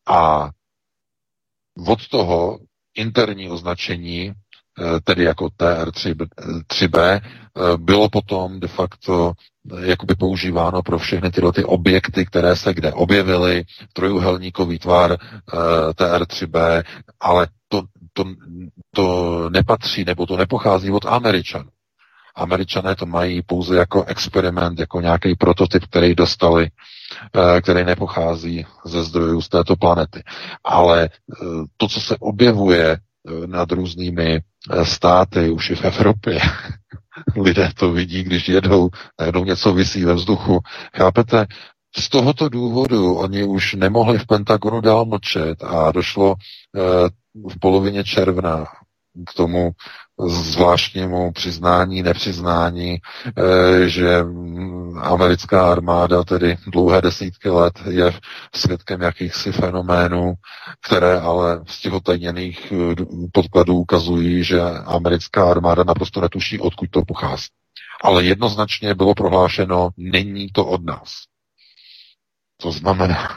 A od toho interní označení Eh, tedy jako TR3B, eh, bylo potom de facto eh, jakoby používáno pro všechny tyhle ty objekty, které se kde objevily, trojuhelníkový tvar TR3B, ale to, to, nepatří nebo to nepochází od Američanů. Američané to mají pouze jako experiment, jako nějaký prototyp, který dostali, který nepochází ze zdrojů z této planety. Ale to, co se objevuje nad různými eh, státy, už i v Evropě. Lidé to vidí, když jedou, najednou něco vysí ve vzduchu. Chápete? Z tohoto důvodu oni už nemohli v Pentagonu dál mlčet a došlo eh, v polovině června k tomu zvláštnímu přiznání, nepřiznání, eh, že americká armáda tedy dlouhé desítky let je svědkem jakýchsi fenoménů, které ale z těch otajněných eh, podkladů ukazují, že americká armáda naprosto netuší, odkud to pochází. Ale jednoznačně bylo prohlášeno, není to od nás. To znamená,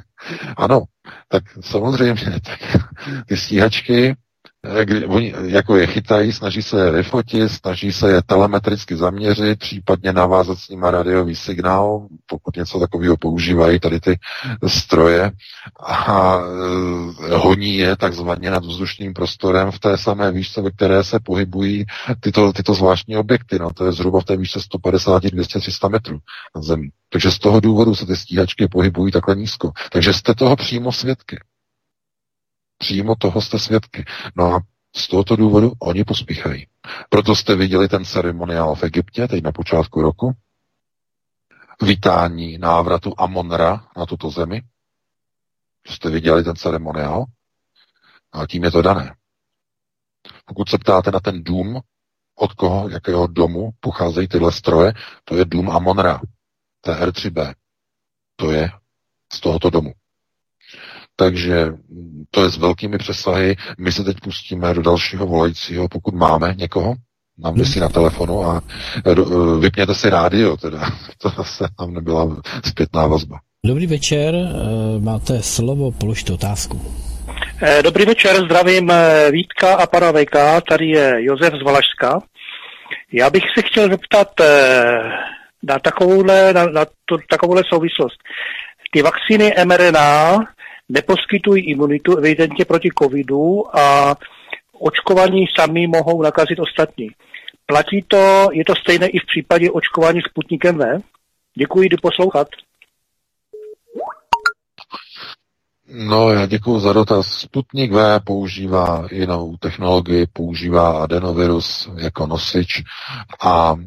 ano, tak samozřejmě, tak ty stíhačky kdy oni jako je chytají, snaží se je vyfotit, snaží se je telemetricky zaměřit, případně navázat s nimi radiový signál, pokud něco takového používají tady ty stroje a e, honí je takzvaně nad vzdušným prostorem v té samé výšce, ve které se pohybují tyto, tyto zvláštní objekty. No, to je zhruba v té výšce 150, 200, 300 metrů nad zemí. Takže z toho důvodu se ty stíhačky pohybují takhle nízko. Takže jste toho přímo svědky. Přímo toho jste svědky. No a z tohoto důvodu oni pospíchají. Proto jste viděli ten ceremoniál v Egyptě, teď na počátku roku, vítání návratu Amonra na tuto zemi. Jste viděli ten ceremoniál? A tím je to dané. Pokud se ptáte na ten dům, od koho, jakého domu pocházejí tyhle stroje, to je dům Amonra, TR3B. To je z tohoto domu. Takže to je s velkými přesahy. My se teď pustíme do dalšího volajícího, pokud máme někoho. Nám vysí na telefonu a e, e, vypněte si rádio, teda. To zase tam nebyla zpětná vazba. Dobrý večer, e, máte slovo, položte otázku. Dobrý večer, zdravím Vítka a pana VK, tady je Josef z Valašska. Já bych se chtěl zeptat na takovouhle, na, na to, takovouhle souvislost. Ty vakcíny mRNA neposkytují imunitu evidentně proti covidu a očkovaní sami mohou nakazit ostatní. Platí to, je to stejné i v případě očkování Sputnikem V? Děkuji, jdu poslouchat. No, já děkuji za dotaz. Sputnik V používá jinou technologii, používá adenovirus jako nosič a e,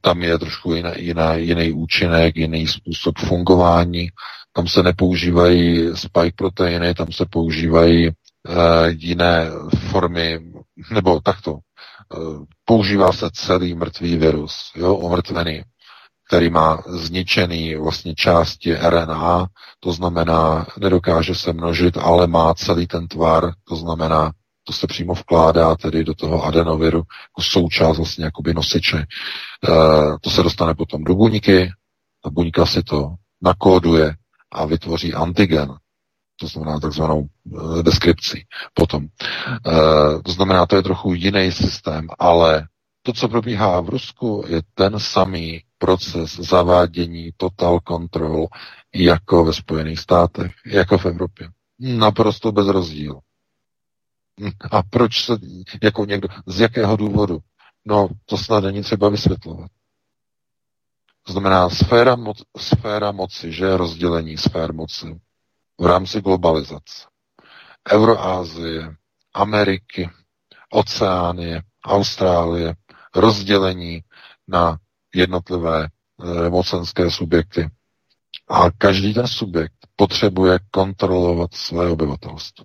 tam je trošku jiný, jiný účinek, jiný způsob fungování. Tam se nepoužívají spike proteiny, tam se používají uh, jiné formy, nebo takto. Uh, používá se celý mrtvý virus, jo, omrtvený, který má zničený vlastně části RNA, to znamená, nedokáže se množit, ale má celý ten tvar, to znamená, to se přímo vkládá tedy do toho adenoviru jako součást vlastně jakoby nosiče. E, to se dostane potom do buňky, ta buňka si to nakóduje, a vytvoří antigen. to znamená takzvanou e, deskripci potom. E, to znamená, to je trochu jiný systém, ale to, co probíhá v Rusku, je ten samý proces zavádění total control jako ve Spojených státech, jako v Evropě. Naprosto bez rozdílu. A proč se, jako někdo, z jakého důvodu? No, to snad není třeba vysvětlovat. To znamená sféra, moc, sféra moci, že je rozdělení sfér moci v rámci globalizace. Euroázie, Ameriky, Oceánie, Austrálie, rozdělení na jednotlivé e, mocenské subjekty. A každý ten subjekt potřebuje kontrolovat své obyvatelstvo.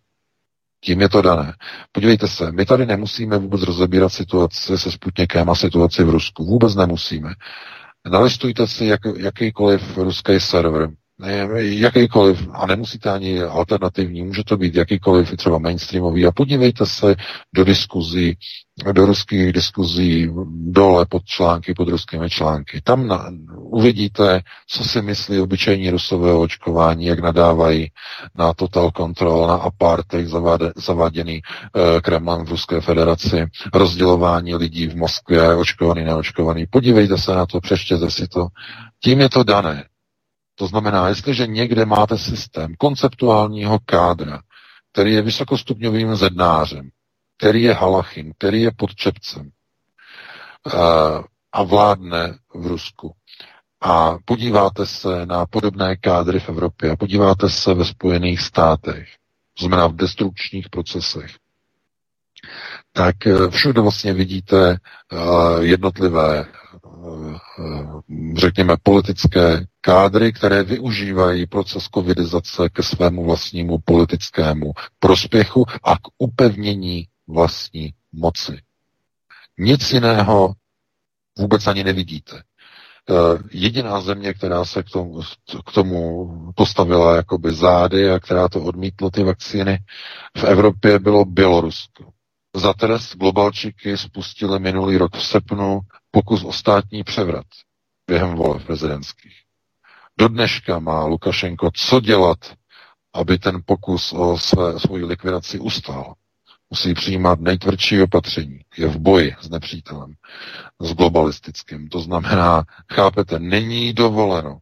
Tím je to dané. Podívejte se, my tady nemusíme vůbec rozebírat situaci se Sputnikem a situaci v Rusku. Vůbec nemusíme. Nalistujte si jak, jakýkoliv ruský server, jakýkoliv, a nemusíte ani alternativní, může to být jakýkoliv třeba mainstreamový a podívejte se do diskuzí, do ruských diskuzí dole pod články, pod ruskými články. Tam na, uvidíte, co si myslí obyčejní rusové očkování, jak nadávají na total control, na apartheid zaváde, zaváděný e, Kremlem v Ruské federaci, rozdělování lidí v Moskvě, očkovaný, neočkovaný. Podívejte se na to, přečtěte si to. Tím je to dané. To znamená, jestliže někde máte systém konceptuálního kádra, který je vysokostupňovým zednářem, který je halachin, který je pod čepcem eh, a vládne v Rusku, a podíváte se na podobné kádry v Evropě a podíváte se ve Spojených státech, to znamená v destrukčních procesech, tak eh, všude vlastně vidíte eh, jednotlivé řekněme, politické kádry, které využívají proces covidizace ke svému vlastnímu politickému prospěchu a k upevnění vlastní moci. Nic jiného vůbec ani nevidíte. E, jediná země, která se k tomu, k tomu postavila jakoby zády a která to odmítlo ty vakcíny v Evropě, bylo Bělorusko. Za trest globalčiky spustili minulý rok v srpnu pokus o státní převrat během voleb prezidentských. Do dneška má Lukašenko co dělat, aby ten pokus o své, svoji likvidaci ustál. Musí přijímat nejtvrdší opatření. Je v boji s nepřítelem, s globalistickým. To znamená, chápete, není dovoleno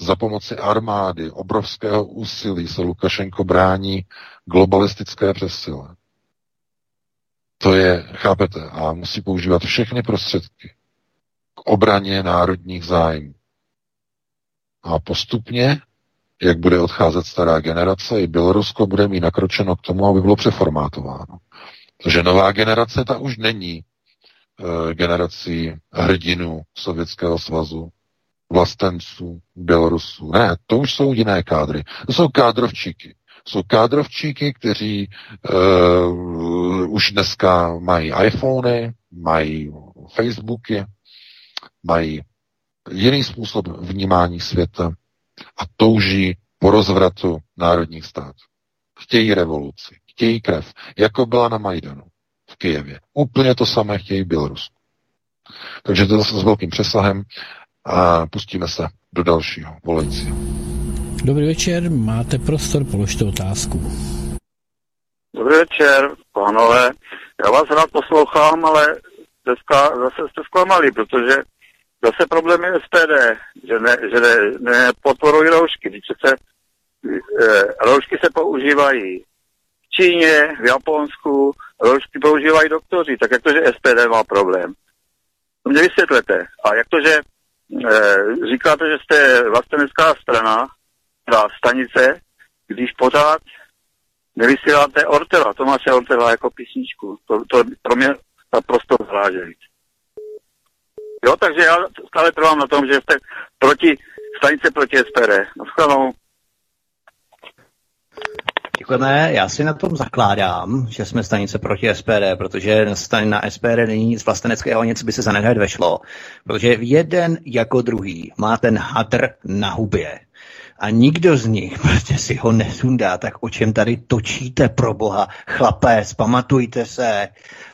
za pomoci armády, obrovského úsilí se Lukašenko brání globalistické přesile. To je, chápete, a musí používat všechny prostředky k obraně národních zájmů. A postupně, jak bude odcházet stará generace, i Bělorusko bude mít nakročeno k tomu, aby bylo přeformátováno. Protože nová generace ta už není e, generací hrdinů Sovětského svazu, vlastenců, Bělorusů. Ne, to už jsou jiné kádry. To jsou kádrovčíky jsou kádrovčíky, kteří uh, už dneska mají iPhony, mají Facebooky, mají jiný způsob vnímání světa a touží po rozvratu národních států. Chtějí revoluci, chtějí krev, jako byla na Majdanu v Kijevě. Úplně to samé chtějí Bělorusku. Takže to zase s velkým přesahem a pustíme se do dalšího volajícího. Dobrý večer, máte prostor, položte otázku. Dobrý večer, pánové. Já vás rád poslouchám, ale dneska zase jste zklamali, protože zase problém je SPD, že ne, že ne, ne podporují roušky. Když se, e, roušky se používají v Číně, v Japonsku, roušky používají doktoři, tak jak to, že SPD má problém? To mě vysvětlete. A jak to, že e, říkáte, že jste vlastenecká strana, ta stanice, když pořád nevysíláte Ortela, Tomáše Ortela jako písničku. To, to pro mě naprosto zvlášť. Jo, takže já stále trvám na tom, že jste proti stanice proti SPD. Naschledanou. Děkujeme, já si na tom zakládám, že jsme stanice proti SPD, protože na SPD není nic vlasteneckého, nic by se za vešlo, protože jeden jako druhý má ten hadr na hubě. A nikdo z nich prostě si ho nesundá, tak o čem tady točíte pro boha? Chlapé, spamatujte se,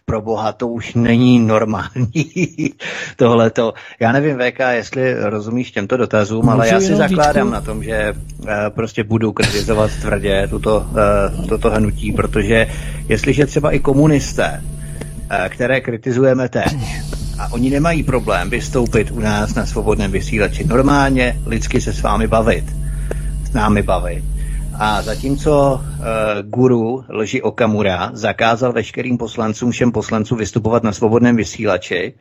pro boha, to už není normální. Tohle to. Já nevím, VK, jestli rozumíš těmto dotazům, ale já si zakládám Vítku? na tom, že uh, prostě budu kritizovat tvrdě tuto, uh, toto hnutí, protože jestliže třeba i komunisté, uh, které kritizujeme teď, a oni nemají problém vystoupit u nás na svobodném vysílači. Normálně lidsky se s vámi bavit. S námi bavit. A zatímco uh, guru Lži Okamura zakázal veškerým poslancům, všem poslancům vystupovat na svobodném vysílači,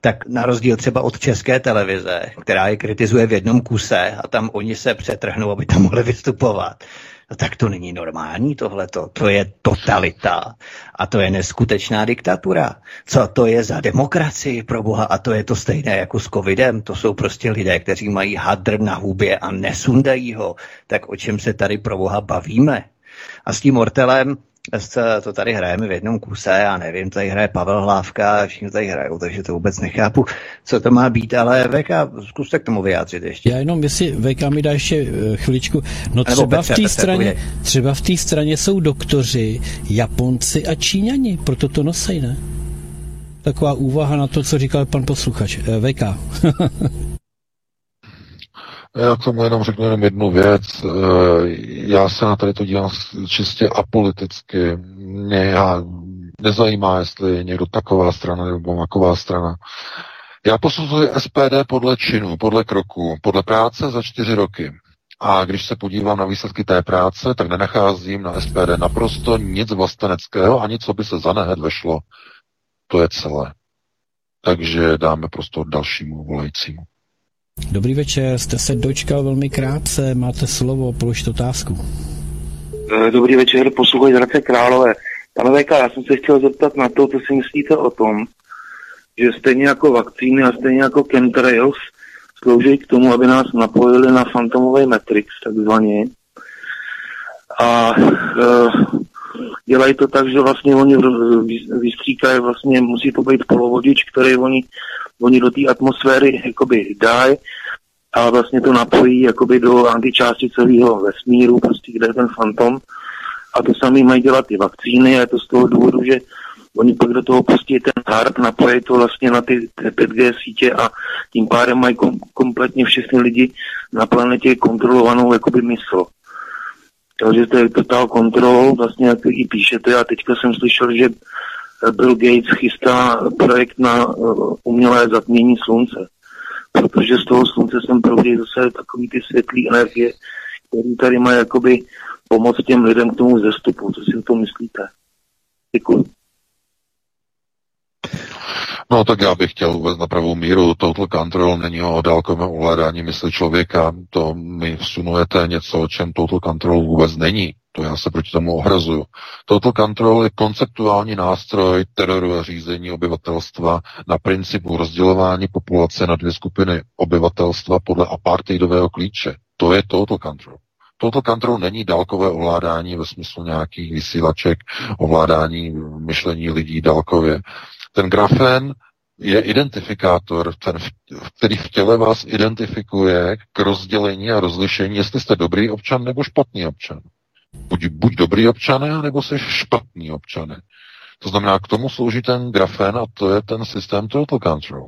tak na rozdíl třeba od české televize, která je kritizuje v jednom kuse a tam oni se přetrhnou, aby tam mohli vystupovat, No tak to není normální tohleto. To je totalita a to je neskutečná diktatura. Co to je za demokracii pro boha a to je to stejné jako s covidem. To jsou prostě lidé, kteří mají hadr na hubě a nesundají ho. Tak o čem se tady pro boha bavíme? A s tím Mortelem, to tady hrajeme v jednom kuse, já nevím, tady hraje Pavel Hlávka, všichni tady hrajou, takže to vůbec nechápu, co to má být, ale VK, zkuste k tomu vyjádřit ještě. Já jenom, jestli VK mi dá ještě eh, chviličku, no třeba Petře, v té straně, třeba v té straně jsou doktoři, Japonci a Číňani, proto to nosej, ne? Taková úvaha na to, co říkal pan posluchač. Eh, VK. Já k tomu jenom řeknu jenom jednu věc. Eh, já se na tady to dívám čistě apoliticky. Mě já nezajímá, jestli je někdo taková strana nebo maková strana. Já posuzuji SPD podle činu, podle kroku, podle práce za čtyři roky. A když se podívám na výsledky té práce, tak nenacházím na SPD naprosto nic vlasteneckého, ani co by se za nehed vešlo. To je celé. Takže dáme prostor dalšímu volajícímu. Dobrý večer, jste se dočkal velmi krátce, máte slovo, položte otázku. Eh, dobrý večer, posluchač Radce Králové. Pane VK, já jsem se chtěl zeptat na to, co si myslíte o tom, že stejně jako vakcíny a stejně jako chemtrails slouží k tomu, aby nás napojili na fantomový matrix, takzvaně. A e, dělají to tak, že vlastně oni vystříkají, vlastně musí to být polovodič, který oni oni do té atmosféry jakoby dají a vlastně to napojí jakoby do antičásticového vesmíru, prostě kde je ten fantom. A to samý mají dělat ty vakcíny a je to z toho důvodu, že oni pak do toho pustí ten HARP, napojí to vlastně na ty 5G sítě a tím pádem mají kom, kompletně všechny lidi na planetě kontrolovanou jakoby mysl. Takže to je total kontrol, vlastně jak i píšete a teďka jsem slyšel, že Bill Gates chystá projekt na uh, umělé zatmění slunce. Protože z toho slunce jsem proudí zase takový ty světlý energie, které tady mají jakoby pomoct těm lidem k tomu zestupu. Co si o tom myslíte? Děkuji. No tak já bych chtěl uvést na pravou míru. Total control není o dálkovém ovládání mysli člověka. To mi vsunujete něco, o čem total control vůbec není. To já se proti tomu ohrazuju. Total control je konceptuální nástroj teroru a řízení obyvatelstva na principu rozdělování populace na dvě skupiny obyvatelstva podle apartheidového klíče. To je total control. Total control není dálkové ovládání ve smyslu nějakých vysílaček, ovládání myšlení lidí dálkově. Ten grafen je identifikátor, ten, který v těle vás identifikuje k rozdělení a rozlišení, jestli jste dobrý občan nebo špatný občan buď, buď dobrý občané, nebo jsi špatný občané. To znamená, k tomu slouží ten grafen a to je ten systém total control.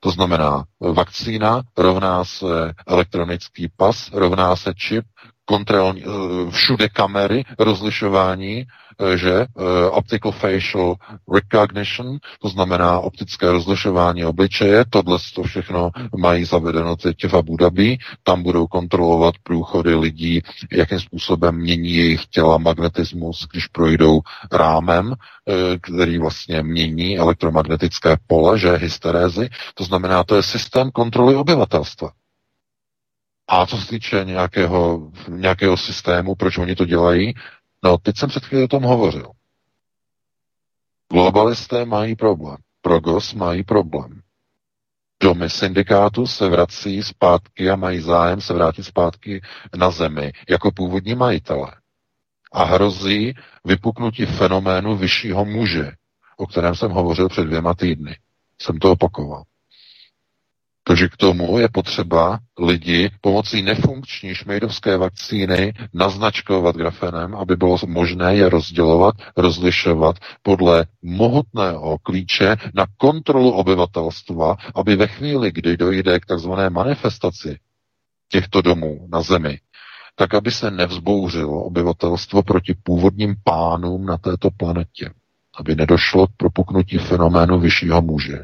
To znamená, vakcína rovná se elektronický pas, rovná se čip, kontrolní, eh, všude kamery, rozlišování, eh, že eh, optical facial recognition, to znamená optické rozlišování obličeje, tohle to všechno mají zavedeno teď v Abu Dhabi, tam budou kontrolovat průchody lidí, jakým způsobem mění jejich těla magnetismus, když projdou rámem, který vlastně mění elektromagnetické pole, že hysterézy, to znamená, to je systém kontroly obyvatelstva. A co se týče nějakého, nějakého systému, proč oni to dělají, no teď jsem před chvíli o tom hovořil. Globalisté mají problém. Progos mají problém. Domy syndikátu se vrací zpátky a mají zájem se vrátit zpátky na zemi jako původní majitele. A hrozí vypuknutí fenoménu vyššího muže, o kterém jsem hovořil před dvěma týdny. Jsem to opakoval. Takže k tomu je potřeba lidi pomocí nefunkční šmejdovské vakcíny naznačkovat grafenem, aby bylo možné je rozdělovat, rozlišovat podle mohutného klíče na kontrolu obyvatelstva, aby ve chvíli, kdy dojde k takzvané manifestaci těchto domů na zemi, tak aby se nevzbouřilo obyvatelstvo proti původním pánům na této planetě, aby nedošlo k propuknutí fenoménu vyššího muže.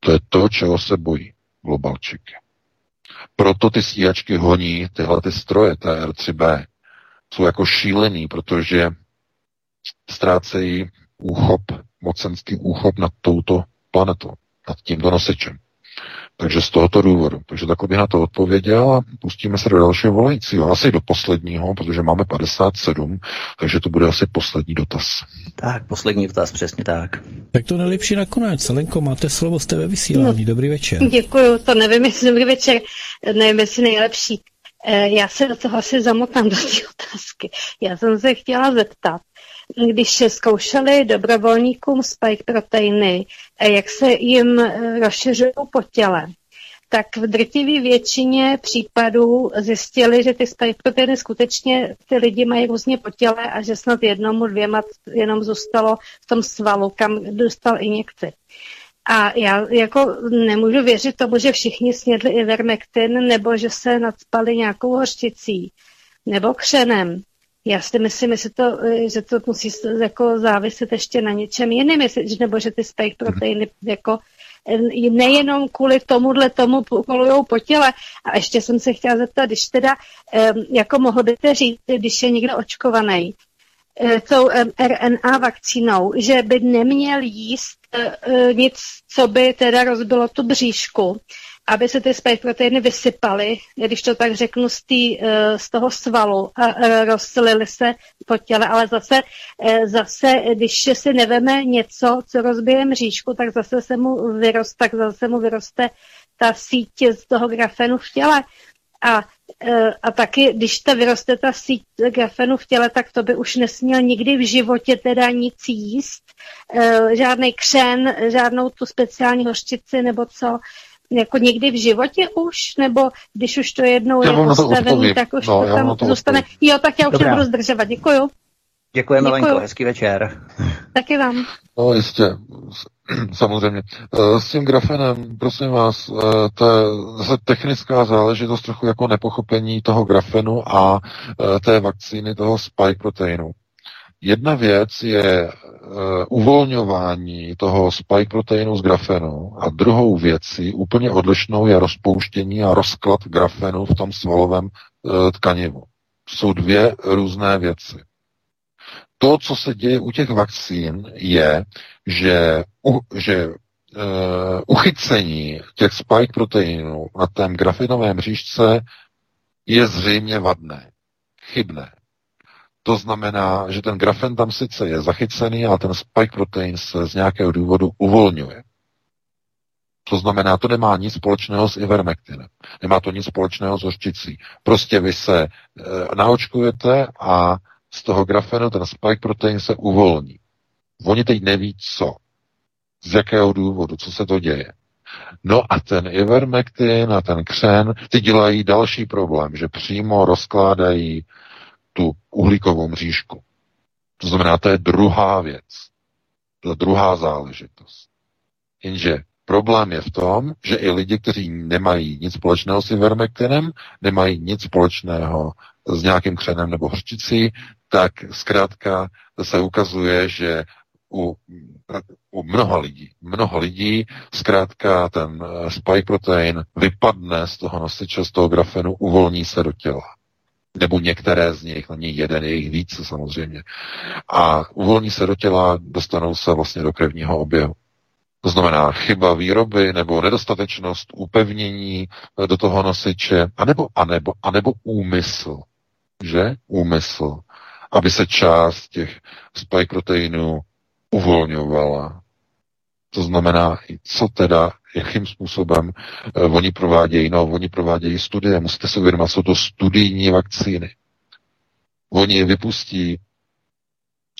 To je to, čeho se bojí globalčiky. Proto ty stíhačky honí tyhle ty stroje TR3B. Jsou jako šílený, protože ztrácejí úchop, mocenský úchop nad touto planetou, nad tímto nosičem. Takže z tohoto důvodu. Takže takhle bych na to odpověděl a pustíme se do dalšího volajícího. Asi do posledního, protože máme 57, takže to bude asi poslední dotaz. Tak, poslední dotaz, přesně tak. Tak to nejlepší nakonec. Lenko, máte slovo, jste ve vysílání. No, Dobrý večer. Děkuju, to nevím, jestli dobrý večer, nevím, jestli nejlepší. Eh, já se do toho asi zamotám do té otázky. Já jsem se chtěla zeptat, když zkoušeli dobrovolníkům spike proteiny, jak se jim eh, rozšiřují po těle, tak v drtivé většině případů zjistili, že ty spike proteiny skutečně ty lidi mají různě po těle a že snad jednomu, dvěma jenom zůstalo v tom svalu, kam dostal injekci. A já jako nemůžu věřit tomu, že všichni snědli ivermectin nebo že se nadspali nějakou hořčicí nebo křenem. Já si myslím, že to, že to musí jako záviset ještě na něčem jiném, nebo že ty spike proteiny jako nejenom kvůli tomuhle tomu kolujou po těle. A ještě jsem se chtěla zeptat, když teda, jako mohl byste říct, když je někdo očkovaný, eh, tou RNA vakcínou, že by neměl jíst eh, eh, nic, co by teda rozbilo tu bříšku, aby se ty spike proteiny vysypaly, když to tak řeknu, z, tý, eh, z toho svalu a eh, rozsilily se po těle, ale zase, eh, zase, když si neveme něco, co rozbije mřížku, tak zase se mu vyroste, tak zase mu vyroste ta síť z toho grafenu v těle. A, a taky, když ta vyroste ta síť grafenu v těle, tak to by už nesměl nikdy v životě teda nic jíst, žádný křen, žádnou tu speciální hořčici nebo co, jako někdy v životě už, nebo když už to jednou já je postavený, tak už no, to tam to zůstane. Odpovím. Jo, tak já už Dobrá. nebudu zdržovat. Děkuju. Děkujeme, Děkuju. Lenko, hezký večer. Taky vám. No jistě, samozřejmě. Eh, s tím grafenem, prosím vás, eh, to je zase technická záležitost trochu jako nepochopení toho grafenu a eh, té vakcíny, toho spike proteinu. Jedna věc je uh, uvolňování toho spike proteinu z grafenu a druhou věcí, úplně odlišnou, je rozpouštění a rozklad grafenu v tom svalovém uh, tkanivu. Jsou dvě různé věci. To, co se děje u těch vakcín, je, že, u, že uh, uchycení těch spike proteinů na tém grafenovém řížce je zřejmě vadné, chybné. To znamená, že ten grafen tam sice je zachycený, ale ten spike protein se z nějakého důvodu uvolňuje. To znamená, to nemá nic společného s ivermectinem. Nemá to nic společného s hořčicí. Prostě vy se e, naočkujete a z toho grafenu ten spike protein se uvolní. Oni teď neví co. Z jakého důvodu, co se to děje. No a ten ivermectin a ten křen, ty dělají další problém, že přímo rozkládají tu uhlíkovou mřížku. To znamená, to je druhá věc. To je druhá záležitost. Jenže problém je v tom, že i lidi, kteří nemají nic společného s ivermectinem, nemají nic společného s nějakým křenem nebo hořčicí, tak zkrátka se ukazuje, že u, u mnoha lidí, mnoha lidí zkrátka ten spike protein vypadne z toho nosiče, z toho grafenu, uvolní se do těla nebo některé z nich, něj jeden, je jich více samozřejmě. A uvolní se do těla, dostanou se vlastně do krevního oběhu. To znamená chyba výroby nebo nedostatečnost upevnění do toho nosiče, anebo, anebo, anebo úmysl, že? Úmysl, aby se část těch spike proteinů uvolňovala. To znamená, co teda jakým způsobem uh, oni provádějí. No, oni provádějí studie. Musíte si uvědomit, jsou to studijní vakcíny. Oni vypustí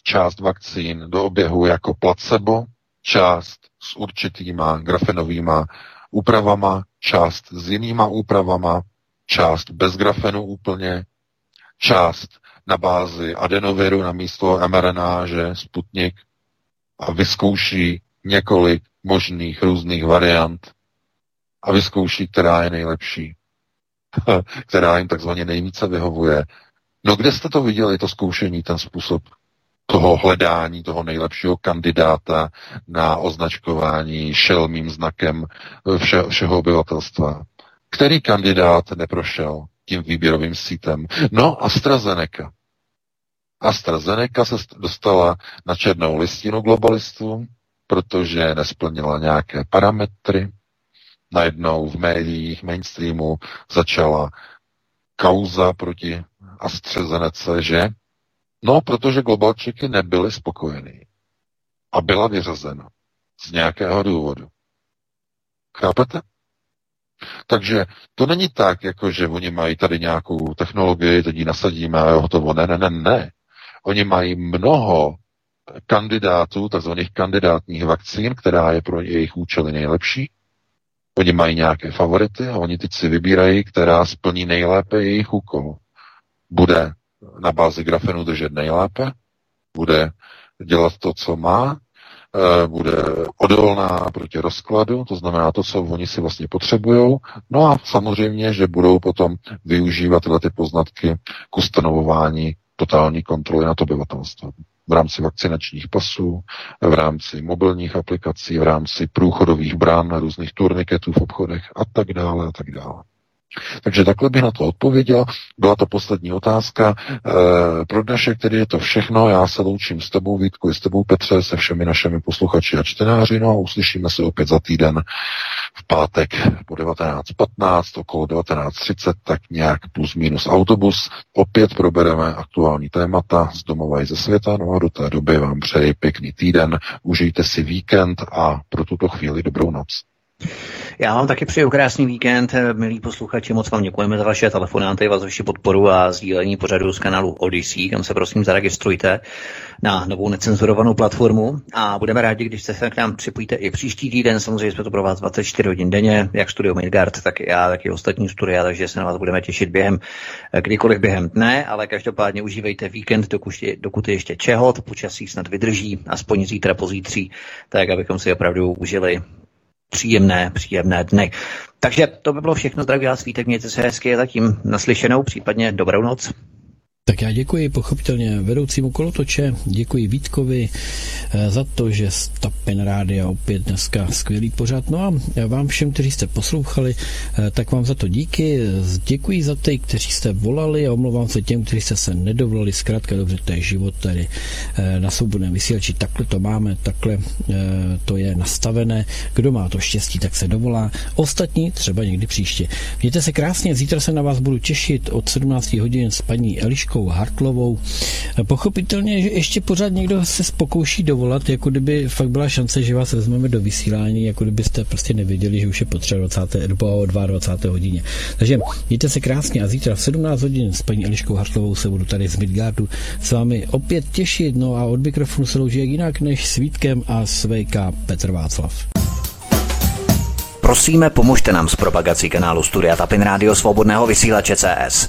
část vakcín do oběhu jako placebo, část s určitýma grafenovýma úpravama, část s jinýma úpravama, část bez grafenu úplně, část na bázi adenoviru na místo mRNA, že Sputnik, a vyzkouší několik možných různých variant a vyzkouší, která je nejlepší, která jim takzvaně nejvíce vyhovuje. No kde jste to viděli, to zkoušení, ten způsob toho hledání toho nejlepšího kandidáta na označkování šelmým znakem vše, všeho obyvatelstva? Který kandidát neprošel tím výběrovým sítem? No, AstraZeneca. AstraZeneca se dostala na černou listinu globalistů, protože nesplnila nějaké parametry. Najednou v médiích, mainstreamu začala kauza proti AstraZeneca, že? No, protože globalčiky nebyly spokojení. A byla vyřazena. Z nějakého důvodu. Chápete? Takže to není tak, jako že oni mají tady nějakou technologii, teď ji nasadíme a je hotovo. Ne, ne, ne, ne. Oni mají mnoho kandidátů, takzvaných kandidátních vakcín, která je pro jejich účely nejlepší. Oni mají nějaké favority a oni teď si vybírají, která splní nejlépe jejich úkol. Bude na bázi grafenu držet nejlépe, bude dělat to, co má, eh, bude odolná proti rozkladu, to znamená to, co oni si vlastně potřebují. No a samozřejmě, že budou potom využívat tyhle ty poznatky k ustanovování totální kontroly nad obyvatelstvem v rámci vakcinačních pasů, v rámci mobilních aplikací, v rámci průchodových brán, různých turniketů v obchodech a tak dále a tak dále. Takže takhle bych na to odpověděl. Byla to poslední otázka. E, pro dnešek tedy je to všechno. Já se loučím s tebou, Vítku, i s tebou, Petře, se všemi našimi posluchači a čtenáři. No a uslyšíme se opět za týden v pátek po 19.15, okolo 19.30, tak nějak plus minus autobus. Opět probereme aktuální témata z domova i ze světa. No a do té doby vám přeji pěkný týden. Užijte si víkend a pro tuto chvíli dobrou noc. Já vám taky přeju krásný víkend, milí posluchači, moc vám děkujeme za vaše telefonáty, za vaši podporu a sdílení pořadu z kanálu Odyssey, kam se prosím zaregistrujte na novou necenzurovanou platformu. A budeme rádi, když se k nám připojíte i příští týden, samozřejmě jsme to pro vás 24 hodin denně, jak studio Midgard, tak i já, tak i ostatní studia, takže se na vás budeme těšit během, kdykoliv během dne, ale každopádně užívejte víkend, dokud, dokud ještě čeho, to počasí snad vydrží, aspoň zítra, pozítří, tak abychom si opravdu užili příjemné, příjemné dny. Takže to by bylo všechno. Zdraví vás, Vítek, mějte se hezky zatím naslyšenou, případně dobrou noc. Tak já děkuji pochopitelně vedoucímu kolotoče, děkuji Vítkovi eh, za to, že Stapin Rádia opět dneska skvělý pořád. No a vám všem, kteří jste poslouchali, eh, tak vám za to díky. Děkuji za ty, kteří jste volali a omlouvám se těm, kteří jste se nedovolali. Zkrátka dobře, to je život tady eh, na svobodném vysílači. Takhle to máme, takhle to je nastavené. Kdo má to štěstí, tak se dovolá. Ostatní třeba někdy příště. Mějte se krásně, zítra se na vás budu těšit od 17 hodin s paní Eliškou Eliškou Hartlovou. Pochopitelně, že ještě pořád někdo se pokouší dovolat, jako kdyby fakt byla šance, že vás vezmeme do vysílání, jako kdybyste prostě nevěděli, že už je potřeba 20. nebo o 22. hodině. Takže mějte se krásně a zítra v 17 hodin s paní Eliškou Hartlovou se budu tady z Midgardu s vámi opět těšit. No a od mikrofonu se louží jak jinak než s Vítkem a s VK Petr Václav. Prosíme, pomožte nám s propagací kanálu Studia Tapin Rádio Svobodného vysílače CS.